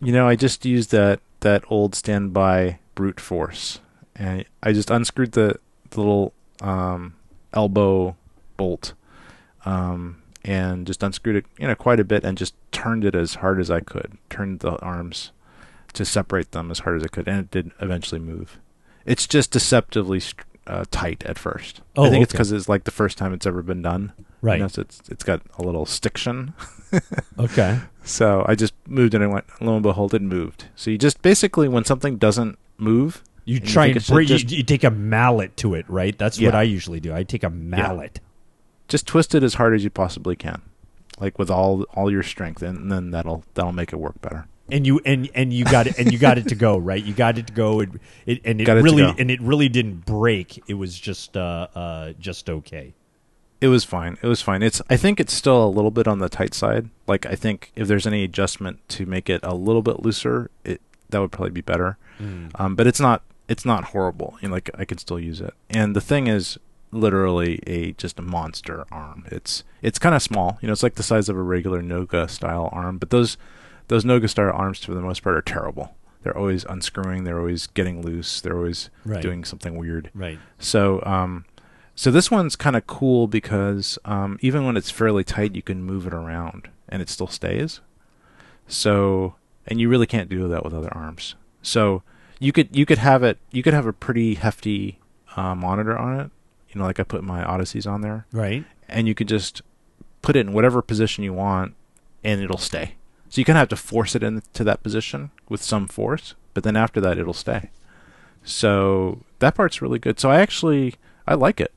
Speaker 2: You know, I just used that that old standby brute force, and I just unscrewed the, the little um, elbow bolt, um, and just unscrewed it, you know, quite a bit, and just turned it as hard as I could. Turned the arms to separate them as hard as I could, and it did eventually move. It's just deceptively uh, tight at first.
Speaker 1: Oh,
Speaker 2: I think it's because it's like the first time it's ever been done. You
Speaker 1: Right.
Speaker 2: know, so it's it's got a little stiction.
Speaker 1: Okay.
Speaker 2: So I just moved it and went, lo and behold, it moved. So you just basically, when something doesn't move,
Speaker 1: You try and
Speaker 2: it should
Speaker 1: bring, you, you take a mallet to it, right? That's what I usually do. I take a mallet.
Speaker 2: Just twist it as hard as you possibly can, like with all all your strength, and then that'll that'll make it work better.
Speaker 1: and you and and you got it and you got it to go right. You got it to go. It, it and it
Speaker 2: Got
Speaker 1: really and it really didn't break. It was just uh uh just okay.
Speaker 2: It was fine. It was fine. It's I think it's still a little bit on the tight side. Like I think if there's any adjustment to make it a little bit looser, it that would probably be better. Um, but it's not it's not horrible. You know, like I can still use it. And the thing is literally a just a monster arm. It's it's kind of small. You know, it's like the size of a regular Noga style arm, but those those Noga style arms for the most part are terrible. They're always unscrewing, they're always getting loose, they're always
Speaker 1: Right.
Speaker 2: doing something weird.
Speaker 1: Right.
Speaker 2: So, um, so this one's kind of cool because um, even when it's fairly tight, you can move it around and it still stays. So, and you really can't do that with other arms. So, you could you could have it you could have a pretty hefty uh, monitor on it. You know, like I put my Odysseys on there,
Speaker 1: Right.
Speaker 2: and you could just put it in whatever position you want, and it'll stay. So you kind of have to force it into that position with some force, but then after that, it'll stay. So that part's really good. So I actually I like it.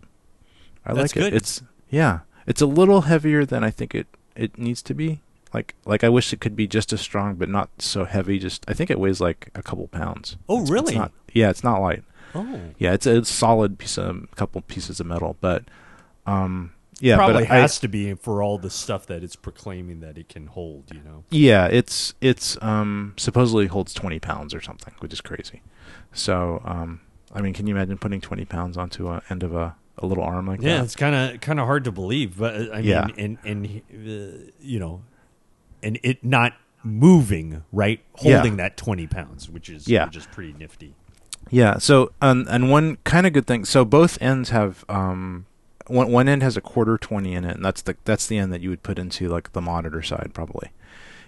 Speaker 2: I
Speaker 1: That's
Speaker 2: like
Speaker 1: good.
Speaker 2: it. It's yeah, it's a little heavier than I think it it needs to be. Like like I wish it could be just as strong, but not so heavy. Just I think it weighs like a couple pounds.
Speaker 1: Oh,
Speaker 2: It's- it's
Speaker 1: really?
Speaker 2: not- yeah, it's not light.
Speaker 1: Oh.
Speaker 2: Yeah, it's a solid piece of couple pieces of metal, but um yeah,
Speaker 1: Probably
Speaker 2: but I,
Speaker 1: has to be for all the stuff that it's proclaiming that it can hold. You know.
Speaker 2: Yeah, it's it's um supposedly holds twenty pounds or something, which is crazy. So um I mean, can you imagine putting twenty pounds onto a end of a, a little arm like
Speaker 1: Yeah,
Speaker 2: that?
Speaker 1: Yeah, it's kind of kind of hard to believe, but uh, I mean,
Speaker 2: Yeah.
Speaker 1: and and uh, you know, and it not moving, right?
Speaker 2: Yeah.
Speaker 1: Holding that twenty pounds, which is
Speaker 2: Yeah.
Speaker 1: which is pretty nifty.
Speaker 2: Yeah. So um, and one kind of good thing. So both ends have um one one end has a quarter twenty in it, and that's the that's the end that you would put into like the monitor side probably,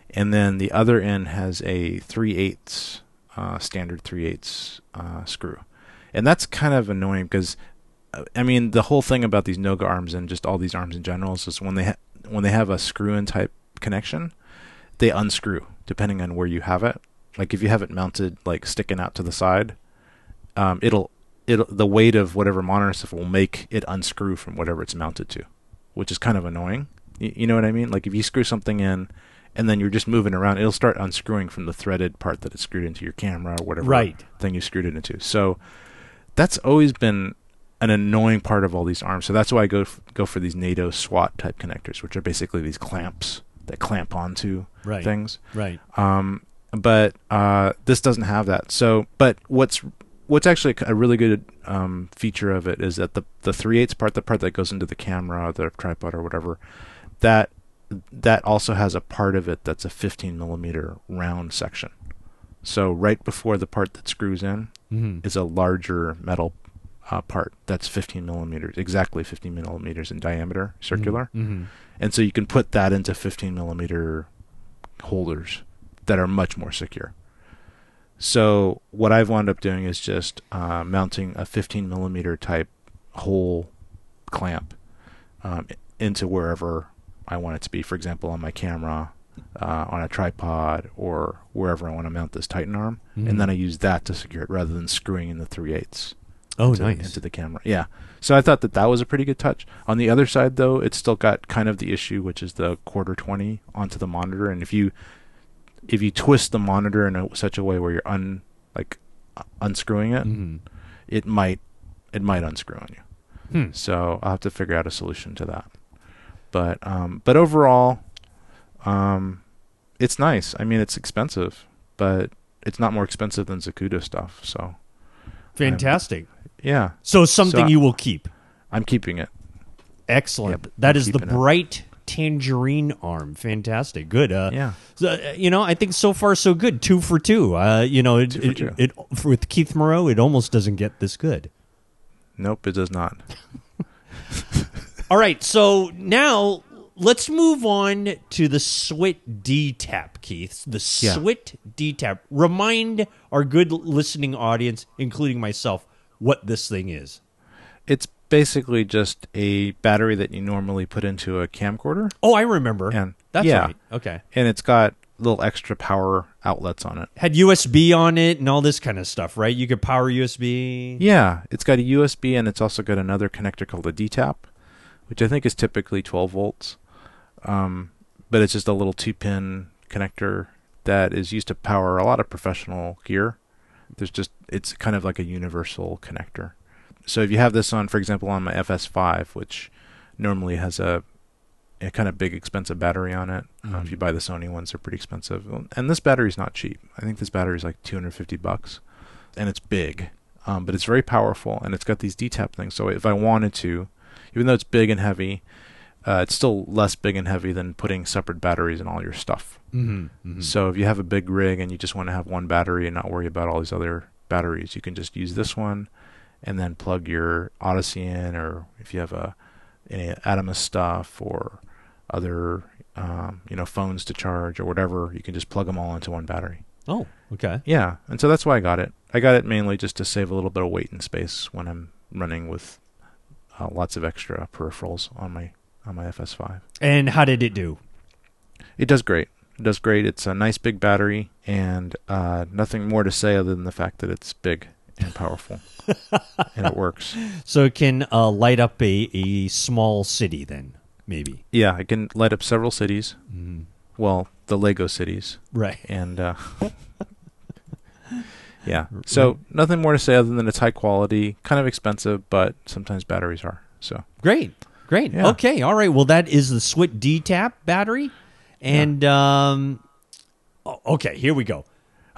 Speaker 2: and then the other end has a three eighths uh, standard three eighths uh, screw, and that's kind of annoying because uh, I mean the whole thing about these Noga arms and just all these arms in general is just when they ha- when they have a screw in type connection, they unscrew depending on where you have it. Like if you have it mounted like sticking out to the side, um, it'll it'll the weight of whatever monitor stuff will make it unscrew from whatever it's mounted to, which is kind of annoying. You, you know what I mean? Like if you screw something in and then you're just moving around, it'll start unscrewing from the threaded part that it's screwed into your camera or whatever
Speaker 1: Right.
Speaker 2: thing you screwed it into. So that's always been an annoying part of all these arms. So that's why I go f- go for these NATO SWAT type connectors, which are basically these clamps that clamp onto
Speaker 1: Right.
Speaker 2: things.
Speaker 1: Right.
Speaker 2: Um, but uh, this doesn't have that. So, but what's what's actually a really good um, feature of it is that the the three eighths part, the part that goes into the camera, the tripod, or whatever, that that also has a part of it that's a 15 millimeter round section. So right before the part that screws in
Speaker 1: Mm-hmm.
Speaker 2: is a larger metal uh, part that's 15 millimeters, exactly 15 millimeters in diameter, circular
Speaker 1: Mm-hmm.
Speaker 2: and so you can put that into 15 millimeter holders that are much more secure. So what I've wound up doing is just uh, mounting a 15 millimeter type hole clamp um, into wherever I want it to be. For example, on my camera, uh, on a tripod, or wherever I want to mount this Titan arm,
Speaker 1: Mhm.
Speaker 2: and then I use that to secure it rather than screwing in the 3 eighths
Speaker 1: Oh,
Speaker 2: into,
Speaker 1: nice.
Speaker 2: into the camera. Yeah. So I thought that that was a pretty good touch. On the other side, though, it's still got kind of the issue, which is the quarter twenty onto the monitor, and if you if you twist the monitor in a, such a way where you're un like uh, unscrewing it,
Speaker 1: Mhm.
Speaker 2: it might it might unscrew on you.
Speaker 1: Hmm.
Speaker 2: So I'll have to figure out a solution to that. But um, but overall, um, it's nice. I mean, it's expensive, but it's not more expensive than Zacuto stuff. So
Speaker 1: Fantastic.
Speaker 2: yeah,
Speaker 1: So something
Speaker 2: So-
Speaker 1: you will keep.
Speaker 2: I'm keeping it.
Speaker 1: Excellent.
Speaker 2: Yep,
Speaker 1: that
Speaker 2: I'm
Speaker 1: is the bright tangerine arm. Fantastic. Good. Uh,
Speaker 2: Yeah.
Speaker 1: so, uh, you know, I think so far so good. Two for two. Uh, you know, it, it,
Speaker 2: two.
Speaker 1: it, with Keith Moreau, it almost doesn't get this good.
Speaker 2: Nope, it does not.
Speaker 1: All right, so now let's move on to the Swit D Tap, Keith. The
Speaker 2: Yeah.
Speaker 1: Swit D Tap. Remind our good listening audience, including myself, what this thing is.
Speaker 2: It's basically just a battery that you normally put into a camcorder,
Speaker 1: Oh, I remember.
Speaker 2: and
Speaker 1: That's
Speaker 2: yeah,
Speaker 1: right. Okay.
Speaker 2: and it's got little extra power outlets on it.
Speaker 1: Had USB on it and all this kind of stuff, right? You could power USB.
Speaker 2: Yeah, it's got a USB and it's also got another connector called a DTAP, which I think is typically 12 volts. Um, but it's just a little two pin connector that is used to power a lot of professional gear. There's just it's kind of like a universal connector. So if you have this on, for example, on my FS5, which normally has a, a kind of big expensive battery on it. Uh, if you buy the Sony ones, they're pretty expensive, and this battery's not cheap. I think this battery is like 250 bucks, and it's big, um, but it's very powerful, and it's got these D-tap things. So if I wanted to, even though it's big and heavy, uh, it's still less big and heavy than putting separate batteries in all your stuff.
Speaker 1: Mm-hmm.
Speaker 2: So if you have a big rig and you just want to have one battery and not worry about all these other batteries, you can just use this one and then plug your Odyssey in, or if you have a any Atomos stuff or other um, you know phones to charge or whatever, you can just plug them all into one battery.
Speaker 1: oh, okay.
Speaker 2: Yeah, and so that's why I got it. I got it mainly just to save a little bit of weight and space when I'm running with uh, lots of extra peripherals on my on my FS5.
Speaker 1: And how did it do?
Speaker 2: It does great. It does great. It's a nice big battery, and uh, nothing more to say other than the fact that it's big and powerful, and it works.
Speaker 1: So it can uh, light up a, a small city then, maybe.
Speaker 2: Yeah, it can light up several cities.
Speaker 1: Mm-hmm.
Speaker 2: Well, the Lego cities,
Speaker 1: Right.
Speaker 2: and uh, yeah. So nothing more to say other than it's high quality, kind of expensive, but sometimes batteries are. So
Speaker 1: Great. Great.
Speaker 2: Yeah.
Speaker 1: Okay. All right. Well, that is the Swit D-Tap battery. And, um, okay, here we go.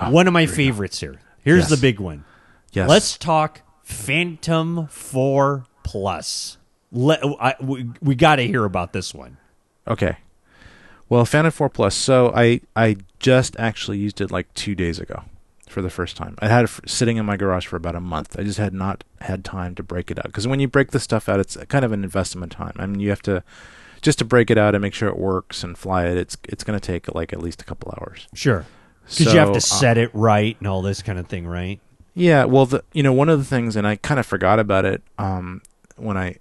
Speaker 1: one of my favorites here. Here's
Speaker 2: Yes.
Speaker 1: the big one.
Speaker 2: Yes,
Speaker 1: Let's talk Phantom 4 Plus. Let, I, we we got to hear about this one.
Speaker 2: Okay. Well, Phantom 4 Plus. So I I just actually used it like two days ago for the first time. I had it sitting in my garage for about a month. I just had not had time to break it out because when you break the stuff out, it's kind of an investment time. I mean, you have to just to break it out and make sure it works and fly it. It's it's going to take like at least a couple hours.
Speaker 1: Sure. Because you have to
Speaker 2: So, uh,
Speaker 1: set it right and all this kind of thing, right?
Speaker 2: Yeah, well, the you know one of the things, and I kind of forgot about it um, when I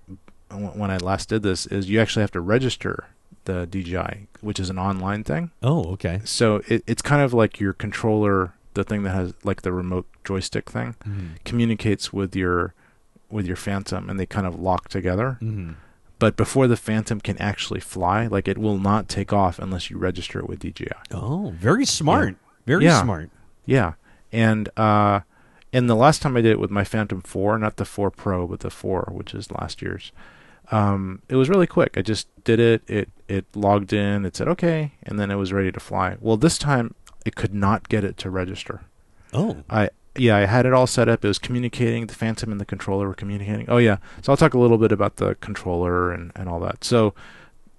Speaker 2: when I last did this, is you actually have to register the DJI, which is an online thing.
Speaker 1: Oh, okay.
Speaker 2: So it, it's kind of like your controller, the thing that has like the remote joystick thing,
Speaker 1: Mm-hmm.
Speaker 2: communicates with your with your Phantom, and they kind of lock together.
Speaker 1: Mm-hmm.
Speaker 2: But before the Phantom can actually fly, like it will not take off unless you register it with DJI.
Speaker 1: Oh, very smart. Very
Speaker 2: Yeah.
Speaker 1: smart.
Speaker 2: Yeah, and uh, and the last time I did it with my Phantom Four, not the Four Pro, but the Four, which is last year's, um, it was really quick. I just did it. It it logged in. It said okay, and then it was ready to fly. Well, this time it could not get it to register.
Speaker 1: Oh,
Speaker 2: I yeah, I had it all set up. It was communicating. The Phantom and the controller were communicating. Oh yeah, so I'll talk a little bit about the controller and and all that. So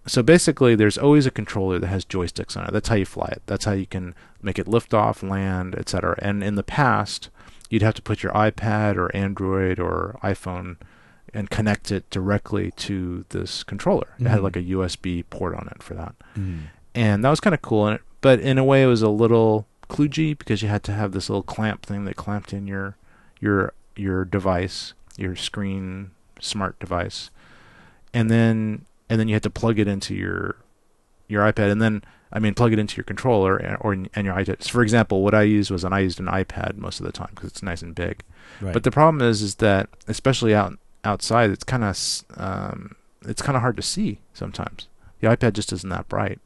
Speaker 2: so basically, there's always a controller that has joysticks on it. That's how you fly it. That's how you can make it lift off, land, etc. And in the past, you'd have to put your iPad or Android or iPhone and connect it directly to this controller. It had
Speaker 1: Mhm.
Speaker 2: like a USB port on it for that
Speaker 1: Mm.
Speaker 2: and that was kind of cool. And it, but in a way, it was a little kludgy because you had to have this little clamp thing that clamped in your your your device, your screen smart device, and then and then you had to plug it into your your iPad, and then I mean plug it into your controller and, or and your iPad. So for example, what I used was an I used an iPad most of the time because it's nice and big.
Speaker 1: Right.
Speaker 2: But the problem is, is that especially out outside, it's kind of um, it's kind of hard to see sometimes. The iPad just isn't that bright,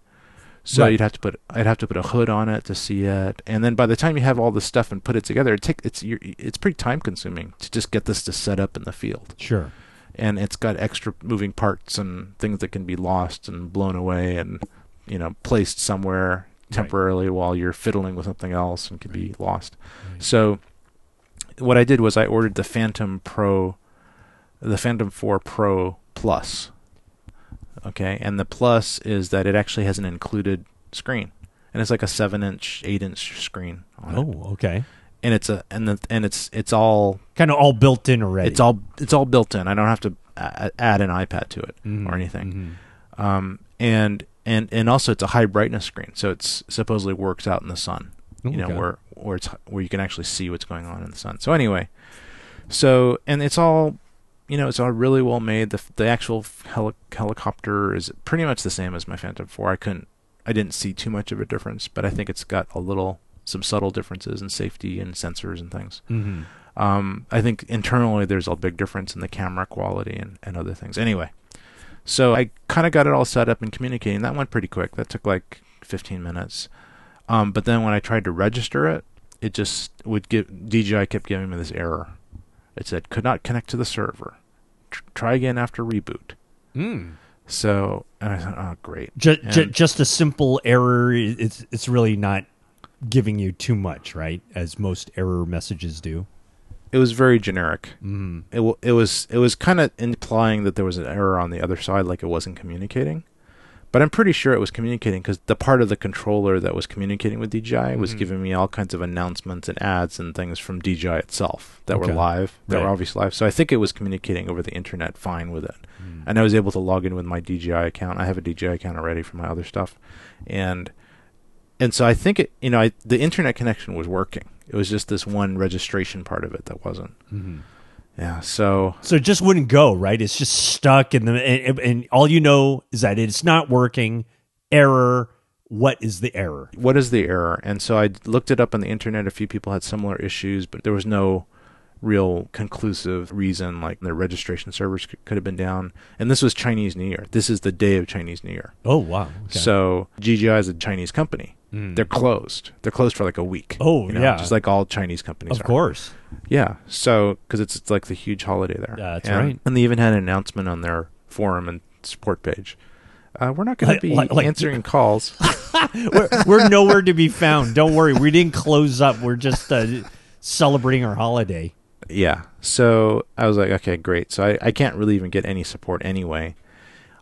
Speaker 2: so
Speaker 1: Right.
Speaker 2: you'd have to put I'd have to put a hood on it to see it, and then by the time you have all this stuff and put it together, it take it's you're, it's pretty time consuming to just get this to set up in the field,
Speaker 1: sure.
Speaker 2: and it's got extra moving parts and things that can be lost and blown away and you know placed somewhere
Speaker 1: Right.
Speaker 2: temporarily while you're fiddling with something else and can be lost.
Speaker 1: Right.
Speaker 2: So what I did was I ordered the Phantom Pro, the Phantom 4 Pro Plus. Okay, and the plus is that it actually has an included screen, and it's like a seven-inch, eight-inch screen on it,
Speaker 1: Oh, okay.
Speaker 2: and it's a and the and it's it's all
Speaker 1: Kind of all built in already.
Speaker 2: it's all it's all built in. I don't have to add an iPad to it
Speaker 1: Mhm.
Speaker 2: or anything.
Speaker 1: Mhm.
Speaker 2: Um, and and and also it's a high brightness screen, so it's supposedly works out in the sun you know where where it's where you can actually see what's going on in the sun. So anyway, so and it's all you know it's all really well made. The the actual heli- helicopter is pretty much the same as my Phantom 4. I couldn't I didn't see too much of a difference, but I think it's got a little some subtle differences in safety and sensors and things.
Speaker 1: Mhm.
Speaker 2: Um, I think internally there's a big difference in the camera quality and, and other things. Anyway, So I kind of got it all set up and communicating. That went pretty quick. That took like 15 minutes. Um, but then when I tried to register it, it just would give DJI kept giving me this error. It said could not connect to the server. Tr- try again after reboot.
Speaker 1: Mm.
Speaker 2: So and I thought, oh great.
Speaker 1: Ju- ju-
Speaker 2: And-
Speaker 1: just a simple error. It's it's really not giving you too much, right? As most error messages do.
Speaker 2: It was very generic.
Speaker 1: Mm.
Speaker 2: It w- it was it was kind of implying that there was an error on the other side, like it wasn't communicating. But I'm pretty sure it was communicating because the part of the controller that was communicating with DJI was
Speaker 1: Mhm.
Speaker 2: giving me all kinds of announcements and ads and things from DJI itself that
Speaker 1: Okay.
Speaker 2: were live, that
Speaker 1: Right.
Speaker 2: were obviously live. So I think it was communicating over the internet fine with it.
Speaker 1: Mm.
Speaker 2: and I was able to log in with my DJI account. I have a DJI account already for my other stuff, and and so I think it, you know, I, the internet connection was working. It was just this one registration part of it that wasn't.
Speaker 1: Mhm.
Speaker 2: Yeah. So
Speaker 1: So it just wouldn't go, right? It's just stuck, in the and, and all you know is that it's not working. Error. What is the error?
Speaker 2: what is the error? And so I looked it up on the internet. A few people had similar issues, but there was no real conclusive reason. Like their registration servers could, could have been down. And this was Chinese New Year. This is the day of Chinese New Year.
Speaker 1: Oh wow. Okay.
Speaker 2: So DJI is a Chinese company.
Speaker 1: Mm.
Speaker 2: They're closed. They're closed for like a week.
Speaker 1: Oh,
Speaker 2: you know,
Speaker 1: yeah.
Speaker 2: just like all Chinese companies.
Speaker 1: of
Speaker 2: are.
Speaker 1: course.
Speaker 2: Yeah. So because it's, it's like the huge holiday there.
Speaker 1: Yeah, that's
Speaker 2: and,
Speaker 1: right.
Speaker 2: And they even had an announcement on their forum and support page. Uh, we're not going
Speaker 1: Like-
Speaker 2: to be
Speaker 1: like- like-
Speaker 2: answering calls.
Speaker 1: we're, we're nowhere to be found. Don't worry. We didn't close up. We're just uh, celebrating our holiday.
Speaker 2: yeah. So I was like, okay, great. So I, I can't really even get any support anyway.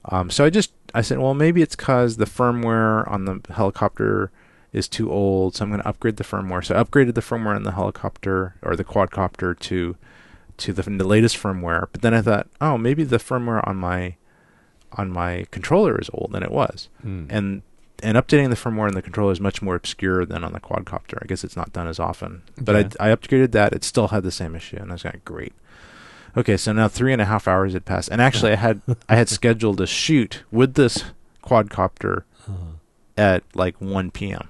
Speaker 2: Um, so I just I said, well, maybe it's because the firmware on the helicopter is too old, so I'm going to upgrade the firmware. So I upgraded the firmware on the helicopter or the quadcopter to to the, the latest firmware. But then I thought, oh, maybe the firmware on my on my controller is old, and it was. Hmm. And and updating the firmware on the controller is much more obscure than on the quadcopter. I guess it's not done as often. But. I, I upgraded that. It still had the same issue, and I was like, great. Okay, so now three and a half hours had passed, and actually, I had I had scheduled a shoot with this quadcopter uh-huh. at like 1 p.m.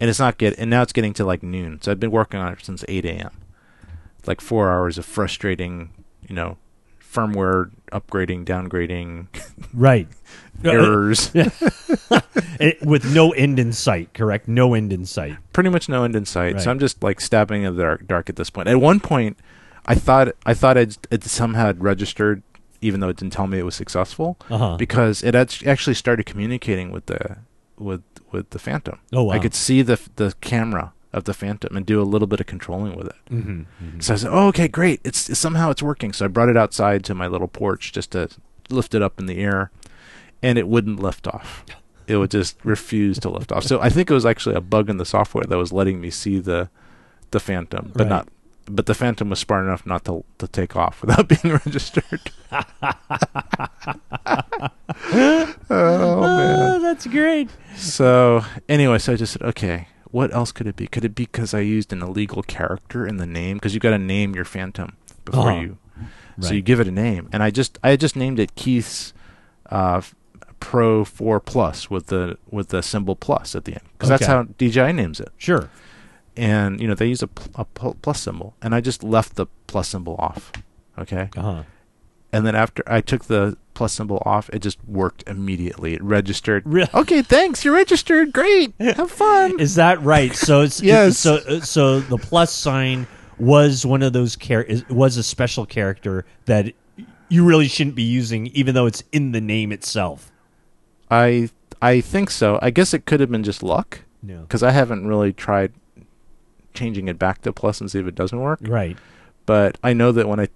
Speaker 2: And it's not get, and now it's getting to like noon. So I've been working on it since 8 a.m. Like four hours of frustrating, you know, firmware upgrading, downgrading,
Speaker 1: Right.
Speaker 2: errors.
Speaker 1: It- with no end in sight, correct? No end in sight.
Speaker 2: pretty much no end in sight.
Speaker 1: Right.
Speaker 2: So I'm just like stabbing in the dark, dark at this point. At one point, I thought I thought I'd, it somehow had registered, even though it didn't tell me it was successful,
Speaker 1: Uh-huh.
Speaker 2: because it act- actually started communicating with the with with the Phantom.
Speaker 1: Oh, wow.
Speaker 2: I could see the the camera of the Phantom and do a little bit of controlling with it.
Speaker 1: Mm-hmm.
Speaker 2: So I said, "Oh, okay, great. It's, it's somehow it's working." So I brought it outside to my little porch just to lift it up in the air, and it wouldn't lift off. It would just refuse to lift off. So I think it was actually a bug in the software that was letting me see the the Phantom, but
Speaker 1: Right.
Speaker 2: not. But the Phantom was smart enough not to to take off without being registered. oh man.
Speaker 1: Oh, that's great.
Speaker 2: So anyway, so I just said, okay, what else could it be? Could it be because I used an illegal character in the name? Because you got to name your Phantom before
Speaker 1: Uh-huh.
Speaker 2: you, so
Speaker 1: Right.
Speaker 2: you give it a name. And I just I just named it Keith's uh, Pro Four Plus with the with the symbol plus at the end because that's how DJI names it.
Speaker 1: Sure.
Speaker 2: And you know they use a, pl- a pl- plus symbol, and I just left the plus symbol off. Okay,
Speaker 1: Uh-huh.
Speaker 2: and then after I took the plus symbol off, it just worked immediately. It registered.
Speaker 1: Really?
Speaker 2: Okay, thanks. You're registered. Great. Have fun.
Speaker 1: Is that right? So it's
Speaker 2: Yes.
Speaker 1: So uh, so the plus sign was one of those char- was a special character that you really shouldn't be using, even though it's in the name itself.
Speaker 2: I I think so. I guess it could have been just luck
Speaker 1: No.
Speaker 2: because I haven't really tried changing it back to plus and see if it doesn't work.
Speaker 1: Right.
Speaker 2: But I know that when I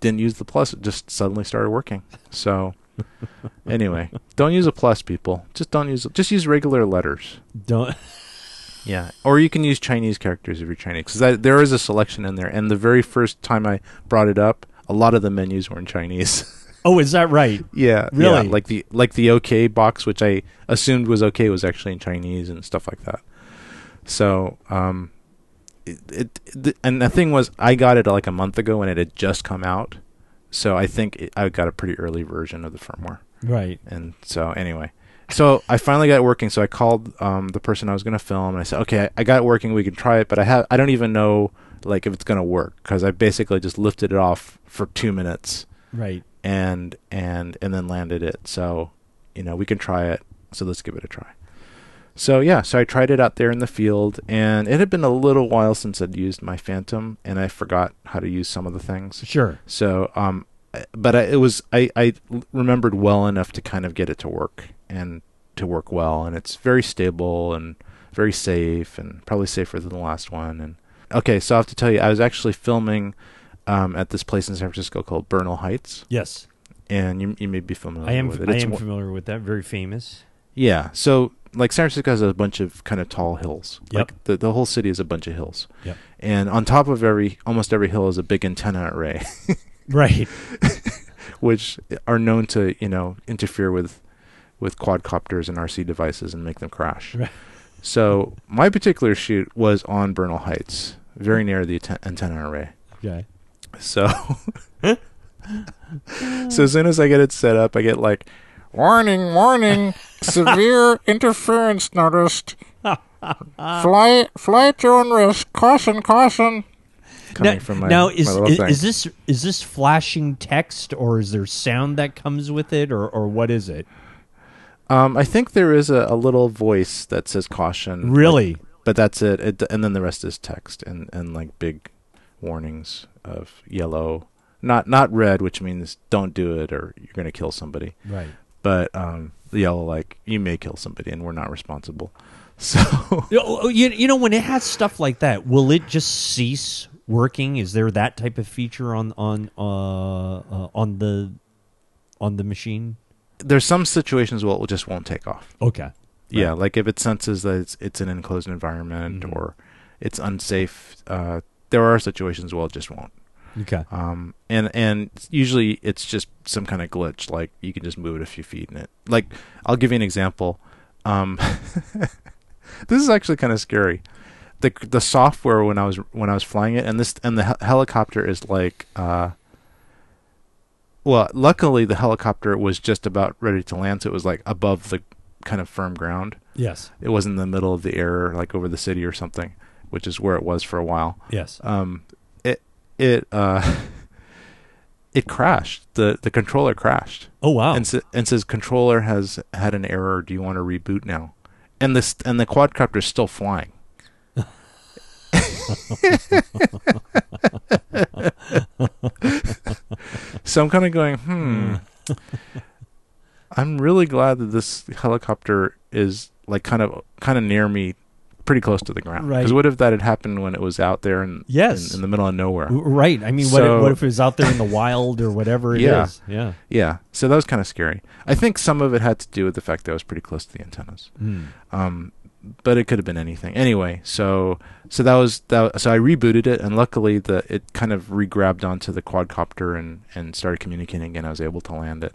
Speaker 2: didn't use the plus, it just suddenly started working. So anyway, don't use a plus, people. Just don't use. Just use regular letters.
Speaker 1: Don't.
Speaker 2: Yeah, or you can use Chinese characters if you're Chinese, because there is a selection in there. And the very first time I brought it up, a lot of the menus were in Chinese.
Speaker 1: Oh, is that right?
Speaker 2: Yeah,
Speaker 1: Really?
Speaker 2: yeah, like the like the OK box, which I assumed was OK, was actually in Chinese and stuff like that. So, um, it, it th- and the thing was, I got it like a month ago and it had just come out, so I think it, I got a pretty early version of the firmware.
Speaker 1: Right.
Speaker 2: And so anyway, so I finally got it working. So I called um, the person I was going to film, and I said, "Okay, I got it working. We can try it, but I have I don't even know like if it's going to work because I basically just lifted it off for two minutes."
Speaker 1: Right.
Speaker 2: and and and then landed it. So, you know, we can try it. So let's give it a try. So yeah, so I tried it out there in the field, and it had been a little while since I'd used my Phantom, and I forgot how to use some of the things.
Speaker 1: Sure.
Speaker 2: So, um, but I, it was I, I remembered well enough to kind of get it to work and to work well, and it's very stable and very safe, and probably safer than the last one. And okay, so I have to tell you, I was actually filming um, at this place in San Francisco called Bernal Heights,
Speaker 1: Yes.
Speaker 2: and you you may be familiar
Speaker 1: I am.
Speaker 2: with it.
Speaker 1: I
Speaker 2: It's
Speaker 1: am
Speaker 2: one-
Speaker 1: familiar with that. Very famous.
Speaker 2: yeah. So like San Francisco has a bunch of kind of tall hills.
Speaker 1: Yep.
Speaker 2: Like the the whole city is a bunch of hills.
Speaker 1: Yep.
Speaker 2: And on top of every almost every hill is a big antenna array,
Speaker 1: Right.
Speaker 2: which are known to you know interfere with with quadcopters and RC devices and make them crash.
Speaker 1: Right.
Speaker 2: So my particular shoot was on Bernal Heights, very near the atten- antenna array.
Speaker 1: Okay.
Speaker 2: So, so as soon as I get it set up, I get like, warning, warning, severe interference noticed. Fly, fly at your own risk. Caution, caution. Coming
Speaker 1: now,
Speaker 2: from my,
Speaker 1: now is,
Speaker 2: little
Speaker 1: is
Speaker 2: thing.
Speaker 1: is this is this flashing text or is there sound that comes with it or or what is it?
Speaker 2: um, I think there is a, a little voice that says caution. like-
Speaker 1: Really?
Speaker 2: but that's it. it. And then the rest is text and, and like big warnings of yellow, not not red, which means don't do it or you're gonna kill somebody.
Speaker 1: Right.
Speaker 2: But um, the yellow like you may kill somebody and we're not responsible. So
Speaker 1: You, you, you know when it has stuff like that, will it just cease working? Is there that type of feature on on uh, uh on the on the machine?
Speaker 2: there's some situations where it just won't take off.
Speaker 1: Okay.
Speaker 2: Yeah, like if it senses that it's it's an enclosed environment
Speaker 1: Mhm.
Speaker 2: or it's unsafe. Uh, there are situations where it just won't.
Speaker 1: Okay.
Speaker 2: Um, and and usually it's just some kind of glitch. Like you can just move it a few feet and it. Like I'll give you an example. Um, this is actually kind of scary. The the software when I was when I was flying it and this and the hel- helicopter is like. Uh, well, luckily the helicopter was just about ready to land, so it was like above the kind of firm ground.
Speaker 1: Yes.
Speaker 2: It wasn't in the middle of the air, like over the city or something, which is where it was for a while
Speaker 1: Yes.
Speaker 2: um it uh it crashed. The the controller crashed.
Speaker 1: Oh wow.
Speaker 2: and, sa- and says controller has had an error. Do you want to reboot now? And this and the quadcopter is still flying. So i'm kind of going hmm. I'm really glad that this helicopter is like kind of kind of near me pretty close to the ground
Speaker 1: Right.
Speaker 2: because what if that had happened when it was out there in,
Speaker 1: Yes.
Speaker 2: in, in the middle of nowhere
Speaker 1: Right. I mean, what, if, what if it was out there in the wild or whatever it is?
Speaker 2: Yeah.
Speaker 1: Yeah.
Speaker 2: Yeah, so that was kind of scary. I think some of it had to do with the fact that I was pretty close to the antennas.
Speaker 1: Mm.
Speaker 2: Um, but it could have been anything. Anyway, so so that was that. So I rebooted it, and luckily the it kind of regrabbed onto the quadcopter and and started communicating again. I was able to land it.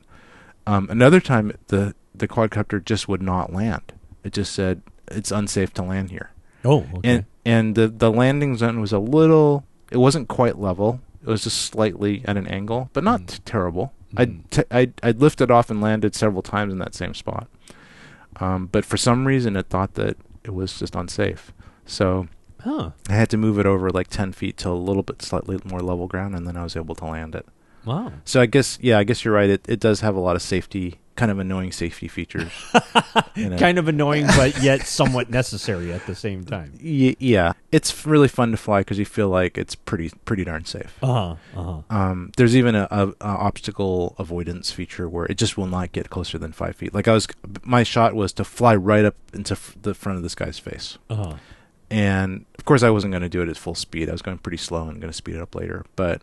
Speaker 2: Um, another time, the the quadcopter just would not land. It just said it's unsafe to land here,
Speaker 1: Oh. Okay.
Speaker 2: and and the the landing zone was a little. It wasn't quite level. It was just slightly at an angle, but not
Speaker 1: Mm.
Speaker 2: terrible.
Speaker 1: Mhm.
Speaker 2: I'd, t- I'd I'd lifted off and landed several times in that same spot, um, but for some reason it thought that it was just unsafe. So
Speaker 1: huh.
Speaker 2: I had to move it over like ten feet to a little bit slightly more level ground, and then I was able to land it.
Speaker 1: Wow.
Speaker 2: So I guess yeah, I guess you're right. It it does have a lot of safety, kind of annoying safety features. in it.
Speaker 1: Kind of annoying, but yet somewhat necessary at the same time.
Speaker 2: Y- yeah, it's really fun to fly because you feel like it's pretty pretty darn safe.
Speaker 1: Uh huh. Uh huh.
Speaker 2: Um, there's even a, a, a obstacle avoidance feature where it just will not get closer than five feet. Like I was, my shot was to fly right up into f- the front of this guy's face,
Speaker 1: Uh huh.
Speaker 2: and of course I wasn't going to do it at full speed. I was going pretty slow and going to speed it up later, but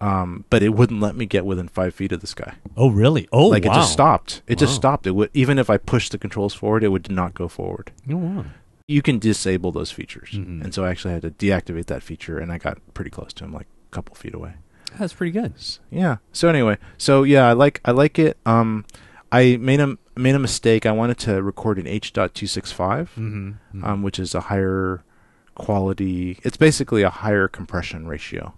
Speaker 2: um, but it wouldn't let me get within five feet of this guy.
Speaker 1: Oh really? Oh
Speaker 2: like
Speaker 1: wow.
Speaker 2: it just stopped. It just stopped. It would even if I pushed the controls forward, it would not go forward.
Speaker 1: Oh, wow.
Speaker 2: You can disable those features,
Speaker 1: Mhm.
Speaker 2: and so I actually had to deactivate that feature, and I got pretty close to him, like a couple feet away.
Speaker 1: That's pretty good.
Speaker 2: Yeah so anyway so yeah i like i like it um i made a made a mistake i wanted to record in h.265
Speaker 1: Mm-hmm.
Speaker 2: um which is a higher quality it's basically a higher compression ratio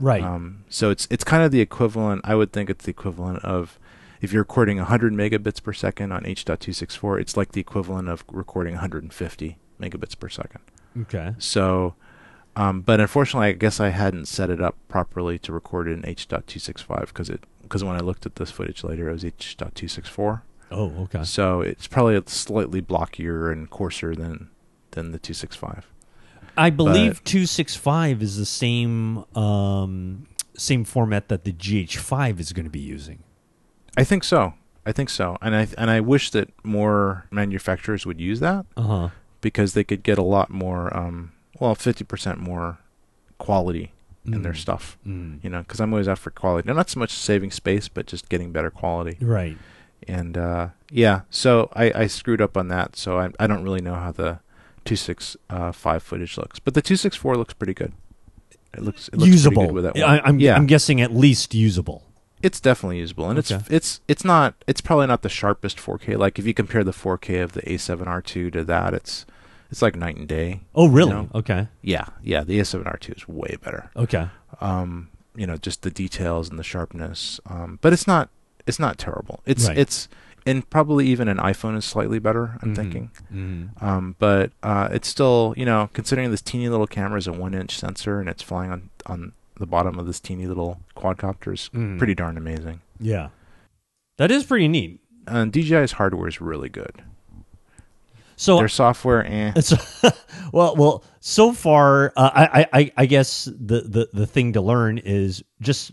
Speaker 1: right.
Speaker 2: um so it's it's kind of the equivalent i would think it's the equivalent of if you're recording 100 megabits per second on h.264 it's like the equivalent of recording 150 megabits per second
Speaker 1: okay.
Speaker 2: so, um, but unfortunately, I guess I hadn't set it up properly to record it in H.265 because it because when I looked at this footage later, it was H.264.
Speaker 1: Oh, okay.
Speaker 2: So it's probably slightly blockier and coarser than than the 265.
Speaker 1: I believe 265 is the same um, same format that the GH5 is going to be using.
Speaker 2: I think so. I think so, and I and I wish that more manufacturers would use that
Speaker 1: Uh huh.
Speaker 2: because they could get a lot more, um, well, fifty percent more quality in their
Speaker 1: Mm.
Speaker 2: stuff.
Speaker 1: Mm.
Speaker 2: You know, because I'm always out for quality. Not so much saving space, but just getting better quality.
Speaker 1: Right.
Speaker 2: And uh, yeah, so I, I screwed up on that. So I I don't really know how the two six uh, five footage looks, but the two six four looks pretty good. It looks, it looks
Speaker 1: usable.
Speaker 2: with that one.
Speaker 1: I, I'm,
Speaker 2: yeah,
Speaker 1: I'm guessing at least usable.
Speaker 2: it's definitely usable, and
Speaker 1: Okay.
Speaker 2: it's it's it's not it's probably not the sharpest 4K. Like if you compare the 4K of the A7R2 to that, it's it's like night and day.
Speaker 1: Oh, really?
Speaker 2: know?
Speaker 1: Okay.
Speaker 2: Yeah, yeah, the A7R2 is way better.
Speaker 1: Okay.
Speaker 2: Um, you know, just the details and the sharpness. Um, but it's not it's not terrible. It's
Speaker 1: Right.
Speaker 2: it's and probably even an iPhone is slightly better. I'm
Speaker 1: Mhm.
Speaker 2: thinking.
Speaker 1: Mhm.
Speaker 2: Um, but uh, it's still, you know, considering this teeny little camera is a one-inch sensor and it's flying on on the bottom of this teeny little quadcopter is
Speaker 1: Mhm.
Speaker 2: pretty darn amazing.
Speaker 1: Yeah. That is pretty neat.
Speaker 2: And DJI's hardware is really good.
Speaker 1: So
Speaker 2: Their software, eh.
Speaker 1: Well, well. So far, uh, I, I, I guess the, the the thing to learn is just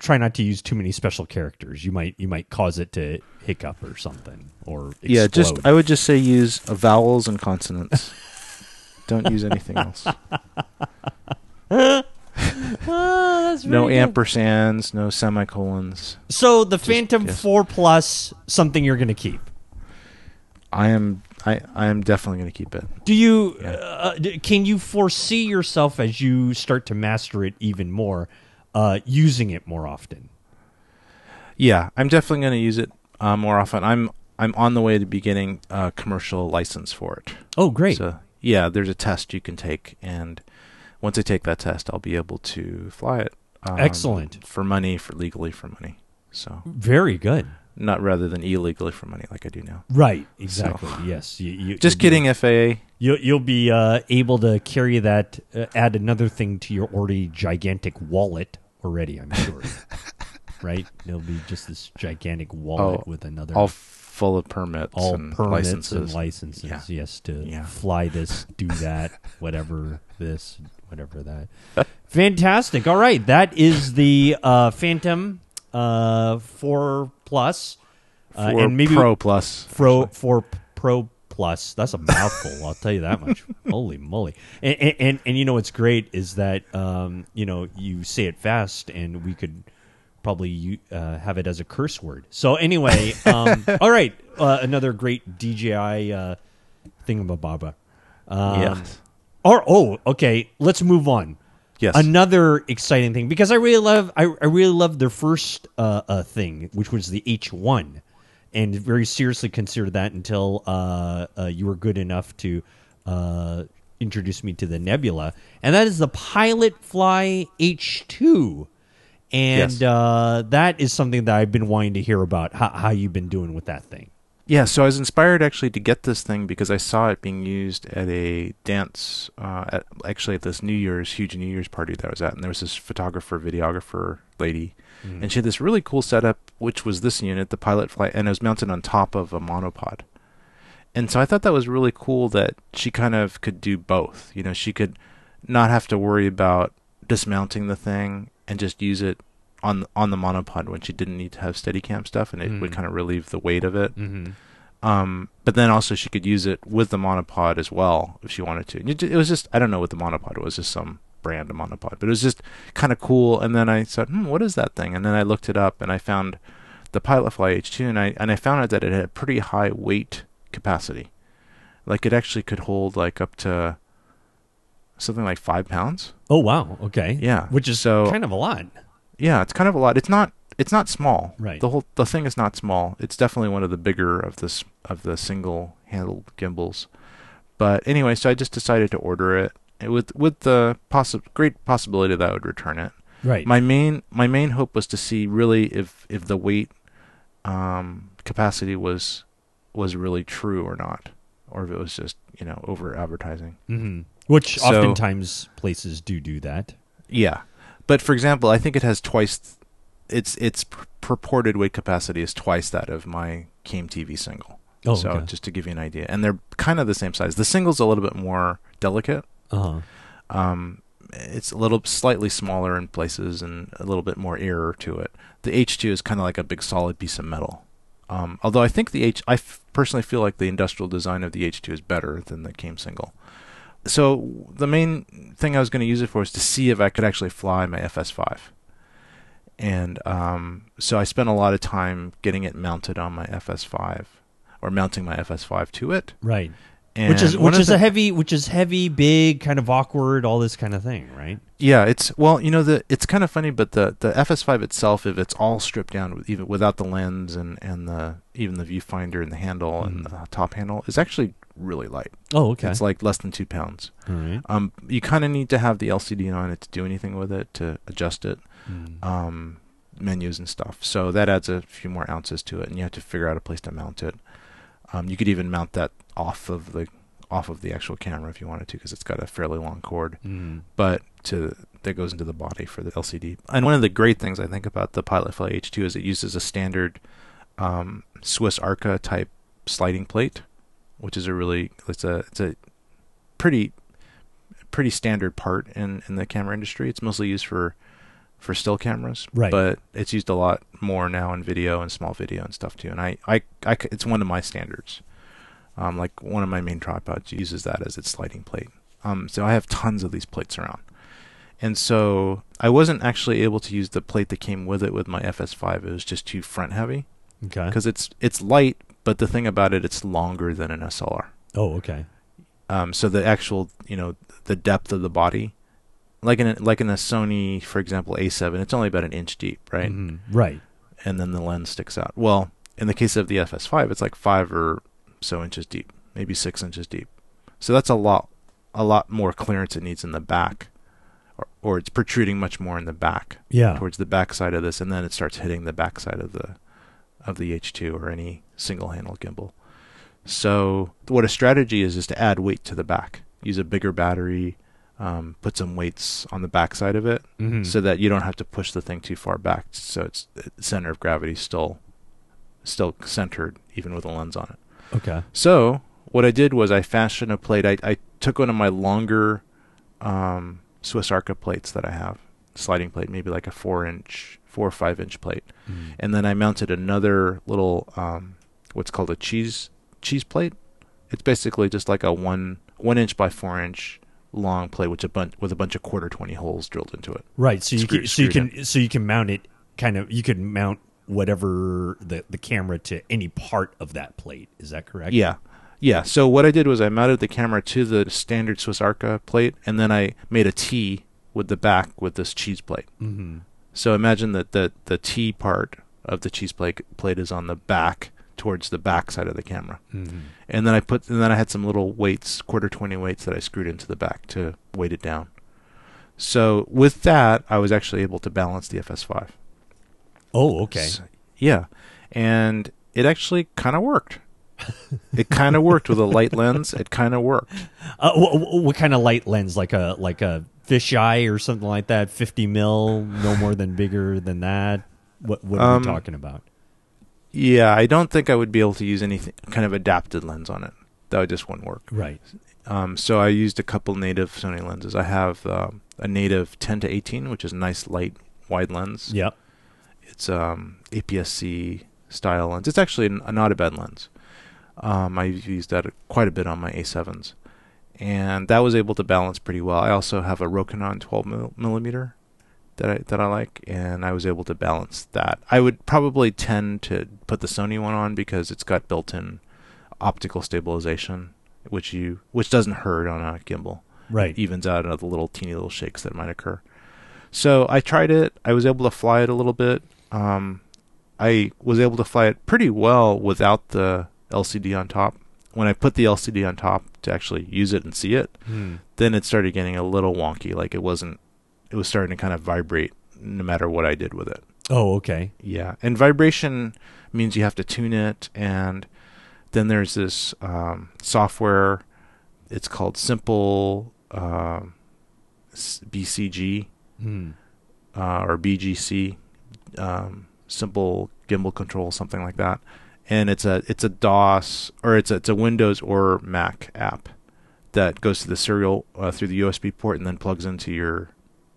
Speaker 1: try not to use too many special characters. You might you might cause it to hiccup or something or explode.
Speaker 2: Yeah, just I would just say use uh, vowels and consonants. Don't use anything else.
Speaker 1: That's
Speaker 2: No
Speaker 1: good.
Speaker 2: ampersands, no semicolons.
Speaker 1: So the Phantom
Speaker 2: yes.
Speaker 1: Four Plus, something you're going to keep.
Speaker 2: I am I I am definitely going to keep it.
Speaker 1: Do you
Speaker 2: Yeah.
Speaker 1: uh, d- can you foresee yourself as you start to master it even more, uh, using it more often?
Speaker 2: Yeah, I'm definitely going to use it uh, more often. I'm I'm on the way to be getting a commercial license for it.
Speaker 1: Oh, great!
Speaker 2: So yeah, there's a test you can take, and once I take that test, I'll be able to fly it. um,
Speaker 1: Excellent.
Speaker 2: for money, for legally for money. So
Speaker 1: Very good.
Speaker 2: not rather than illegally for money like I do now.
Speaker 1: Right. Exactly. yes. You, you,
Speaker 2: Just
Speaker 1: be-
Speaker 2: kidding, FAA.
Speaker 1: You'll, you'll be uh, able to carry that, uh, add another thing to your already gigantic wallet already, I'm sure. right? There'll be just this gigantic wallet
Speaker 2: Oh,
Speaker 1: with another.
Speaker 2: All full of permits
Speaker 1: all
Speaker 2: and
Speaker 1: permits
Speaker 2: licenses.
Speaker 1: and licenses.
Speaker 2: Yeah.
Speaker 1: Yes, to
Speaker 2: Yeah.
Speaker 1: fly this, do that, whatever this, whatever that. Fantastic. All right, that is the uh, Phantom uh, Four Plus, uh, and maybe
Speaker 2: Pro Plus.
Speaker 1: Pro Four Pro Plus. That's a mouthful. I'll tell you that much. Holy moly! And, and and and you know what's great is that um, you know you say it fast, and we could probably uh, have it as a curse word. So anyway, um, all right, uh, another great DJI uh, thingamababa. Um,
Speaker 2: yes.
Speaker 1: Or oh, okay. Let's move on.
Speaker 2: Yes.
Speaker 1: Another exciting thing because I really love I, I really love their first uh, uh, thing, which was the H one, and very seriously considered that until uh, uh, you were good enough to uh, introduce me to the Nebula, and that is the Pilot Fly H two, and
Speaker 2: Yes.
Speaker 1: uh, that is something that I've been wanting to hear about how, how you've been doing with that thing.
Speaker 2: Yeah, so I was inspired actually to get this thing because I saw it being used at a dance, uh, at, actually at this New Year's huge New Year's party that I was at, and there was this photographer, videographer lady,
Speaker 1: Mm.
Speaker 2: and she had this really cool setup, which was this unit, the Pilot Fly, and it was mounted on top of a monopod. And so I thought that was really cool that she kind of could do both. You know, she could not have to worry about dismounting the thing and just use it on on the monopod when she didn't need to have Steadicam stuff, and it would
Speaker 1: Mm.
Speaker 2: kind of relieve the weight of it.
Speaker 1: Mm-hmm.
Speaker 2: Um, but then also she could use it with the monopod as well if she wanted to. It was just I don't know what the monopod was, just some brand of monopod, but it was just kind of cool. And then I said, hmm, what is that thing? And then I looked it up and I found the Pilot Fly H2, and I and I found out that it had a pretty high weight capacity. Like it actually could hold like up to something like five pounds.
Speaker 1: Oh wow, okay,
Speaker 2: Yeah,
Speaker 1: which is
Speaker 2: so-
Speaker 1: kind of a lot.
Speaker 2: Yeah, it's kind of a lot. It's not it's not small.
Speaker 1: Right.
Speaker 2: The whole the thing is not small. It's definitely one of the bigger of this of the single handled gimbals. But anyway, so I just decided to order it with with the possi- great possibility that I would return it.
Speaker 1: Right.
Speaker 2: My main my main hope was to see really if if the weight um, capacity was was really true or not, or if it was just you know over advertising.
Speaker 1: hmm Which
Speaker 2: So-
Speaker 1: oftentimes places do do that.
Speaker 2: Yeah, but for example, I think it has twice its its pr- purported weight capacity is twice that of my Came TV single.
Speaker 1: Oh,
Speaker 2: so
Speaker 1: okay.
Speaker 2: just to give you an idea, and they're kind of the same size. The single's a little bit more delicate.
Speaker 1: Uh-huh.
Speaker 2: Um, it's a little slightly smaller in places and a little bit more error to it. The H2 is kind of like a big solid piece of metal. Um, although I think the H, I f- personally feel like the industrial design of the H2 is better than the Came single. So the main thing I was going to use it for is to see if I could actually fly my FS5. And um, so I spent a lot of time getting it mounted on my FS5 or mounting my FS5 to it.
Speaker 1: Right.
Speaker 2: And
Speaker 1: which is which is
Speaker 2: the-
Speaker 1: a heavy, which is heavy, big, kind of awkward, all this kind of thing, right?
Speaker 2: Yeah, it's well, you know, the it's kind of funny, but the the FS5 itself, if it's all stripped down, with, even without the lens and and the even the viewfinder and the handle and
Speaker 1: Mhm.
Speaker 2: the top handle, is actually really light.
Speaker 1: Oh, okay.
Speaker 2: It's like less than two pounds.
Speaker 1: right.
Speaker 2: Um, you kind of need to have the LCD on it to do anything with it to adjust it,
Speaker 1: Mm.
Speaker 2: um, menus and stuff. So that adds a few more ounces to it, and you have to figure out a place to mount it. Um, you could even mount that off of the off of the actual camera if you wanted to, because it's got a fairly long cord
Speaker 1: Mm.
Speaker 2: but to that goes into the body for the LCD. And one of the great things I think about the Pilot Fly H2 is it uses a standard um, Swiss Arca type sliding plate, which is a really it's a it's a pretty pretty standard part in in the camera industry. It's mostly used for for still cameras,
Speaker 1: Right.
Speaker 2: But it's used a lot more now in video and small video and stuff too. And I I it's one of my standards. Um, like one of my main tripods uses that as its sliding plate. Um, so I have tons of these plates around. And so I wasn't actually able to use the plate that came with it with my FS5. It was just too front heavy
Speaker 1: Okay.
Speaker 2: because it's it's light, but the thing about it, it's longer than an SLR.
Speaker 1: Oh, okay.
Speaker 2: Um, so the actual, you know, the depth of the body, like in a, like in a Sony, for example, A7, it's only about an inch deep, right?
Speaker 1: Mhm. Right.
Speaker 2: And then the lens sticks out. Well, in the case of the FS5, it's like five or so inches deep, maybe six inches deep. So that's a lot, a lot more clearance it needs in the back, or, or it's protruding much more in the back
Speaker 1: Yeah.
Speaker 2: towards the back side of this, and then it starts hitting the back side of the of the H2 or any single handle gimbal. So what a strategy is is to add weight to the back. Use a bigger battery, um, put some weights on the back side of it,
Speaker 1: Mhm.
Speaker 2: so that you don't have to push the thing too far back. So it's center of gravity still still centered even with a lens on it.
Speaker 1: Okay.
Speaker 2: So what I did was I fashioned a plate. I, I took one of my longer um, Swiss Arca plates that I have, sliding plate, maybe like a four inch, four or five inch plate,
Speaker 1: Mhm.
Speaker 2: and then I mounted another little um, what's called a cheese cheese plate. It's basically just like a one one inch by four inch long plate with a bunch with a bunch of quarter twenty holes drilled into it.
Speaker 1: Right. So you
Speaker 2: Screw-
Speaker 1: can, so you can so you can mount it kind of you can mount whatever the the camera to any part of that plate. Is that correct?
Speaker 2: Yeah. Yeah. So what I did was I mounted the camera to the standard Swiss Arca plate and then I made a T with the back with this cheese plate.
Speaker 1: Mm-hmm.
Speaker 2: So imagine that the the T part of the cheese plate plate is on the back towards the back side of the camera.
Speaker 1: Mm-hmm.
Speaker 2: And then I put and then I had some little weights, quarter 20 weights that I screwed into the back to weight it down. So with that, I was actually able to balance the FS5.
Speaker 1: Oh, okay.
Speaker 2: S- yeah. And it actually kind of worked. it kind of worked with a light lens. It kind of worked.
Speaker 1: Uh, what, what kind of light lens? Like a like a fisheye or something like that? Fifty mil, no more than bigger than that. What what are
Speaker 2: Um,
Speaker 1: we talking about?
Speaker 2: Yeah, I don't think I would be able to use anything kind of adapted lens on it. That just wouldn't work.
Speaker 1: Right.
Speaker 2: Um, so I used a couple native Sony lenses. I have um, a native 10 to 18, which is a nice light wide lens.
Speaker 1: Yep.
Speaker 2: It's um, APS-C style lens. It's actually n- not a bad lens. Um, I've used that quite a bit on my A7s, and that was able to balance pretty well. I also have a Rokinon 12 mil- millimeter that I that I like, and I was able to balance that. I would probably tend to put the Sony one on because it's got built-in optical stabilization, which you which doesn't hurt on a gimbal
Speaker 1: Right.
Speaker 2: evens out the little teeny little shakes that might occur. So I tried it. I was able to fly it a little bit. Um, I was able to fly it pretty well without the LCD on top. When I put the LCD on top to actually use it and see it,
Speaker 1: Hmm.
Speaker 2: then it started getting a little wonky. Like it wasn't. It was starting to kind of vibrate no matter what I did with it.
Speaker 1: Oh, okay.
Speaker 2: Yeah, and vibration means you have to tune it, and then there's this um, software. It's called Simple um, s- BCG
Speaker 1: Hmm.
Speaker 2: uh, or BGC, um, simple gimbal control, something like that. And it's a it's a DOS or it's a, it's a Windows or Mac app that goes to the serial uh, through the USB port and then plugs into your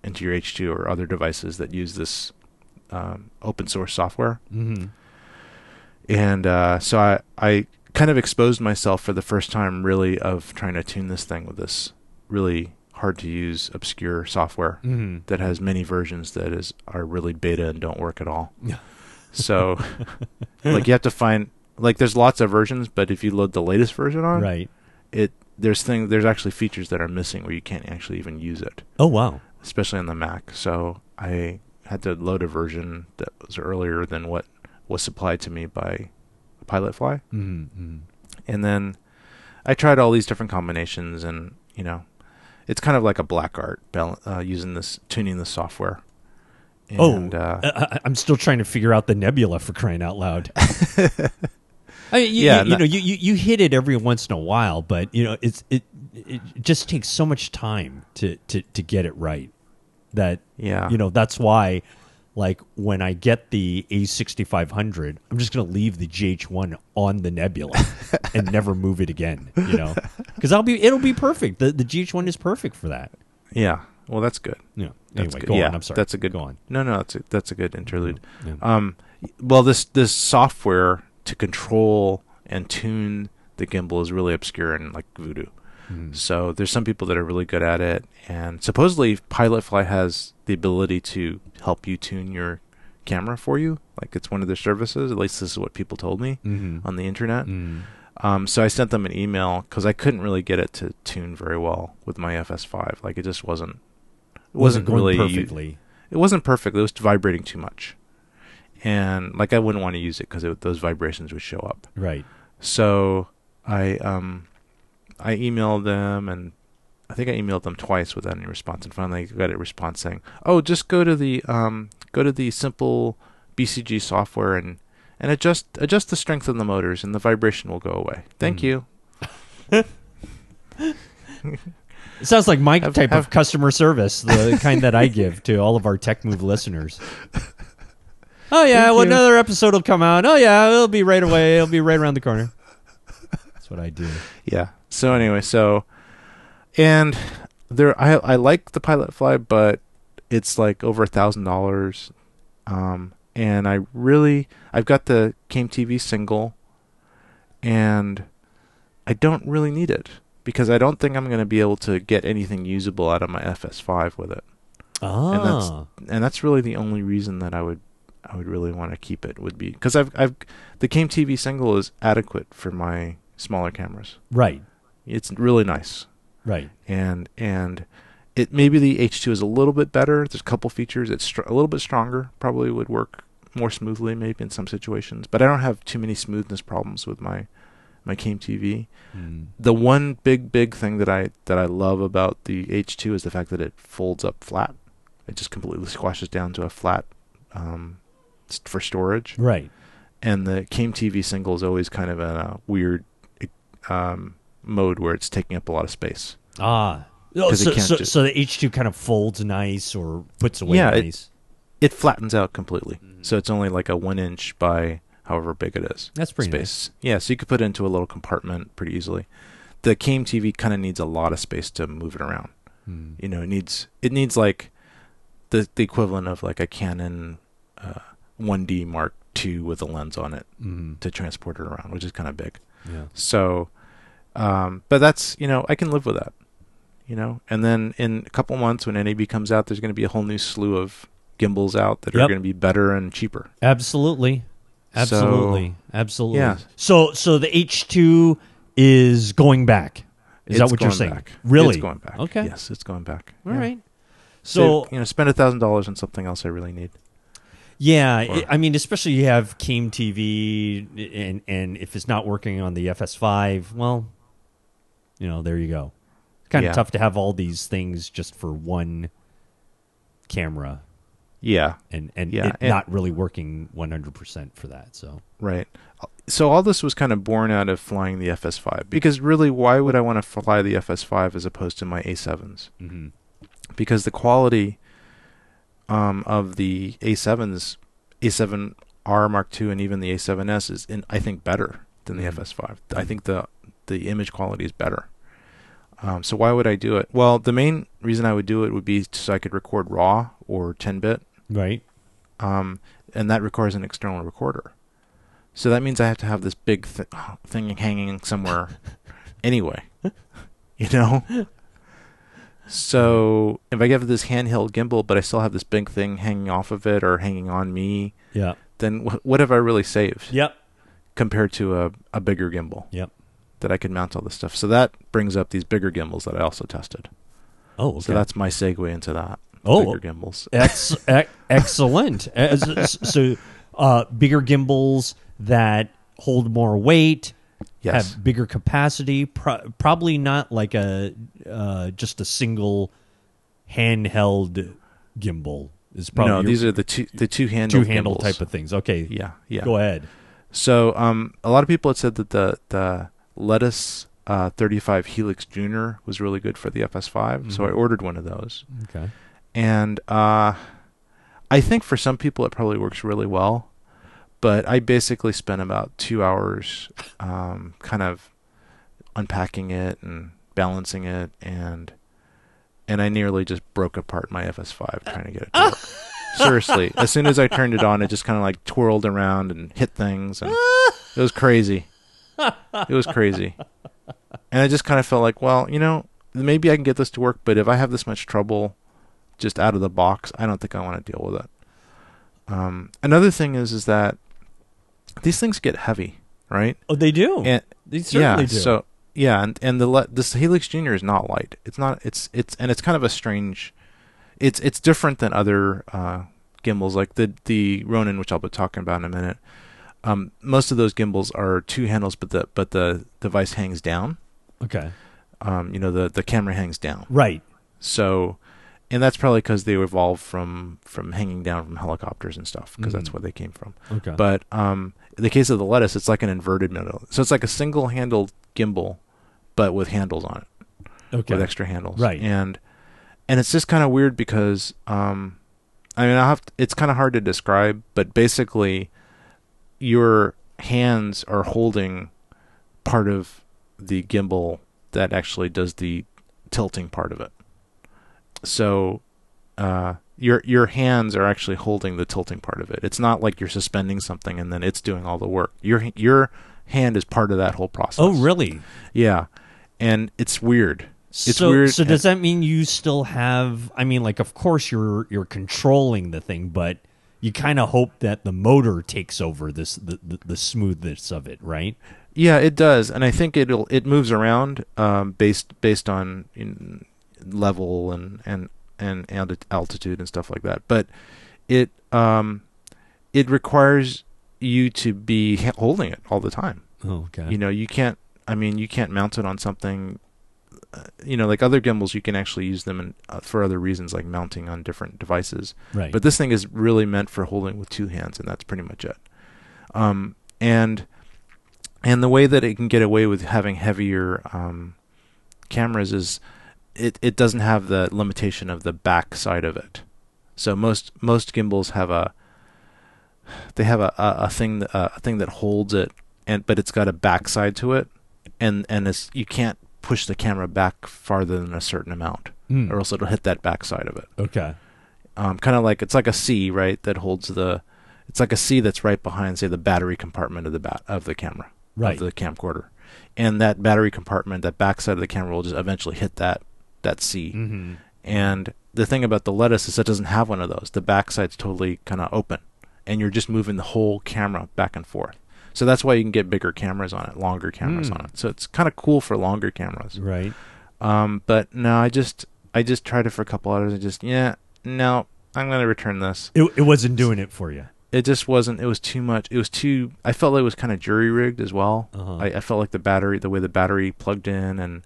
Speaker 2: into your H2 or other devices that use this um, open source software.
Speaker 1: Mm-hmm.
Speaker 2: And uh, so I I kind of exposed myself for the first time, really, of trying to tune this thing with this really hard to use obscure software
Speaker 1: Mm-hmm.
Speaker 2: that has many versions that is are really beta and don't work at all.
Speaker 1: Yeah.
Speaker 2: So like you have to find like there's lots of versions, but if you load the latest version on,
Speaker 1: Right.
Speaker 2: it there's thing there's actually features that are missing where you can't actually even use it,
Speaker 1: Oh wow.
Speaker 2: especially on the Mac. So I had to load a version that was earlier than what was supplied to me by Pilotfly,
Speaker 1: Mm-hmm.
Speaker 2: and then I tried all these different combinations, and you know, it's kind of like a black art uh, using this tuning the software. And,
Speaker 1: oh,
Speaker 2: uh,
Speaker 1: I, I'm still trying to figure out the nebula for crying out loud. I mean, you,
Speaker 2: Yeah,
Speaker 1: you, you
Speaker 2: no-
Speaker 1: know, you, you you hit it every once in a while, but you know, it's it it just takes so much time to to to get it right that
Speaker 2: yeah,
Speaker 1: you know that's why like when I get the A6500, I'm just going to leave the GH1 on the Nebula and never move it again, you know. Cuz I'll be it'll be perfect. The the GH1 is perfect for that.
Speaker 2: yeah. Well, that's good.
Speaker 1: Know.
Speaker 2: That's
Speaker 1: Anyway,
Speaker 2: good.
Speaker 1: go
Speaker 2: yeah,
Speaker 1: on. I'm sorry.
Speaker 2: That's a good.
Speaker 1: Go on.
Speaker 2: No, no, that's a, that's a good interlude.
Speaker 1: Yeah.
Speaker 2: Um, well, this this software to control and tune the gimbal is really obscure and like voodoo.
Speaker 1: Mhm.
Speaker 2: So there's some people that are really good at it, and supposedly Pilotfly has the ability to help you tune your camera for you. Like it's one of their services. At least this is what people told me
Speaker 1: Mhm.
Speaker 2: on the internet.
Speaker 1: Mm.
Speaker 2: Um, so I sent them an email because I couldn't really get it to tune very well with my FS5. Like it just wasn't. It wasn't,
Speaker 1: going
Speaker 2: really
Speaker 1: perfectly.
Speaker 2: It wasn't perfect. It was vibrating too much, and like I wouldn't want to use it because those vibrations would show up.
Speaker 1: Right.
Speaker 2: So I um I emailed them and I think I emailed them twice without any response and finally got a response saying, "Oh, just go to the um go to the simple BCG software and and adjust adjust the strength of the motors and the vibration will go away. Thank
Speaker 1: Mm.
Speaker 2: you."
Speaker 1: It sounds like my
Speaker 2: Have-
Speaker 1: type
Speaker 2: have-
Speaker 1: of customer service, the kind that I give to all of our Tech Move listeners. Oh yeah, well, another episode will come out. Oh yeah, it'll be right away. It'll be right around the corner. That's what I do.
Speaker 2: Yeah. So anyway, so and there I I like the Pilot Fly, but it's like over a thousand dollars. Um and I really I've got the Came TV single and I don't really need it because I don't think I'm going to be able to get anything usable out of my FS5 with it.
Speaker 1: Ah,
Speaker 2: And that's really the only reason that I would I would really want to keep it would be because I've I've the Came TV single is adequate for my smaller cameras.
Speaker 1: right,
Speaker 2: It's really nice
Speaker 1: right.
Speaker 2: and and it maybe the H2 is a little bit better. There's a couple features. It's str- a little bit stronger. Probably would work more smoothly maybe in some situations. But I don't have too many smoothness problems with my my Came TV.
Speaker 1: Mm.
Speaker 2: The one big big thing that I that I love about the H2 is the fact that it folds up flat. It just completely squashes down to a flat um, for storage.
Speaker 1: Right.
Speaker 2: And the Came TV single is always kind of a weird um, mode where it's taking up a lot of space.
Speaker 1: Ah. Oh,
Speaker 2: it
Speaker 1: so, so, so the H two kind of folds nice or puts away
Speaker 2: Yeah, it-
Speaker 1: nice.
Speaker 2: it flattens out completely.
Speaker 1: Mhm.
Speaker 2: So it's only like a one inch by however big it is.
Speaker 1: That's pretty
Speaker 2: space. Yeah, so you could put it into a little compartment pretty easily. The Came TV kind of needs a lot of space to move it around.
Speaker 1: Mm.
Speaker 2: You know, it needs it needs like the the equivalent of like a Canon uh, 1D Mark II with a lens on it
Speaker 1: Mm.
Speaker 2: to transport it around, which is kind of big.
Speaker 1: Yeah.
Speaker 2: So, um, but that's you know I can live with that. You know, and then in a couple months when NAB comes out, there's going to be a whole new slew of gimbals out that are going to be better and cheaper.
Speaker 1: Absolutely.
Speaker 2: So-
Speaker 1: Absolutely. Absolutely.
Speaker 2: Yeah.
Speaker 1: So so the H two is going back. Is that what you're saying?
Speaker 2: back.
Speaker 1: Really?
Speaker 2: It's going back.
Speaker 1: Okay.
Speaker 2: Yes, it's going back.
Speaker 1: All
Speaker 2: Yeah.
Speaker 1: right.
Speaker 2: So
Speaker 1: So
Speaker 2: you know, spend a thousand dollars on something else I really need.
Speaker 1: yeah, I- I mean, especially you have Came TV, and and if it's not working on the FS5, well, you know, there you go. It's kind of
Speaker 2: Yeah.
Speaker 1: tough to have all these things just for one camera,
Speaker 2: Yeah,
Speaker 1: and and
Speaker 2: Yeah,
Speaker 1: it
Speaker 2: and-
Speaker 1: not really working 100 percent for that. So
Speaker 2: right. So all this was kind of born out of flying the FS5 because really, why would I want to fly the FS5 as opposed to my A7s?
Speaker 1: mm-hmm.
Speaker 2: Because the quality um, of the A7s A7R Mark II and even the A7S is, in, I think, better than the
Speaker 1: Mhm.
Speaker 2: FS5. I think the the image quality is better. Um, so why would I do it? Well, the main reason I would do it would be so I could record RAW or 10-bit,
Speaker 1: Right.
Speaker 2: um, and that requires an external recorder. So that means I have to have this big th- thing hanging somewhere anyway. You know? So if I give it this handheld gimbal, but I still have this big thing hanging off of it or hanging on me,
Speaker 1: Yeah.
Speaker 2: then wh- what have I really saved
Speaker 1: Yep.
Speaker 2: compared to a, a bigger gimbal
Speaker 1: Yep.
Speaker 2: That I could mount all this stuff? So that brings up these bigger gimbals that I also tested.
Speaker 1: Oh, okay.
Speaker 2: So that's my segue into that.
Speaker 1: Oh.
Speaker 2: bigger gimbals.
Speaker 1: Ex- excellent. As- so, uh, bigger gimbals that hold more weight,
Speaker 2: Yes.
Speaker 1: have bigger capacity. Pro- probably not like a uh, just a single handheld gimbal. Is probably
Speaker 2: no,
Speaker 1: your
Speaker 2: these are the two the two handle
Speaker 1: two handle
Speaker 2: gimbals.
Speaker 1: type of things. Okay,
Speaker 2: Yeah, yeah.
Speaker 1: go ahead.
Speaker 2: So, um, a lot of people had said that the the Letus uh, 35 Helix Junior was really good for the FS5, so I ordered one of those.
Speaker 1: Okay.
Speaker 2: And uh, I think for some people it probably works really well, but I basically spent about two hours, um, kind of unpacking it and balancing it, and and I nearly just broke apart my FS5 trying to get it to work. Seriously, as soon as I turned it on, it just kind of like twirled around and hit things, and it was crazy. It was crazy, and I just kind of felt like, well, you know, maybe I can get this to work, but if I have this much trouble just out of the box, I don't think I want to deal with it. Um, another thing is, is that these things get heavy, right?
Speaker 1: Oh, they do.
Speaker 2: And
Speaker 1: they certainly
Speaker 2: yeah,
Speaker 1: do.
Speaker 2: so yeah, and and the le- this Helix Junior is not light. It's not. It's it's and it's kind of a strange. It's it's different than other uh, gimbals like the the Ronin, which I'll be talking about in a minute. Um, most of those gimbals are two handles, but the but the device hangs down.
Speaker 1: okay.
Speaker 2: Um, you know the the camera hangs down.
Speaker 1: Right.
Speaker 2: So, and that's probably because they evolved from from hanging down from helicopters and stuff, because that's
Speaker 1: Mhm.
Speaker 2: where they came from.
Speaker 1: Okay.
Speaker 2: But um, in the case of the Letus, it's like an inverted middle. So it's like a single-handled gimbal, but with handles on it,
Speaker 1: okay.
Speaker 2: with extra handles.
Speaker 1: Right.
Speaker 2: And and it's just kind of weird because um, I mean, I have to, it's kind of hard to describe, but basically, your hands are holding part of the gimbal that actually does the tilting part of it. So, uh, your your hands are actually holding the tilting part of it. It's not like you're suspending something and then it's doing all the work. Your your hand is part of that whole process.
Speaker 1: oh, really?
Speaker 2: Yeah, and it's weird. It's
Speaker 1: so,
Speaker 2: weird
Speaker 1: So does that mean you still have? I mean, like, of course you're you're controlling the thing, but you kind of hope that the motor takes over this the, the, the smoothness of it, right?
Speaker 2: Yeah, it does, and I think it'll it moves around um, based based on in level and and and altitude and stuff like that. But it um it requires you to be holding it all the time.
Speaker 1: Oh, okay.
Speaker 2: You know, you can't. I mean, you can't mount it on something. Uh, you know, like other gimbals, you can actually use them in, uh, for other reasons, like mounting on different devices.
Speaker 1: right.
Speaker 2: But this thing is really meant for holding with two hands, and that's pretty much it. Um, and and the way that it can get away with having heavier um, cameras is it, it doesn't have the limitation of the back side of it. So most most gimbals have a they have a, a, a thing that, a thing that holds it, and but it's got a backside to it, and and it's you can't push the camera back farther than a certain amount,
Speaker 1: Hmm.
Speaker 2: or else it'll hit that back side of it
Speaker 1: okay.
Speaker 2: um, kind of like it's like a C, right? That holds the, it's like a C that's right behind, say, the battery compartment of the bat of the camera,
Speaker 1: Right.
Speaker 2: of the camcorder, and that battery compartment, that back side of the camera, will just eventually hit that that C.
Speaker 1: Mm-hmm.
Speaker 2: And the thing about the Letus is it doesn't have one of those. The back side's totally kind of open, and you're just moving the whole camera back and forth. So that's why you can get bigger cameras on it, longer cameras
Speaker 1: Hmm.
Speaker 2: on it. So it's kind of cool for longer cameras.
Speaker 1: Right.
Speaker 2: Um, but no, I just I just tried it for a couple hours and just yeah, no, I'm gonna return this.
Speaker 1: It it wasn't doing it for you.
Speaker 2: It just wasn't. It was too much. It was too. I felt like it was kind of jury rigged as well.
Speaker 1: Uh-huh.
Speaker 2: I, I felt like the battery, the way the battery plugged in, and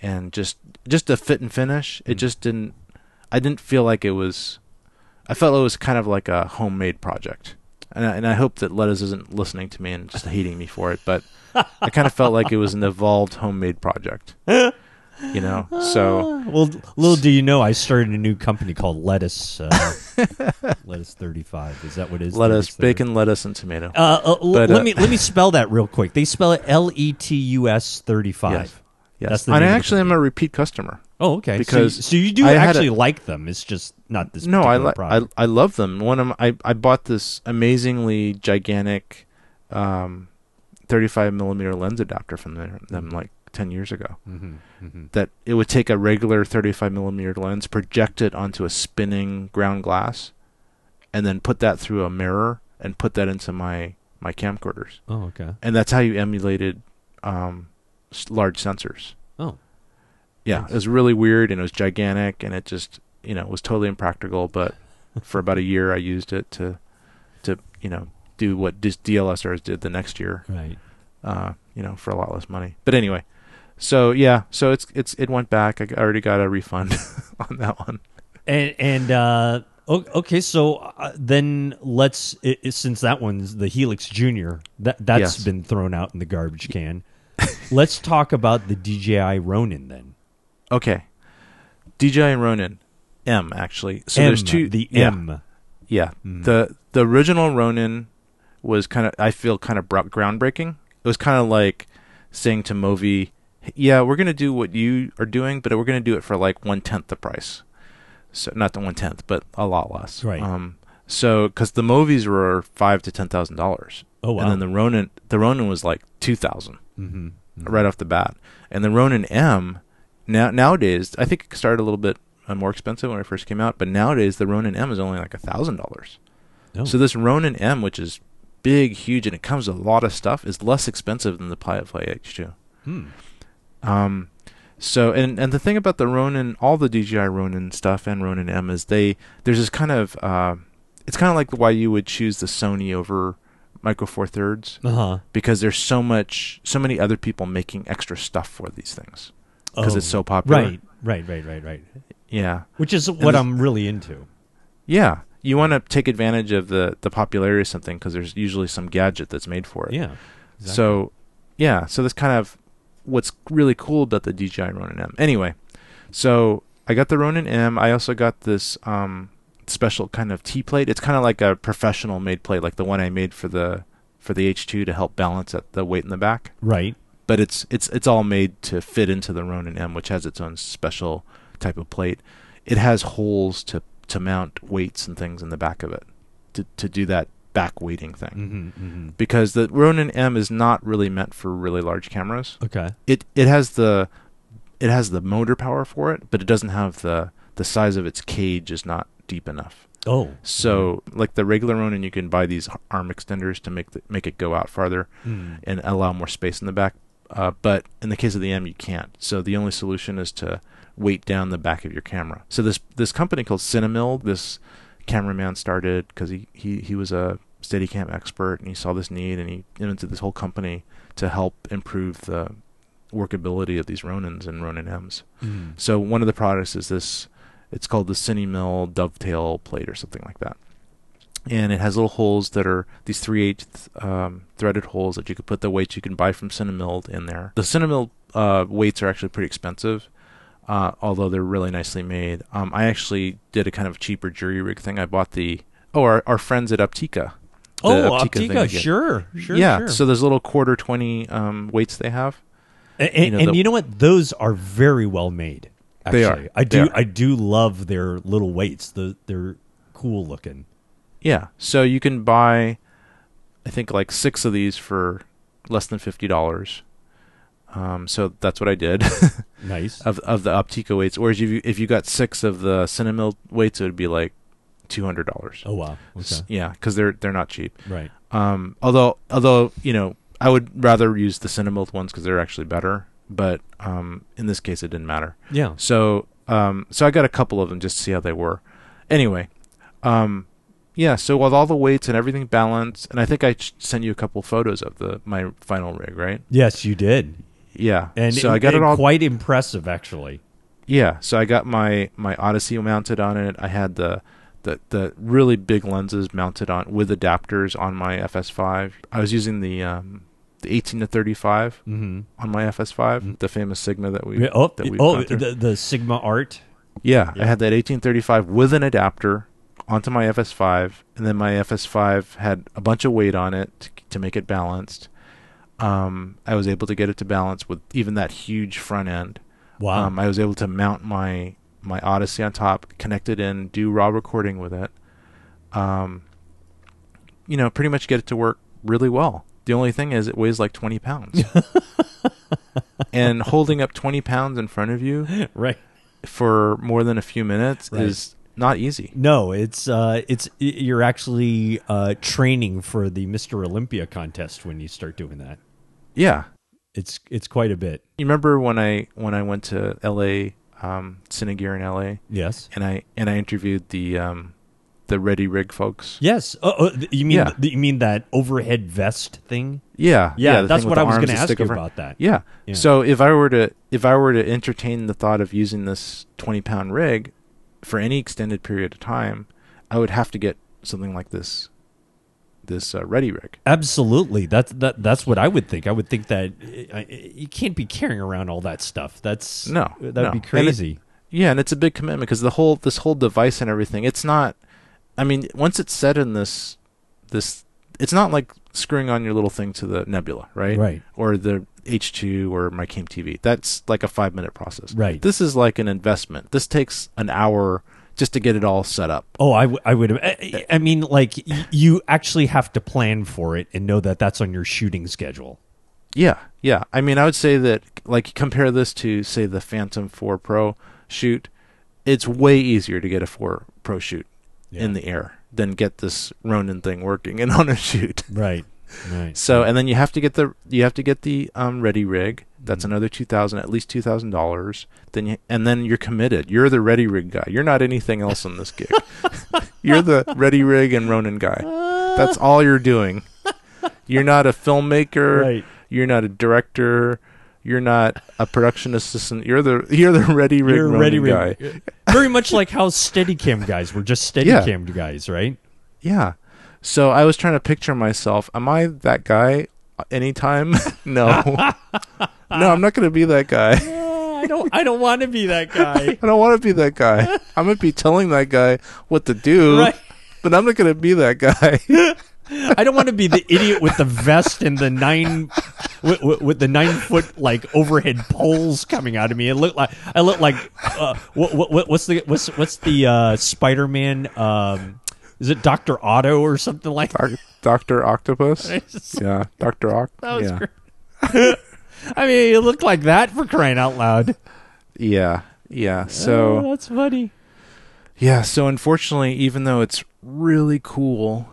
Speaker 2: and just just the fit and finish. It
Speaker 1: Mm.
Speaker 2: just didn't. I didn't feel like it was. I felt it was kind of like a homemade project, and I, and I hope that Letus isn't listening to me and just hating me for it. But I kind of felt like it was an evolved homemade project. you know. So
Speaker 1: well, little do you know, I started a new company called Lettuce. Uh, Letus thirty five. Is that what it is?
Speaker 2: lettuce,
Speaker 1: 30?
Speaker 2: bacon, lettuce, and tomato.
Speaker 1: Uh, uh,
Speaker 2: But,
Speaker 1: let
Speaker 2: uh,
Speaker 1: me let me spell that real quick. They spell it L E T U S Thirty Five.
Speaker 2: yes, yes.
Speaker 1: That's the
Speaker 2: and I
Speaker 1: name of the
Speaker 2: actually am a repeat customer.
Speaker 1: Oh, okay.
Speaker 2: Because
Speaker 1: so, so you do
Speaker 2: I
Speaker 1: actually
Speaker 2: a-
Speaker 1: like them. It's just not this.
Speaker 2: No, I
Speaker 1: particular
Speaker 2: li- I. I love them. One of my, I I bought this amazingly gigantic, um, thirty five millimeter lens adapter from them, them like ten years ago.
Speaker 1: Mhm, mhm.
Speaker 2: That it would take a regular thirty five millimeter lens, project it onto a spinning ground glass, and then put that through a mirror and put that into my my camcorders.
Speaker 1: Oh, okay.
Speaker 2: And that's how you emulated um, large sensors. Yeah, it was really weird and it was gigantic and it just you know was totally impractical. But for about a year, I used it to to you know do what dis- DLSRs did the next year.
Speaker 1: right.
Speaker 2: Uh, you know, for a lot less money. But anyway, so yeah, so it's it's it went back. I already got a refund on that one.
Speaker 1: And and uh, okay, so uh, then let's i i- since that one's the Helix Junior that that's
Speaker 2: Yes.
Speaker 1: been thrown out in the garbage can. let's talk about the DJI Ronin then.
Speaker 2: Okay, DJI Ronin M actually. So
Speaker 1: M,
Speaker 2: there's two.
Speaker 1: the
Speaker 2: yeah,
Speaker 1: M.
Speaker 2: Yeah.
Speaker 1: Mm.
Speaker 2: The the original Ronin was kind of I feel kind of groundbreaking. It was kind of like saying to Movi, "Yeah, we're going to do what you are doing, but we're going to do it for like one tenth the price." So not the one tenth, but a lot less.
Speaker 1: Right.
Speaker 2: Um. So because the Movies were five to ten thousand dollars,
Speaker 1: Oh wow.
Speaker 2: and then the Ronin the Ronin was like two thousand
Speaker 1: mm-hmm.
Speaker 2: right off the bat, and the Ronin M. Now nowadays, I think it started a little bit uh, more expensive when it first came out, but nowadays the Ronin M is only like a thousand dollars.
Speaker 1: Oh.
Speaker 2: So this Ronin M, which is big, huge, and it comes with a lot of stuff, is less expensive than the Firefly H2.
Speaker 1: Hmm.
Speaker 2: Um, so and and the thing about the Ronin, all the DJI Ronin stuff and Ronin M is they there's this kind of uh, it's kind of like why you would choose the Sony over Micro Four Thirds
Speaker 1: Uh huh.
Speaker 2: because there's so much, so many other people making extra stuff for these things because it's so popular.
Speaker 1: Oh, Right. Right. Right. Right. Right.
Speaker 2: Yeah.
Speaker 1: Which is what
Speaker 2: this-
Speaker 1: I'm really into.
Speaker 2: Yeah. You want to take advantage of the the popularity of something because there's usually some gadget that's made for it.
Speaker 1: Yeah. exactly.
Speaker 2: So, yeah, so that's kind of what's really cool about the DJI Ronin M. Anyway, so I got the Ronin M. I also got this um, special kind of T plate. It's kind of like a professional made plate, like the one I made for the for the H2 to help balance at the weight in the back.
Speaker 1: right.
Speaker 2: But it's it's it's all made to fit into the Ronin M, which has its own special type of plate. It has holes to to mount weights and things in the back of it to to do that back weighting thing
Speaker 1: Mm-hmm, mm-hmm.
Speaker 2: because the Ronin M is not really meant for really large cameras.
Speaker 1: Okay.
Speaker 2: It it has the it has the motor power for it, but it doesn't have the the size of its cage is not deep enough.
Speaker 1: Oh.
Speaker 2: So like the regular Ronin, you can buy these arm extenders to make the, make it go out farther
Speaker 1: Mm.
Speaker 2: and allow more space in the back. Uh, but in the case of the M, you can't. So the only solution is to weight down the back of your camera. So this this company called Cinemil, this cameraman started because he, he he was a Steadicam expert and he saw this need and he invented this whole company to help improve the workability of these Ronins and Ronin M's.
Speaker 1: Mm.
Speaker 2: So one of the products is this. It's called the Cinemill Dovetail Plate or something like that, and it has little holes that are these three eighth um, threaded holes that you could put the weights you can buy from Cinemill in there. The Cinemill uh, weights are actually pretty expensive, uh, although they're really nicely made. Um, I actually did a kind of cheaper jury rig thing. I bought the oh our, our friends at Optica. the
Speaker 1: Oh,
Speaker 2: Optica
Speaker 1: sure, sure,
Speaker 2: yeah,
Speaker 1: sure.
Speaker 2: so there's little quarter twenty um, weights they have.
Speaker 1: and, and,
Speaker 2: you know,
Speaker 1: and
Speaker 2: the-
Speaker 1: you know what? Those are very well made. Actually.
Speaker 2: They are.
Speaker 1: I do.
Speaker 2: are.
Speaker 1: I do love their little weights. The they're cool looking.
Speaker 2: Yeah. So you can buy, I think, like six of these for less than fifty dollars. Um, so that's what I did
Speaker 1: Nice.
Speaker 2: of of the Optica weights. Whereas if you if you got six of the Cinemil weights, it would be like two hundred dollars.
Speaker 1: oh wow. Okay.
Speaker 2: Yeah, because they're they're not cheap.
Speaker 1: Right.
Speaker 2: Um, although although you know I would rather use the Cinemil ones because they're actually better. But um, in this case, it didn't matter.
Speaker 1: Yeah.
Speaker 2: So um, so I got a couple of them just to see how they were. Anyway, um, yeah. So with all the weights and everything balanced, and I think I sent you a couple photos of the my final rig, right?
Speaker 1: Yes, you did.
Speaker 2: Yeah.
Speaker 1: And
Speaker 2: so I got it all.
Speaker 1: quite impressive, actually.
Speaker 2: yeah. So I got my my Odyssey mounted on it. I had the the the really big lenses mounted on with adapters on my FS5. I was using the um, the 18 to 35
Speaker 1: Mm-hmm.
Speaker 2: on my FS5, the famous Sigma that we
Speaker 1: Oh,
Speaker 2: that
Speaker 1: oh the, the Sigma Art.
Speaker 2: Yeah,
Speaker 1: Yeah.
Speaker 2: I had that 1835 with an adapter onto my FS5, and then my FS5 had a bunch of weight on it to, to make it balanced. Um, I was able to get it to balance with even that huge front end.
Speaker 1: Wow.
Speaker 2: Um, I was able to mount my my Odyssey on top, connect it in, do raw recording with it. Um, you know, pretty much get it to work really well. The only thing is, it weighs like 20 pounds. and holding up 20 pounds in front of you
Speaker 1: right.
Speaker 2: for more than a few minutes
Speaker 1: Right.
Speaker 2: is not easy.
Speaker 1: No, it's uh, it's you're actually uh, training for the Mr. Olympia contest when you start doing that.
Speaker 2: Yeah.
Speaker 1: It's it's quite a bit.
Speaker 2: You remember when I when I went to LA, um, Cinegear in LA,
Speaker 1: Yes.
Speaker 2: and I and I interviewed the um, the Ready Rig folks.
Speaker 1: Yes. Oh, oh, you mean
Speaker 2: Yeah.
Speaker 1: th- you mean that overhead vest thing?
Speaker 2: Yeah,
Speaker 1: Yeah,
Speaker 2: the
Speaker 1: that's what I was going to ask you
Speaker 2: over-
Speaker 1: about that.
Speaker 2: Yeah.
Speaker 1: Yeah.
Speaker 2: So if I were to if I were to entertain the thought of using this twenty pound rig for any extended period of time, I would have to get something like this this uh, Ready Rig.
Speaker 1: Absolutely. That's that. That's what I would think. I would think that uh, you can't be carrying around all that stuff. That's
Speaker 2: No,
Speaker 1: That
Speaker 2: no.
Speaker 1: would be
Speaker 2: And it-
Speaker 1: crazy.
Speaker 2: Yeah, and it's a big commitment because the whole this whole device and everything. It's not. I mean, once it's set in this, this, it's not like screwing on your little thing to the Nebula, right?
Speaker 1: Right.
Speaker 2: Or the H2 or my Came TV. That's like a five minute process.
Speaker 1: Right.
Speaker 2: This is like an investment. This takes an hour just to get it all set up.
Speaker 1: Oh, I, w- I would. I, I mean, like y- you actually have to plan for it and know that that's on your shooting schedule.
Speaker 2: Yeah, yeah. I mean, I would say that like compare this to say the Phantom 4 Pro shoot. It's way easier to get a 4 Pro shoot in the air than get this Ronin thing working and on a shoot.
Speaker 1: right. Right.
Speaker 2: So and then you have to get the you have to get the um, ready rig. That's
Speaker 1: Mhm.
Speaker 2: another two thousand, at least two thousand dollars. Then you, and then you're committed. You're the ready rig guy. You're not anything else in this gig. you're the ready rig and Ronin guy. That's all you're doing. You're not a filmmaker.
Speaker 1: right.
Speaker 2: You're not a director. You're not a production assistant. You're the you're the ready rig
Speaker 1: You're ready,
Speaker 2: guy.
Speaker 1: ready. Very much like how Steadicam guys were just
Speaker 2: Yeah.
Speaker 1: Steadicam guys, right?
Speaker 2: Yeah. So I was trying to picture myself. Am I that guy anytime? no. no, I'm not going to be that guy.
Speaker 1: I don't. I don't want to be that guy.
Speaker 2: I don't want to be that guy. I'm going to be telling that guy what to do,
Speaker 1: right.
Speaker 2: but I'm not going to be that guy.
Speaker 1: I don't want to be the idiot with the vest and the nine with, with, with the nine foot like overhead poles coming out of me. It looked like I look like uh, what, what what's the what's what's the uh, Spider Man? Um, is it Doctor Otto or something like that?
Speaker 2: Doc- Dr. Octopus? Yeah, Dr. Oct.
Speaker 1: That was
Speaker 2: yeah.
Speaker 1: great. I mean, it looked like that for crying out loud.
Speaker 2: yeah. Yeah. So
Speaker 1: Oh, that's funny.
Speaker 2: Yeah, so unfortunately, even though it's really cool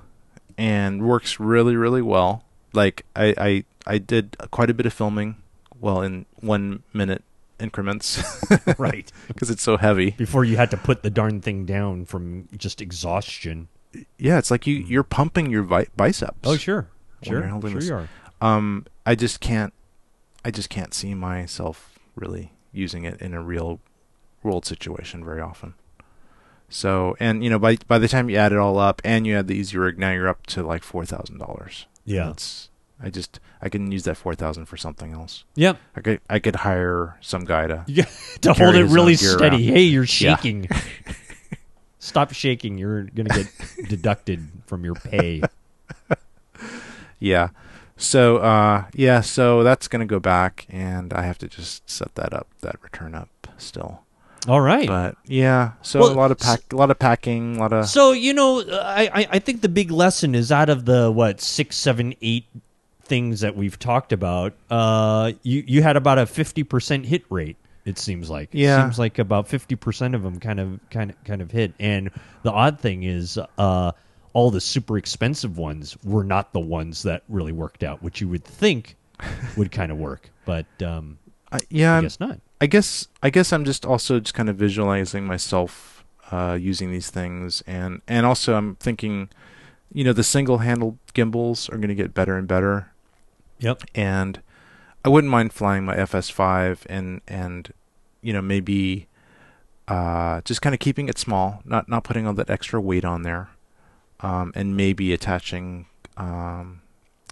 Speaker 2: and works really, really well, like I, I, I did quite a bit of filming, well, in one minute increments
Speaker 1: Right
Speaker 2: because it's so heavy.
Speaker 1: before you had to put the darn thing down from just exhaustion.
Speaker 2: Yeah, it's like you you're pumping your vi- biceps.
Speaker 1: Oh sure, sure, sure
Speaker 2: this-
Speaker 1: you are.
Speaker 2: Um, I just can't, I just can't see myself really using it in a real world situation very often. So, and you know, by by the time you add it all up, and you add the easy rig, now you're up to like four thousand dollars.
Speaker 1: Yeah.
Speaker 2: That's I just I can use that four thousand for something else.
Speaker 1: Yep.
Speaker 2: I could I could hire some guy to
Speaker 1: Yeah, to hold it really steady.
Speaker 2: around.
Speaker 1: Hey, you're
Speaker 2: Yeah.
Speaker 1: shaking. Stop shaking. You're gonna get deducted from your pay.
Speaker 2: yeah. So uh yeah, so that's gonna go back and I have to just set that up, that return up still.
Speaker 1: All right.
Speaker 2: But yeah, so
Speaker 1: Well,
Speaker 2: a lot of pack a lot of packing, a lot of
Speaker 1: So you know, I, I think the big lesson is out of the what six, seven, eight things that we've talked about. Uh, you you had about a fifty percent hit rate. It seems like.
Speaker 2: Yeah.
Speaker 1: It seems like about fifty percent of them kind of kind of kind of hit. And the odd thing is, uh, all the super expensive ones were not the ones that really worked out, which you would think would kind of work, but um,
Speaker 2: I, yeah,
Speaker 1: I guess not.
Speaker 2: I guess I guess I'm just also just kind of visualizing myself uh, using these things, and and also I'm thinking, you know, the single handle gimbals are going to get better and better,
Speaker 1: Yep.
Speaker 2: and I wouldn't mind flying my FS5 and and you know maybe uh, just kind of keeping it small, not not putting all that extra weight on there, um, and maybe attaching um,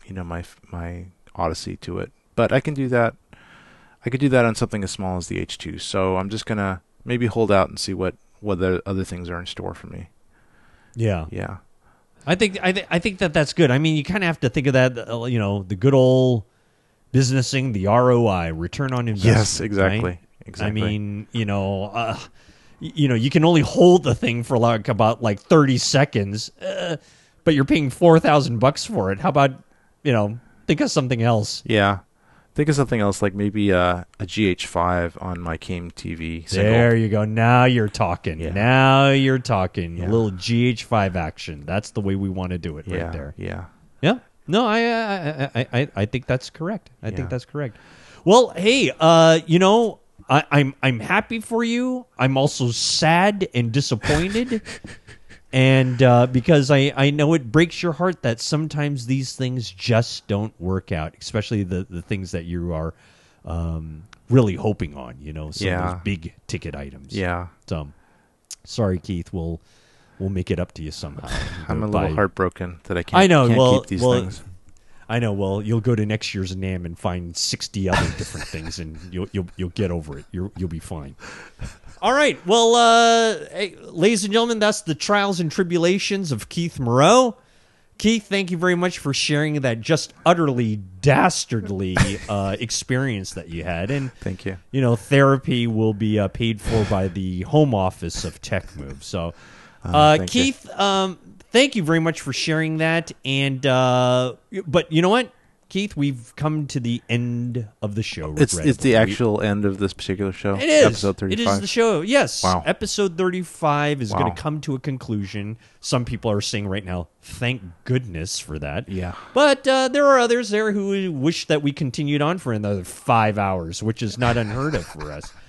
Speaker 2: you know my my Odyssey to it. But I can do that. I could do that on something as small as the H2. So I'm just gonna maybe hold out and see what what the other things are in store for me.
Speaker 1: Yeah.
Speaker 2: Yeah.
Speaker 1: I think I, th- I think that that's good. I mean, you kind of have to think of that, uh, you know, the good old businessing, the ROI, return on investment.
Speaker 2: Yes, exactly.
Speaker 1: right?
Speaker 2: Exactly.
Speaker 1: I mean, you know, uh, you know, you can only hold the thing for like about like thirty seconds, uh, but you're paying four thousand bucks for it. How about you know, think of something else.
Speaker 2: yeah. Think of something else like maybe uh, a GH5 on my Came TV. Single.
Speaker 1: There you go. Now you're talking.
Speaker 2: Yeah.
Speaker 1: Now you're talking. A little GH5 action. That's the way we want to do it
Speaker 2: yeah,
Speaker 1: right there.
Speaker 2: Yeah.
Speaker 1: Yeah. No, I I I I, I think that's correct. I
Speaker 2: Yeah.
Speaker 1: think that's correct. Well, hey, uh, you know, I, I'm I'm happy for you. I'm also sad and disappointed. and uh, because I, I know it breaks your heart that sometimes these things just don't work out, especially the, the things that you are um, really hoping on, you know, some of those big ticket items.
Speaker 2: Yeah.
Speaker 1: So, sorry, Keith. We'll we'll make it up to you somehow.
Speaker 2: I'm a
Speaker 1: By-
Speaker 2: little heartbroken that I can't,
Speaker 1: I know.
Speaker 2: can't
Speaker 1: well,
Speaker 2: keep these
Speaker 1: well,
Speaker 2: things.
Speaker 1: I know. Well, you'll go to next year's NAB and find sixty other different things, and you'll you'll you'll get over it. You'll you'll be fine. All right. Well, uh, hey, ladies and gentlemen, that's the trials and tribulations of Keith Moreau. Keith, thank you very much for sharing that just utterly dastardly uh, experience that you had, and
Speaker 2: Thank you.
Speaker 1: you know, therapy will be uh, paid for by the home office of TechMove. So, uh,
Speaker 2: thank you.
Speaker 1: Keith, um, thank you very much for sharing that. And uh, but you know what, Keith, we've come to the end of the show.
Speaker 2: It's it's the actual end of this particular show.
Speaker 1: It is.
Speaker 2: episode
Speaker 1: It
Speaker 2: thirty-five.
Speaker 1: is the show. Yes.
Speaker 2: Wow.
Speaker 1: Episode 35 is going to come to a conclusion. Some people are saying right now, thank goodness for that.
Speaker 2: Yeah.
Speaker 1: But uh, there are others there who wish that we continued on for another five hours, which is not unheard of for us.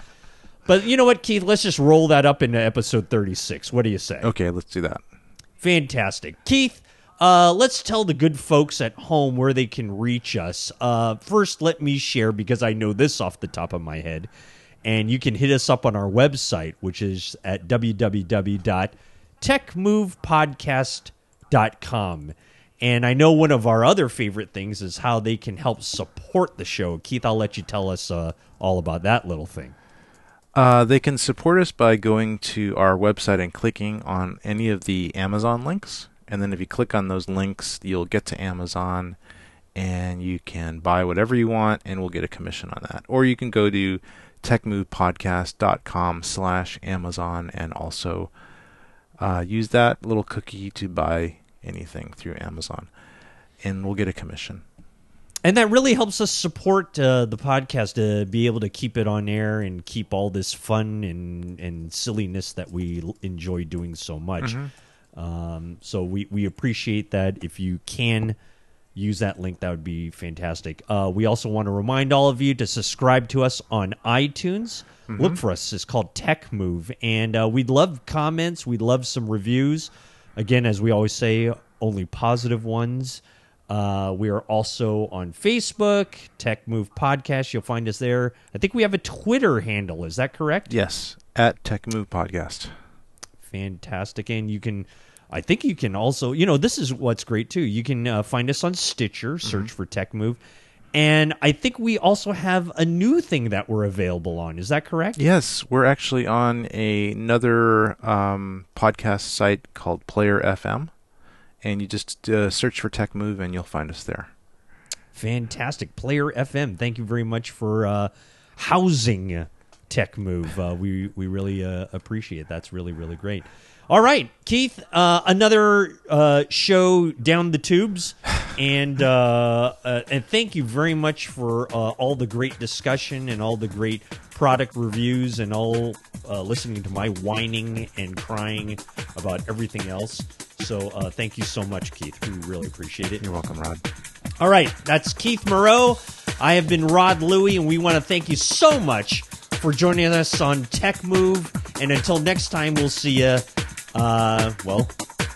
Speaker 1: But you know what, Keith? Let's just roll that up into episode 36. What do you say?
Speaker 2: Okay, let's do that.
Speaker 1: Fantastic. Keith, uh, let's tell the good folks at home where they can reach us. Uh, first, let me share because I know this off the top of my head. And you can hit us up on our website, which is at www.techmovepodcast.com. And I know one of our other favorite things is how they can help support the show. Keith, I'll let you tell us uh, all about that little thing.
Speaker 2: Uh, they can support us by going to our website and clicking on any of the Amazon links. And then if you click on those links, you'll get to Amazon and you can buy whatever you want and we'll get a commission on that. Or you can go to techmovepodcast.com slash Amazon and also uh, use that little cookie to buy anything through Amazon. And we'll get a commission.
Speaker 1: And that really helps us support uh, the podcast to be able to keep it on air and keep all this fun and, and silliness that we l- enjoy doing so much. Um, so we, we appreciate that. If you can use that link, that would be fantastic. Uh, we also want to remind all of you to subscribe to us on iTunes. Look for us. It's called Tech Move. And uh, we'd love comments, we'd love some reviews. Again, as we always say, only positive ones. Uh, we are also on Facebook, Tech Move Podcast. You'll find us there. I think we have a Twitter handle. Is that correct?
Speaker 2: Yes, at Tech Move Podcast.
Speaker 1: Fantastic. And you can, I think you can also, you know, this is what's great too. You can uh, find us on Stitcher, search for Tech Move. And I think we also have a new thing that we're available on. Is that correct?
Speaker 2: Yes, we're actually on a, another um, podcast site called Player FM, and you just uh, search for Tech Move and you'll find us there.
Speaker 1: Fantastic. Player FM, thank you very much for uh, housing Tech Move. Uh, we, we really uh, appreciate it. That's really, really great. All right, Keith, uh, another uh, show down the tubes. And, uh, uh, and thank you very much for uh, all the great discussion and all the great product reviews and all uh, listening to my whining and crying about everything else. So uh, thank you so much, Keith. We really appreciate it.
Speaker 2: You're welcome, Rod.
Speaker 1: All right, that's Keith Moreau. I have been Rod Louie, and we want to thank you so much for joining us on Tech Move. And until next time, we'll see you. Uh, well,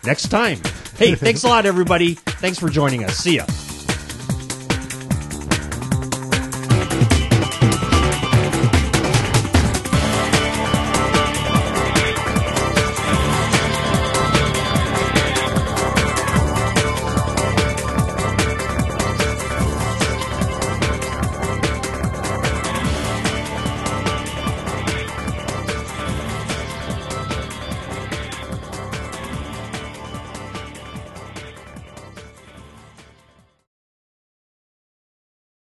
Speaker 1: next time. Hey, thanks a lot, everybody. Thanks for joining us. See ya.